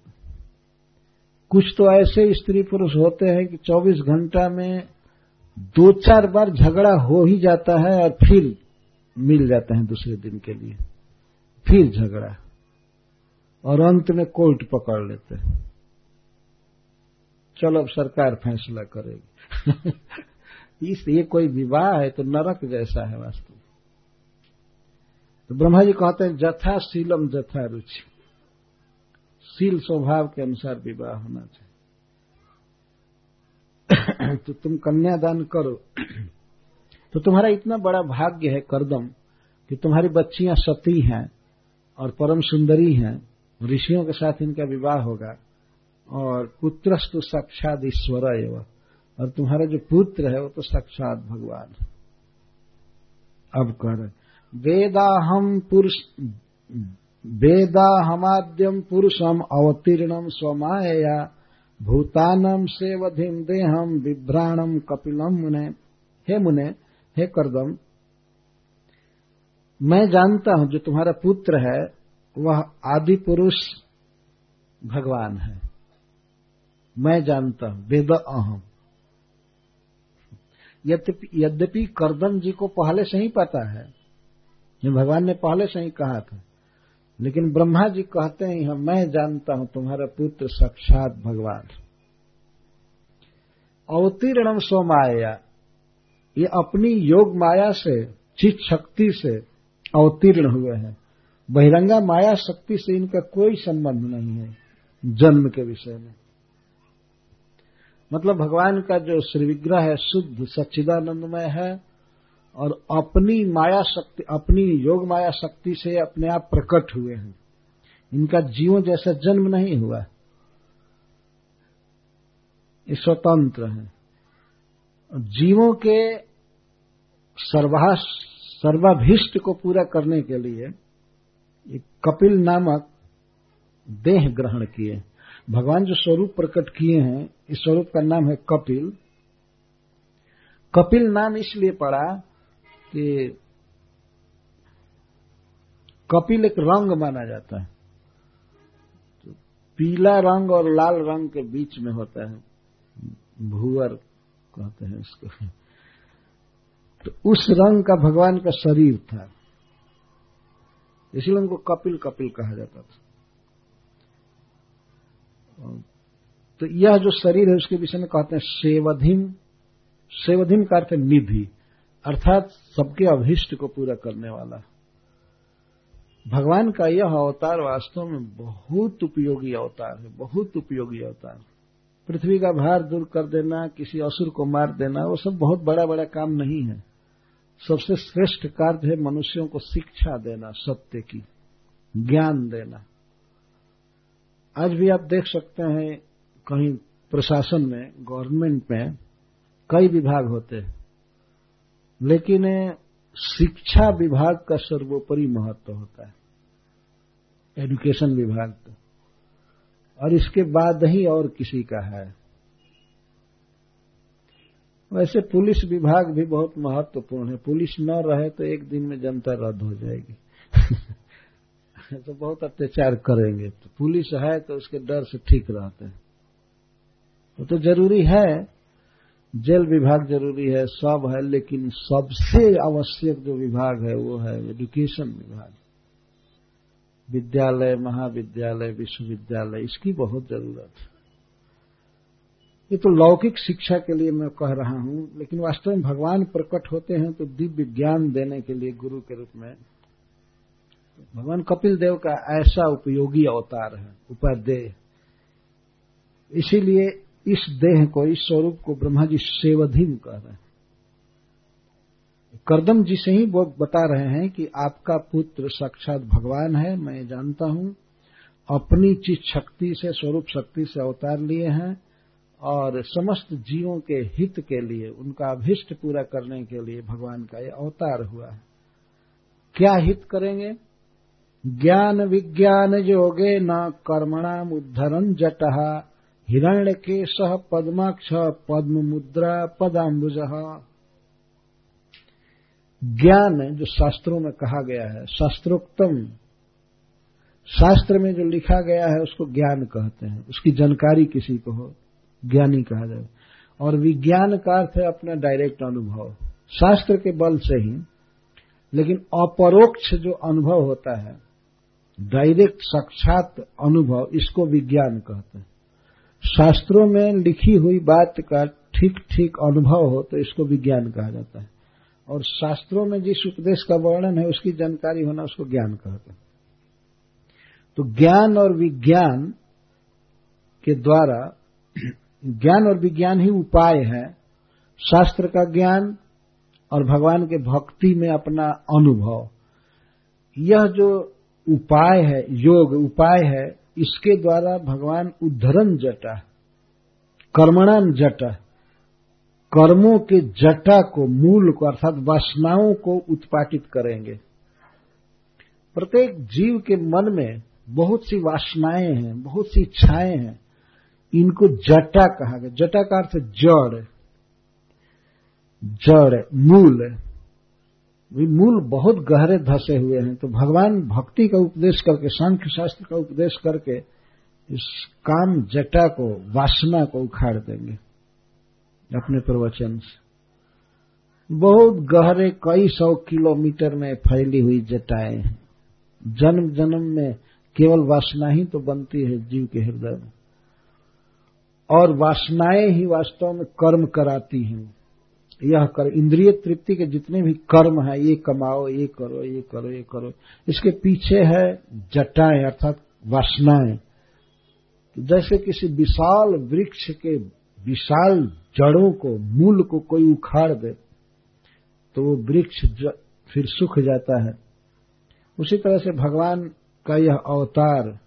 कुछ तो ऐसे स्त्री पुरुष होते हैं कि 24 घंटा में दो चार बार झगड़ा हो ही जाता है और फिर मिल जाते हैं दूसरे दिन के लिए। फिर झगड़ा। और अंत में कोर्ट पकड़ लेते हैं। चलो अब सरकार फैसला करेगी। इस ये कोई विवाह है तो नरक जैसा है वास्तव तो ब्रह्मा जी कहते हैं, जथा शीलम, जथा रुचि। शील स्वभाव के अनुसार विवाह होना चाहिए। तो तुम कन्यादान करो। तो तुम्हारा इतना बड़ा भाग्य है करदम कि तुम्हारी बच्चियाँ सती हैं और परम सुंदरी हैं। ऋषियों के साथ इनका विवाह होगा और पुत्रस्तु साक्षात ईश्वर एवं और तुम्हारा जो पुत्र है वो तो साक्षात भगवान है। अब कर वेदा हम पुरुष वेदा हमाद्यम पुरुषम अवतीर्णम स्वमाया भूतानम सेवधिम देहम विभ्राणम कपिलम मुने। हे मुने, हे करदम, मैं जानता हूँ जो तुम्हारा पुत्र है, वह आदि पुरुष भगवान है। मैं जानता हूँ वेद अहम यद्यपि करदम जी को पहले से ही पता है। ये भगवान ने पहले से ही कहा था। लेकिन ब्रह्मा जी कहते हैं मैं जानता हूँ तुम्हारा पुत्र साक्षात भगवान। अवतीर्णम स्वमाया ये अपनी योग माया से, चित शक्ति से अवतीर्ण हुए हैं। बहिरंगा माया शक्ति से इनका कोई संबंध नहीं है जन्म के विषय में। मतलब भगवान का जो श्री विग्रह है, शुद्ध सच्चिदानंदमय है और अपनी माया शक्ति, अपनी योग माया शक्ति से अपने आप प्रकट हुए हैं। इनका जीवों जैसा जन्म नहीं हुआ। ये स्वतंत्र है। जीवों के सर्वा सर्वाभीष्ट को पूरा करने के लिए कपिल नामक देह ग्रहण किए। भगवान जो स्वरूप प्रकट किए हैं इस स्वरूप का नाम है कपिल। कपिल नाम इसलिए पड़ा कि कपिल एक रंग माना जाता है। तो पीला रंग और लाल रंग के बीच में होता है। भूअर कहते हैं इसको। तो उस रंग का भगवान का शरीर था। इसलिए उनको कपिल कपिल कहा जाता था। तो यह जो शरीर है, उसके विषय में कहते हैं सेवधिम सेवधिम का अर्थ निधि। अर्थात सबके अभिष्ट को पूरा करने वाला। भगवान का यह अवतार वास्तव में बहुत उपयोगी अवतार है, बहुत उपयोगी अवतार। पृथ्वी का भार दूर कर देना, किसी असुर को मार देना, वो सब बहुत बड़ा बड़ा काम नहीं है। सबसे श्रेष्ठ कार्य है मनुष्यों को शिक्षा देना, सत्य की। ज्ञान देना। आज भी आप देख सकते हैं कहीं प्रशासन में गवर्नमेंट में कई विभाग होते हैं। लेकिन शिक्षा विभाग का सर्वोपरि महत्व होता है। एजुकेशन विभाग का और इसके बाद ही और किसी का है। वैसे पुलिस विभाग भी बहुत महत्वपूर्ण है। पुलिस न रहे तो एक दिन में जनता रद्द हो जाएगी। तो बहुत अत्याचार करेंगे। तो पुलिस है तो उसके डर से ठीक रहते हैं। वो तो ज़रूरी है। जेल विभाग ज़रूरी है, सब है, लेकिन सबसे आवश्यक जो विभाग है वो है एजुकेशन विभाग। विद्यालय, महाविद्यालय, विश्वविद्यालय, इसकी बहुत ज़रूरत है। ये तो लौकिक शिक्षा के लिए मैं कह रहा हूँ, लेकिन वास्तव में भगवान प्रकट होते हैं तो दिव्य ज्ञान देने के लिए गुरु के रूप में। भगवान कपिल देव का ऐसा उपयोगी अवतार है उपादेय इसीलिए इस देह को, इस स्वरूप को ब्रह्मा जी सेवधीन कह रहे हैं। करदम जी से ही वो बता रहे हैं कि आपका पुत्र साक्षात भगवान है, मैं जानता हूँ। अपनी चीज़ शक्ति से, स्वरूप शक्ति से अवतार लिए हैं और समस्त जीवों के हित के लिए, उनका अभिष्ट पूरा करने के लिए भगवान का यह अवतार हुआ है। क्या हित करेंगे? ज्ञान विज्ञान योगे न कर्मणाम उद्धरण जटहा हिरण्य के सह पद्माक्ष पद्म मुद्रा पदाम्बुज। ज्ञान जो शास्त्रों में कहा गया है, शास्त्रोक्तम, शास्त्र में जो लिखा गया है, उसको ज्ञान कहते हैं। उसकी जानकारी किसी को हो, ज्ञानी कहा जाए। और विज्ञान का अर्थ है अपना डायरेक्ट अनुभव। शास्त्र के बल से ही, लेकिन अपरोक्ष जो अनुभव होता है डायरेक्ट साक्षात अनुभव, इसको विज्ञान कहते हैं। शास्त्रों में लिखी हुई बात का ठीक ठीक अनुभव हो तो इसको विज्ञान कहा जाता है। और शास्त्रों में जिस उपदेश का वर्णन है, उसकी जानकारी होना उसको ज्ञान कहते हैं। तो ज्ञान और विज्ञान के द्वारा ज्ञान और विज्ञान ही उपाय है। शास्त्र का ज्ञान और भगवान के भक्ति में अपना अनुभव। यह जो उपाय है, योग उपाय है इसके द्वारा भगवान उद्धरण जटा कर्मणाम जटा, कर्मों के जटा को, मूल को, अर्थात वासनाओं को उत्पाटित करेंगे। प्रत्येक जीव के मन में बहुत सी वासनाएँ हैं, बहुत सी इच्छाएँ हैं। इनको जटा कहा गया। जटा का अर्थ जड़ जड़, मूल। मूल बहुत गहरे धसे हुए हैं। तो भगवान भक्ति का उपदेश करके, सांख्य शास्त्र का उपदेश करके इस काम जटा को, वासना को उखाड़ देंगे अपने प्रवचन से। बहुत गहरे कई सौ किलोमीटर में फैली हुई जटाएँ हैं। जन्म जन्म में केवल वासना ही तो बनती है जीव के हृदय में। और वासनाएँ ही वास्तव में कर्म कराती हैं। यह कर, इंद्रिय तृप्ति के जितने भी कर्म है, ये कमाओ, ये करो ये करो ये करो। इसके पीछे है जटाएँ, अर्थात वासनाएँ। जैसे किसी विशाल वृक्ष के विशाल जड़ों को, मूल को कोई उखाड़ दे तो वो वृक्ष फिर सूख जाता है। उसी तरह से भगवान का यह अवतार,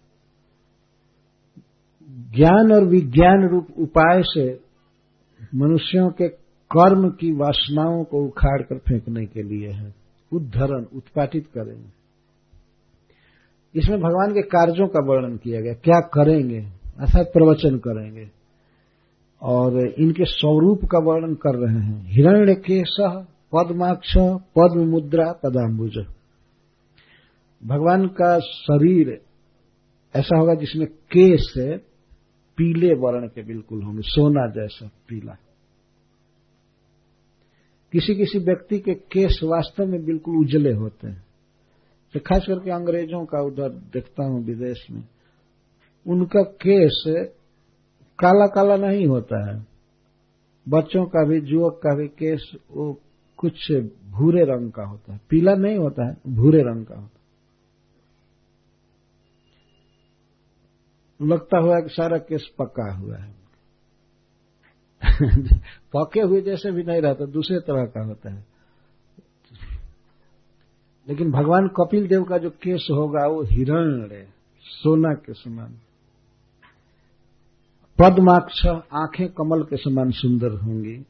ज्ञान और विज्ञान रूप उपाय से मनुष्यों के कर्म की वासनाओं को उखाड़ कर फेंकने के लिए है, उद्धरण, उत्पाटित करेंगे। इसमें भगवान के कार्यों का वर्णन किया गया, क्या करेंगे, अर्थात प्रवचन करेंगे। और इनके स्वरूप का वर्णन कर रहे हैं हिरण्य के सह पद्माक्ष पद्म मुद्रा पदाम्बुज। भगवान का शरीर ऐसा होगा जिसमें केस पीले वर्ण के बिल्कुल होंगे, सोना जैसा पीला। किसी किसी व्यक्ति के केस वास्तव में बिल्कुल उजले होते हैं। तो खास करके अंग्रेज़ों का उधर देखता हूँ विदेश में, उनका केस काला काला नहीं होता है। बच्चों का भी युवक का भी केस वो कुछ भूरे रंग का होता है। पीला नहीं होता है, भूरे रंग का होता है। लगता हुआ कि सारा केस पका हुआ है। पके हुए जैसे भी नहीं रहता, दूसरे तरह का होता है। लेकिन भगवान कपिल देव का जो केस होगा, वो हिरण सोना के समान। पद्माक्ष आँखें कमल के समान सुंदर होंगी।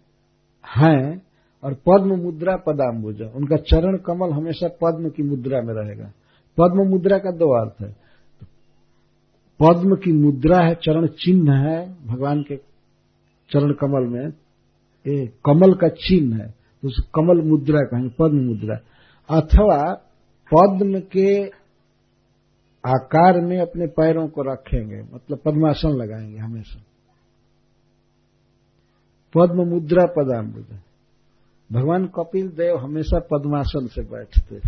हैं, और पद्म मुद्रा पदाम्बुज, उनका चरण कमल हमेशा पद्म की मुद्रा में रहेगा। पद्म मुद्रा का दो अर्थ है। पद्म की मुद्रा है, चरण चिन्ह है, भगवान के चरण कमल में ए, कमल का चिन्ह है उस कमल मुद्रा कहेंगे पद्म मुद्रा। अथवा पद्म के आकार में अपने पैरों को रखेंगे मतलब पद्मासन लगाएँगे हमेशा। पद्म मुद्रा पदाम्बुज भगवान कपिल देव हमेशा पद्मासन से बैठते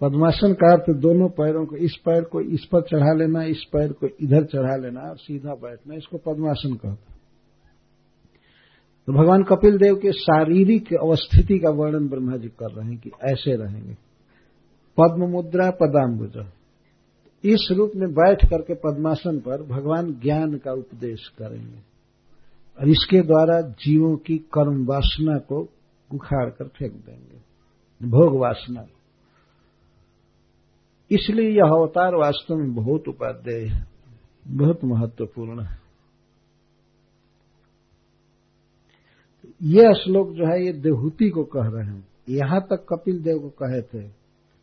पद्मासन का अर्थ दोनों पैरों को इस पैर को इस पर चढ़ा लेना इस पैर को इधर चढ़ा लेना और सीधा बैठना इसको पद्मासन कहते तो भगवान कपिल देव के शारीरिक अवस्थिति का वर्णन ब्रह्मा जी कर रहे हैं कि ऐसे रहेंगे। पद्म मुद्रा पदाम्बुज। इस रूप में बैठ करके पद्मासन पर भगवान ज्ञान का उपदेश करेंगे। और इसके द्वारा जीवों की कर्म वासना को उखाड़ कर फेंक देंगे। भोग वासना। इसलिए यह अवतार वास्तव में बहुत उपाध्याय है, बहुत महत्वपूर्ण है। ये श्लोक जो है, ये देहूति को कह रहे हैं। यहाँ तक कपिल देव को कहे थे,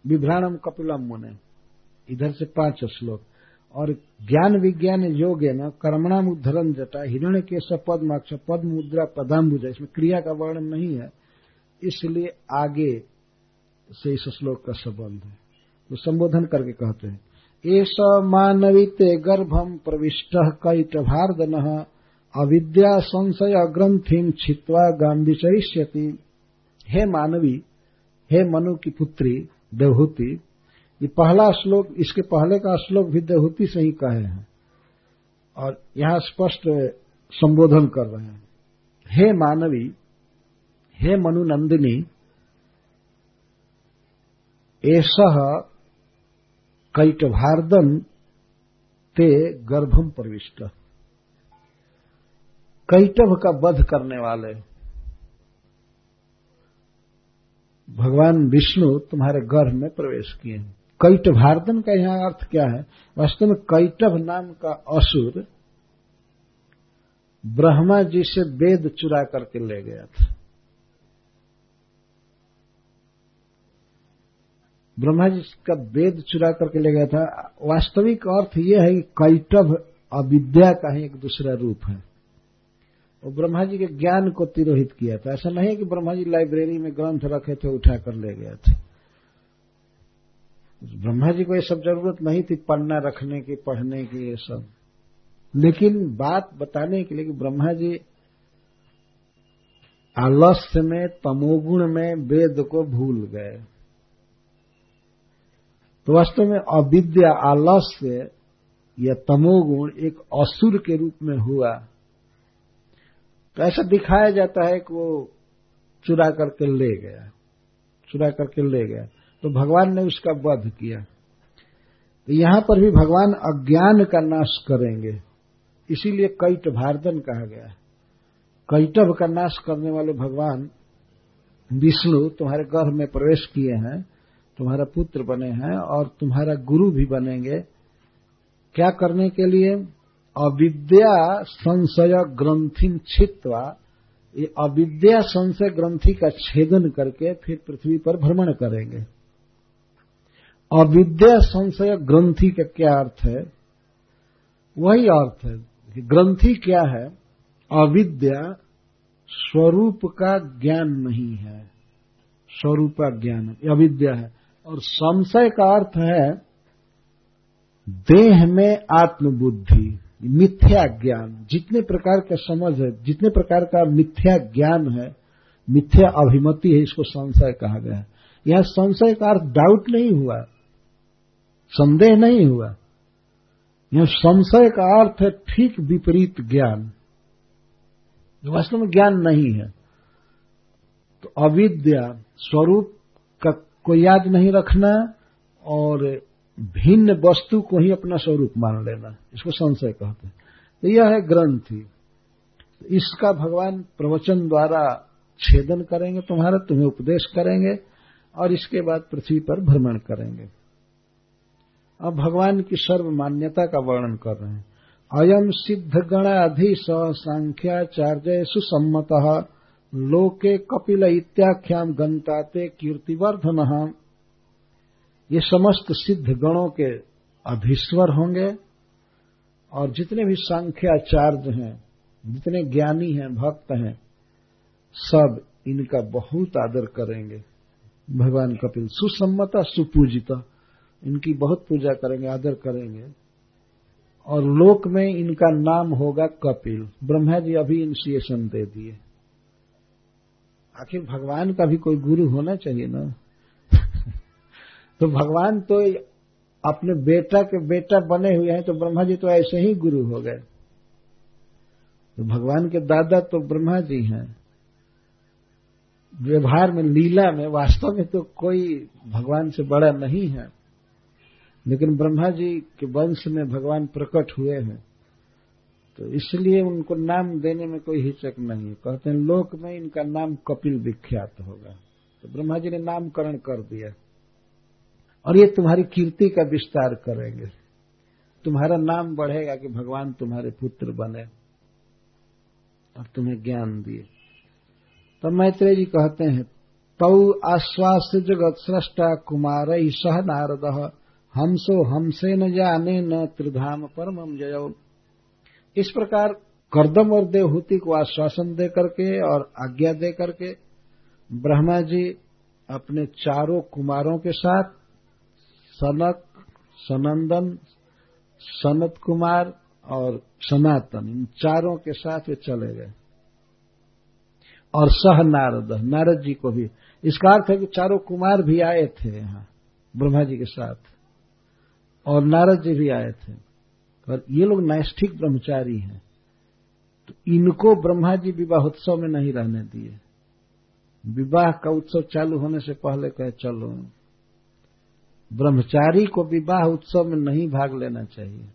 विभ्राणम कपिलम मुने। इधर से पाँच श्लोक। और ज्ञान विज्ञान योग न कर्मणाम उद्धरण जटा हिरण्य के सपद माक्ष पद मुद्रा पदाम्बुज, इसमें क्रिया का वर्णन नहीं है। इसलिए आगे से इस श्लोक का संबंध है। तो संबोधन करके कहते हैं एस मानवीते गर्भम प्रविष्ट कैट भारदन अविद्या संशय ग्रंथि छित्वा गांधिचरिष्यति हे मानवी, हे मनु की पुत्री, देवहूति, ये पहला श्लोक, इसके पहले का श्लोक भी देवहूति से ही कहे हैं और यहाँ स्पष्ट संबोधन कर रहे हैं। हे मानवी, हे मनुनंदिनी एस कैटभार्दन ते गर्भम प्रविष्ट। कैटभ का वध करने वाले। भगवान विष्णु तुम्हारे गर्भ में प्रवेश किए। कैटभार्दन का यहाँ अर्थ क्या है? वास्तव में कैटभ नाम का असुर ब्रह्मा जी से वेद चुरा करके ले गया था। ब्रह्मा जी का वेद चुरा करके ले गया था। वास्तविक अर्थ यह है कि कैटभ अविद्या का ही एक दूसरा रूप है। वो ब्रह्मा जी के ज्ञान को तिरोहित किया था। ऐसा नहीं कि ब्रह्मा जी लाइब्रेरी में ग्रंथ रखे थे, उठा कर ले गए थे। ब्रह्मा जी को ये सब ज़रूरत नहीं थी पढ़ना, रखने की, पढ़ने की, ये सब। लेकिन बात बताने के लिए कि ब्रह्मा जी आलस्य में, तमोगुण में वेद को भूल गए। तो वास्तव में अविद्या आलस्य या तमोगुण एक असुर के रूप में हुआ। तो ऐसा दिखाया जाता है कि वो चुरा करके ले गया। चुरा करके ले गया। तो भगवान ने उसका वध किया। तो यहाँ पर भी भगवान अज्ञान का नाश करेंगे। इसीलिए कैट भारदन कहा गया। है कैटव का नाश करने वाले भगवान विष्णु तुम्हारे गर्भ में प्रवेश किए हैं, तुम्हारा पुत्र बने हैं और तुम्हारा गुरु भी बनेंगे। क्या करने के लिए? अविद्या संशय ग्रंथि छित्वा, ये अविद्या संशय ग्रंथि का छेदन करके फिर पृथ्वी पर भ्रमण करेंगे। अविद्या संशय ग्रंथि का क्या अर्थ है? वही अर्थ है कि ग्रंथि क्या है? अविद्या स्वरूप का ज्ञान नहीं है। स्वरूप का ज्ञान अविद्या है। और संशय का अर्थ है देह में आत्मबुद्धि। मिथ्या ज्ञान। जितने प्रकार का समझ है, जितने प्रकार का मिथ्या ज्ञान है, मिथ्या अभिमति है, इसको संशय कहा गया है। यह संशय का अर्थ डाउट नहीं हुआ, संदेह नहीं हुआ। यह संशय का अर्थ है ठीक विपरीत ज्ञान। वास्तव में ज्ञान नहीं है। तो अविद्या स्वरूप का को याद नहीं रखना और भिन्न वस्तु को ही अपना स्वरूप मान लेना, इसको संशय कहते हैं। तो यह है ग्रंथि इसका भगवान प्रवचन द्वारा छेदन करेंगे, तुम्हारा तुम्हें उपदेश करेंगे, और इसके बाद पृथ्वी पर भ्रमण करेंगे। अब भगवान की सर्व मान्यता का वर्णन कर रहे हैं। अयम सिद्ध गणाधीश सांख्याचार्य सुसम्मत लोके कपिल इत्याख्याम गंताते कीर्तिवर्धन। ये समस्त सिद्ध गणों के अधीश्वर होंगे और जितने भी संख्याचार्य हैं, जितने ज्ञानी हैं, भक्त हैं, सब इनका बहुत आदर करेंगे। भगवान कपिल सुसम्मता, सुपूजिता, इनकी बहुत पूजा करेंगे, आदर करेंगे। और लोक में इनका नाम होगा कपिल। ब्रह्मा जी अभी इनिशिएशन दे दिए। आखिर भगवान का भी कोई गुरु होना चाहिए ना? तो भगवान तो अपने बेटा के बेटा बने हुए हैं तो ब्रह्मा जी तो ऐसे ही गुरु हो गए। तो भगवान के दादा तो ब्रह्मा जी हैं। व्यवहार में, लीला में, वास्तव में तो कोई भगवान से बड़ा नहीं है। लेकिन ब्रह्मा जी के वंश में भगवान प्रकट हुए हैं। तो इसलिए उनको नाम देने में कोई हिचक नहीं है। कहते हैं, लोक में इनका नाम कपिल विख्यात होगा। तो ब्रह्मा जी ने नामकरण कर दिया। और ये तुम्हारी कीर्ति का विस्तार करेंगे। तुम्हारा नाम बढ़ेगा कि भगवान तुम्हारे पुत्र बने। और तुम्हें ज्ञान दिए। तो मैत्रेय जी कहते हैं, तौ आश्वास जगत सृष्टा कुमार सह नारद। हमसो हमसे न जाने न त्रिधाम परम जय। इस प्रकार करदम और देवहूति को आश्वासन दे करके और आज्ञा दे करके ब्रह्मा जी अपने चारों कुमारों के साथ सनक, सनंदन, सनत कुमार और सनातन, इन चारों के साथ वे चले गए। और सह नारद नारद जी को भी। इसका अर्थ है कि चारों कुमार भी आए थे यहाँ, ब्रह्मा जी के साथ। और नारद जी भी आए थे। और ये लोग नैष्ठिक ब्रह्मचारी हैं। तो इनको ब्रह्मा जी विवाह उत्सव में नहीं रहने दिए। विवाह का उत्सव चालू होने से पहले कहे, चलो ब्रह्मचारी को विवाह उत्सव में नहीं भाग लेना चाहिए।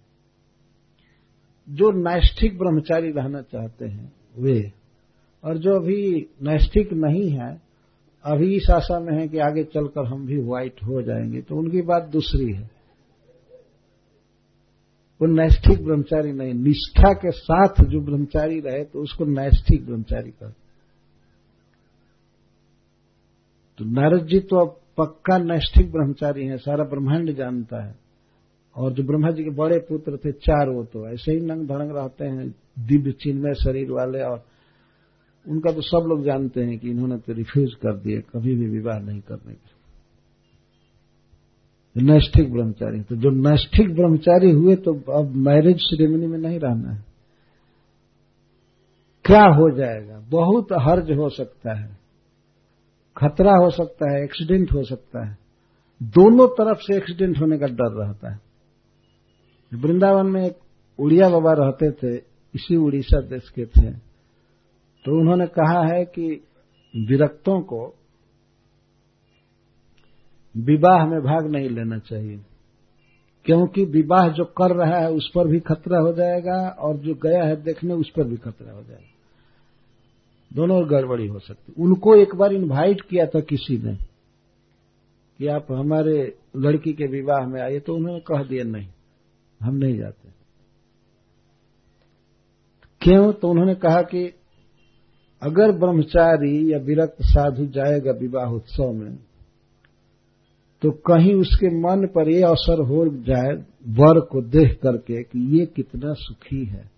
जो नैष्ठिक ब्रह्मचारी रहना चाहते हैं, वे, और जो अभी नैष्ठिक नहीं है, अभी इस आशा में है कि आगे चलकर हम भी व्हाइट हो जाएँगे तो उनकी बात दूसरी है। वो नैष्ठिक ब्रह्मचारी नहीं, निष्ठा के साथ जो ब्रह्मचारी रहे तो उसको नैष्ठिक ब्रह्मचारी कर तो नारद जी तो अब पक्का नैष्ठिक ब्रह्मचारी है, सारा ब्रह्मांड जानता है। और जो ब्रह्मा जी के बड़े पुत्र थे, चार वो तो ऐसे ही नंग धड़ंग रहते हैं, दिव्य चिन्मय शरीर वाले, और उनका तो सब लोग जानते हैं कि इन्होंने तो रिफ्यूज कर दिए, कभी भी विवाह नहीं करने के नैष्ठिक ब्रह्मचारी तो जो नैष्ठिक ब्रह्मचारी हुए तो अब मैरिज सेरेमनी में नहीं रहना है। क्या हो जाएगा? बहुत हर्ज हो सकता है। खतरा हो सकता है एक्सीडेंट हो सकता है। दोनों तरफ़ से एक्सीडेंट होने का डर रहता है। वृंदावन में एक उड़िया बाबा रहते थे, इसी उड़ीसा देश के थे। तो उन्होंने कहा है कि विरक्तों को विवाह में भाग नहीं लेना चाहिए। क्योंकि विवाह जो कर रहा है, उस पर भी खतरा हो जाएगा, और जो गया है देखने, उस पर भी खतरा हो जाएगा। दोनों गड़बड़ी हो सकती। उनको एक बार इनवाइट किया था किसी ने कि आप हमारे लड़की के विवाह में आइए तो उन्होंने कह दिया, नहीं, हम नहीं जाते। क्यों? तो उन्होंने कहा कि अगर ब्रह्मचारी या विरक्त साधु जाएगा विवाह उत्सव में तो कहीं उसके मन पर यह असर हो जाए, वर को देख करके कि ये कितना सुखी है।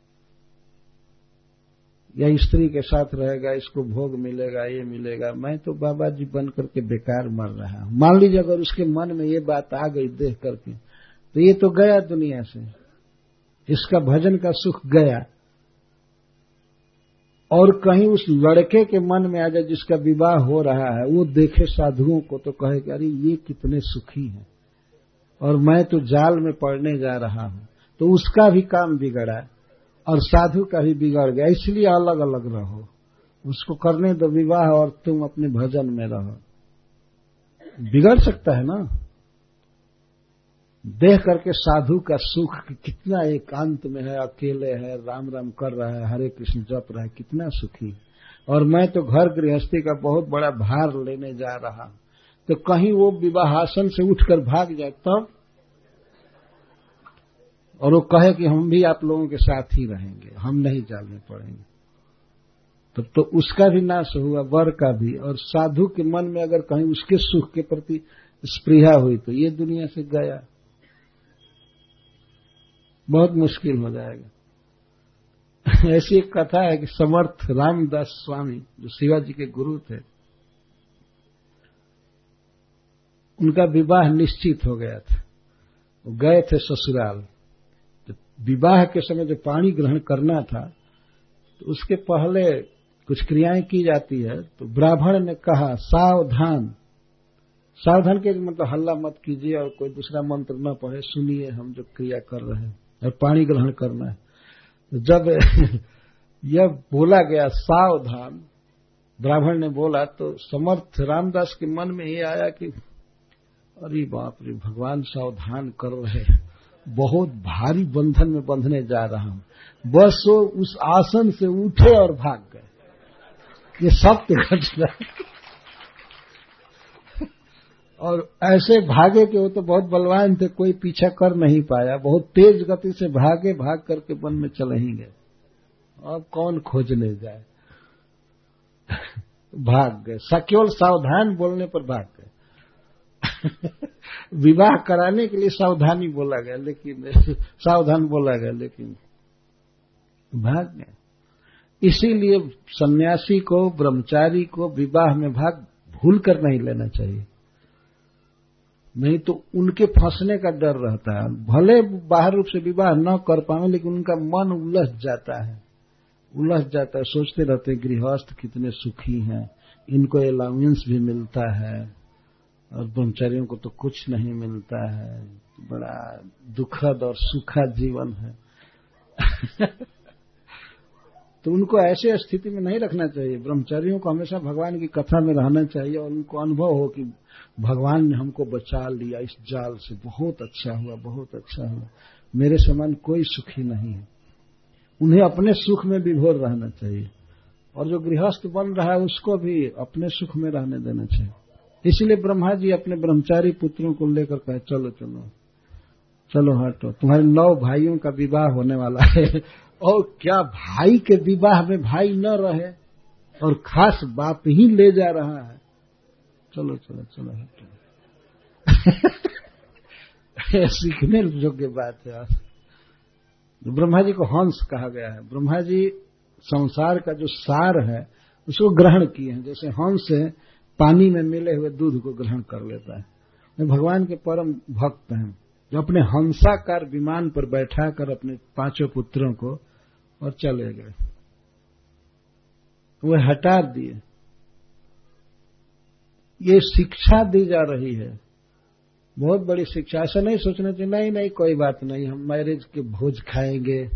या स्त्री के साथ रहेगा, इसको भोग मिलेगा, ये मिलेगा। मैं तो बाबा जी बन करके बेकार मर रहा हूँ। मान लीजिए अगर उसके मन में ये बात आ गई देख करके तो ये तो गया दुनिया से। इसका भजन का सुख गया। और कहीं उस लड़के के मन में आ जाए जिसका विवाह हो रहा है, वो देखे साधुओं को तो कहे कि, अरे, ये कितने सुखी हैं। और मैं तो जाल में पड़ने जा रहा हूँ। तो उसका भी काम बिगड़ा। और साधु का भी बिगड़ गया, इसलिए अलग अलग रहो। उसको करने दो, विवाह और तुम अपने भजन में रहो। बिगड़ सकता है ना? देख करके साधु का सुख कितना एकांत में है, अकेले है राम राम कर रहा है, हरे कृष्ण जप रहा है, कितना सुखी। और मैं तो घर गृहस्थी का बहुत बड़ा भार लेने जा रहा। तो कहीं वो विवाहासन से उठकर भाग जाए, तब और वो कहे कि हम भी आप लोगों के साथ ही रहेंगे हम नहीं जाने पड़ेंगे। तब तो, तो उसका भी नाश हुआ वर का भी। और साधु के मन में अगर कहीं उसके सुख के प्रति स्प्रिया हुई तो ये दुनिया से गया। बहुत मुश्किल हो जाएगा। ऐसी एक कथा है कि समर्थ रामदास स्वामी जो शिवाजी के गुरु थे उनका विवाह निश्चित हो गया था। गए थे ससुराल। विवाह के समय जो पानी ग्रहण करना था तो उसके पहले कुछ क्रियाएँ की जाती है। तो ब्राह्मण ने कहा, सावधान। सावधान के मतलब हल्ला मत कीजिए और कोई दूसरा मंत्र न पढ़े, सुनिए हम जो क्रिया कर रहे हैं और पानी ग्रहण करना है। तो जब यह बोला गया, सावधान, ब्राह्मण ने बोला तो समर्थ रामदास के मन में ये आया कि, अरे बाप रे, भगवान सावधान कर रहे बहुत भारी बंधन में बंधने जा रहा हूँ। बस वो उस आसन से उठे और भाग गए। ये सत्य घटना और ऐसे भागे के वो तो बहुत बलवान थे, कोई पीछा कर नहीं पाया। बहुत तेज गति से भागे, भाग करके वन में चले ही गए। अब कौन खोजने जाए? भाग गए। केवल सावधान बोलने पर भाग गए। विवाह कराने के लिए सावधानी बोला गया, लेकिन सावधान बोला गया, लेकिन भाग गए इसीलिए सन्यासी को, ब्रह्मचारी को विवाह में भाग भूल कर नहीं लेना चाहिए। नहीं तो उनके फंसने का डर रहता है। भले बाहर रूप से विवाह न कर पाए, लेकिन उनका मन उलझ जाता है। उलझ जाता है। सोचते रहते गृहस्थ कितने सुखी हैं। इनको अलाउंस भी मिलता है। और ब्रह्मचारियों को तो कुछ नहीं मिलता है। बड़ा दुखद और सुखद जीवन है। तो उनको ऐसे स्थिति में नहीं रखना चाहिए। ब्रह्मचारियों को हमेशा भगवान की कथा में रहना चाहिए और उनको अनुभव हो कि भगवान ने हमको बचा लिया। इस जाल से बहुत अच्छा हुआ, बहुत अच्छा हुआ। मेरे समान कोई सुखी नहीं है। उन्हें अपने सुख में विभोर रहना चाहिए। और जो गृहस्थ बन रहा है, उसको भी अपने सुख में रहने देना चाहिए। इसलिए ब्रह्मा जी अपने ब्रह्मचारी पुत्रों को लेकर कहे, चलो चलो चलो हटो। तुम्हारे नौ भाइयों का विवाह होने वाला है। और क्या भाई के विवाह में भाई न रहे और खास बाप ही ले जा रहा है? चलो चलो चलो, हटो। सीखने योग्य बात है। ब्रह्मा जी को हंस कहा गया है। ब्रह्मा जी संसार का जो सार है, उसको ग्रहण किए हैं। जैसे हंस है पानी में मिले हुए दूध को ग्रहण कर लेता है। भगवान के परम भक्त हैं, जो अपने हंसाकार विमान पर बैठा कर अपने पाँचों पुत्रों को और चले गए। वे हटा दिए। ये शिक्षा दी जा रही है। बहुत बड़ी शिक्षा। ऐसा नहीं सोचना चाहिए, नहीं नहीं, कोई बात नहीं, हम मैरिज के भोज खाएँगे।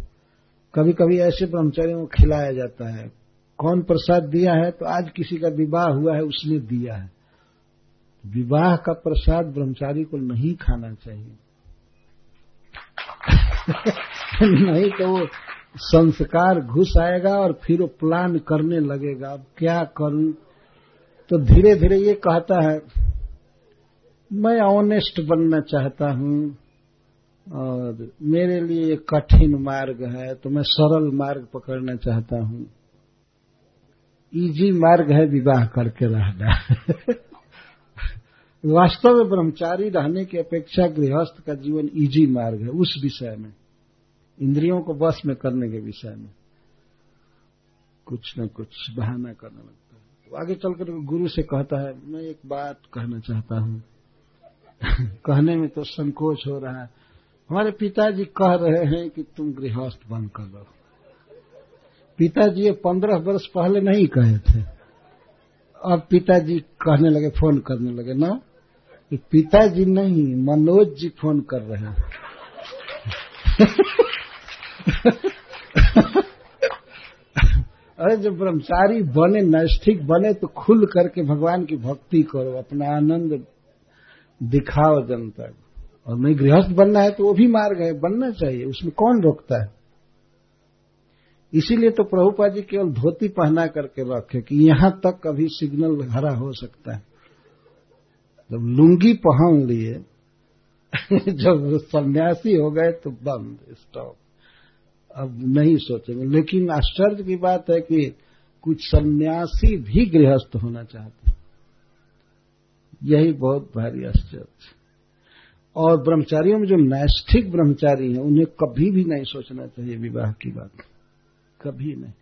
कभी कभी ऐसे ब्रह्मचारियों को खिलाया जाता है। कौन प्रसाद दिया है? तो आज किसी का विवाह हुआ है, उसने दिया है। विवाह का प्रसाद ब्रह्मचारी को नहीं खाना चाहिए। नहीं तो वो संस्कार घुस आएगा और फिर वो प्लान करने लगेगा। अब क्या करूँ? तो धीरे धीरे ये कहता है, मैं ऑनेस्ट बनना चाहता हूँ और मेरे लिए कठिन मार्ग है तो मैं सरल मार्ग पकड़ना चाहता हूँ। इजी मार्ग है विवाह करके रहना। वास्तव में ब्रह्मचारी रहने की अपेक्षा गृहस्थ का जीवन इजी मार्ग है, उस विषय में। इंद्रियों को बस में करने के विषय में। कुछ न कुछ बहाना करने लगता है। तो आगे चलकर गुरु से कहता है, मैं एक बात कहना चाहता हूँ। कहने में तो संकोच हो रहा है। हमारे पिताजी कह रहे हैं कि तुम गृहस्थ बंद कर दो पिताजी ये पंद्रह वर्ष पहले नहीं कहे थे। अब पिताजी कहने लगे, फ़ोन करने लगे, ना कि पिताजी नहीं, मनोज जी फ़ोन कर रहे हैं। अरे, जब ब्रह्मचारी बने नैष्ठिक बने तो खुल करके भगवान की भक्ति करो, अपना आनंद दिखाओ जनता को। और नहीं गृहस्थ बनना है तो वो भी मार्ग है, बनना चाहिए, उसमें कौन रोकता है? इसीलिए तो प्रभुपा जी केवल धोती पहना करके रखे कि यहाँ तक अभी सिग्नल हरा हो सकता है। जब लुंगी पहन लिए, जब सन्यासी हो गए तो बंद स्टॉप अब नहीं सोचेंगे। लेकिन आश्चर्य की बात है कि कुछ सन्यासी भी गृहस्थ होना चाहते यही बहुत भारी आश्चर्य और ब्रह्मचारियों में जो नैष्ठिक ब्रह्मचारी हैं, उन्हें कभी भी नहीं सोचना चाहिए विवाह की बात। कभी नहीं।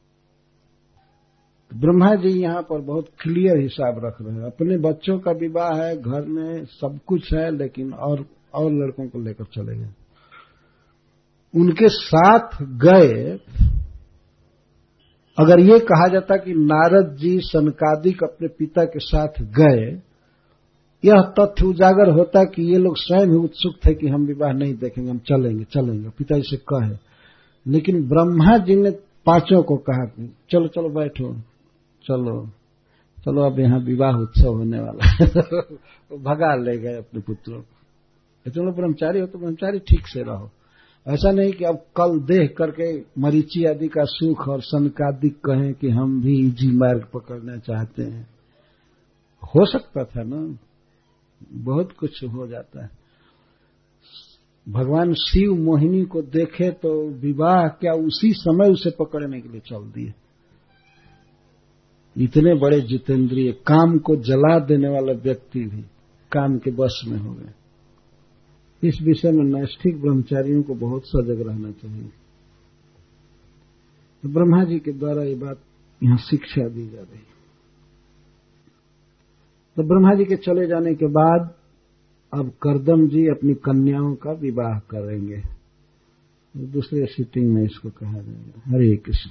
ब्रह्मा जी यहाँ पर बहुत क्लियर हिसाब रख रहे हैं। अपने बच्चों का विवाह है, घर में सब कुछ है, लेकिन और और लड़कों को लेकर चले गए। उनके साथ गए, अगर ये कहा जाता कि नारद जी सनकादिक अपने पिता के साथ गए, यह तथ्य उजागर होता कि ये लोग स्वयं ही उत्सुक थे कि हम विवाह नहीं देखेंगे, हम चलेंगे चलेंगे, पिताजी से कहे। लेकिन ब्रह्मा जी ने पाँचों को कहा, चलो चलो, बैठो, चलो चलो, अब यहाँ विवाह उत्सव होने वाला है। तो भगा ले गए अपने पुत्रों को। चलो, ब्रह्मचारी हो तो ब्रह्मचारी ठीक से रहो। ऐसा नहीं कि अब कल देख करके मरीची आदि का सुख और सनकादिक कहें कि हम भी इजी मार्ग पकड़ना चाहते हैं। हो सकता था ना? बहुत कुछ हो जाता है। भगवान शिव मोहिनी को देखे तो विवाह क्या उसी समय उसे पकड़ने के लिए चल दिए। इतने बड़े जितेंद्रिय, काम को जला देने वाला व्यक्ति भी काम के बस में हो गए। इस विषय में नैष्ठिक ब्रह्मचारियों को बहुत सजग रहना चाहिए। तो ब्रह्मा जी के द्वारा ये बात यहाँ शिक्षा दी जा रही तो ब्रह्मा जी के चले जाने के बाद अब करदम जी अपनी कन्याओं का विवाह करेंगे। दूसरे सिटिंग में इसको कहा जाएगा। हरे कृष्ण।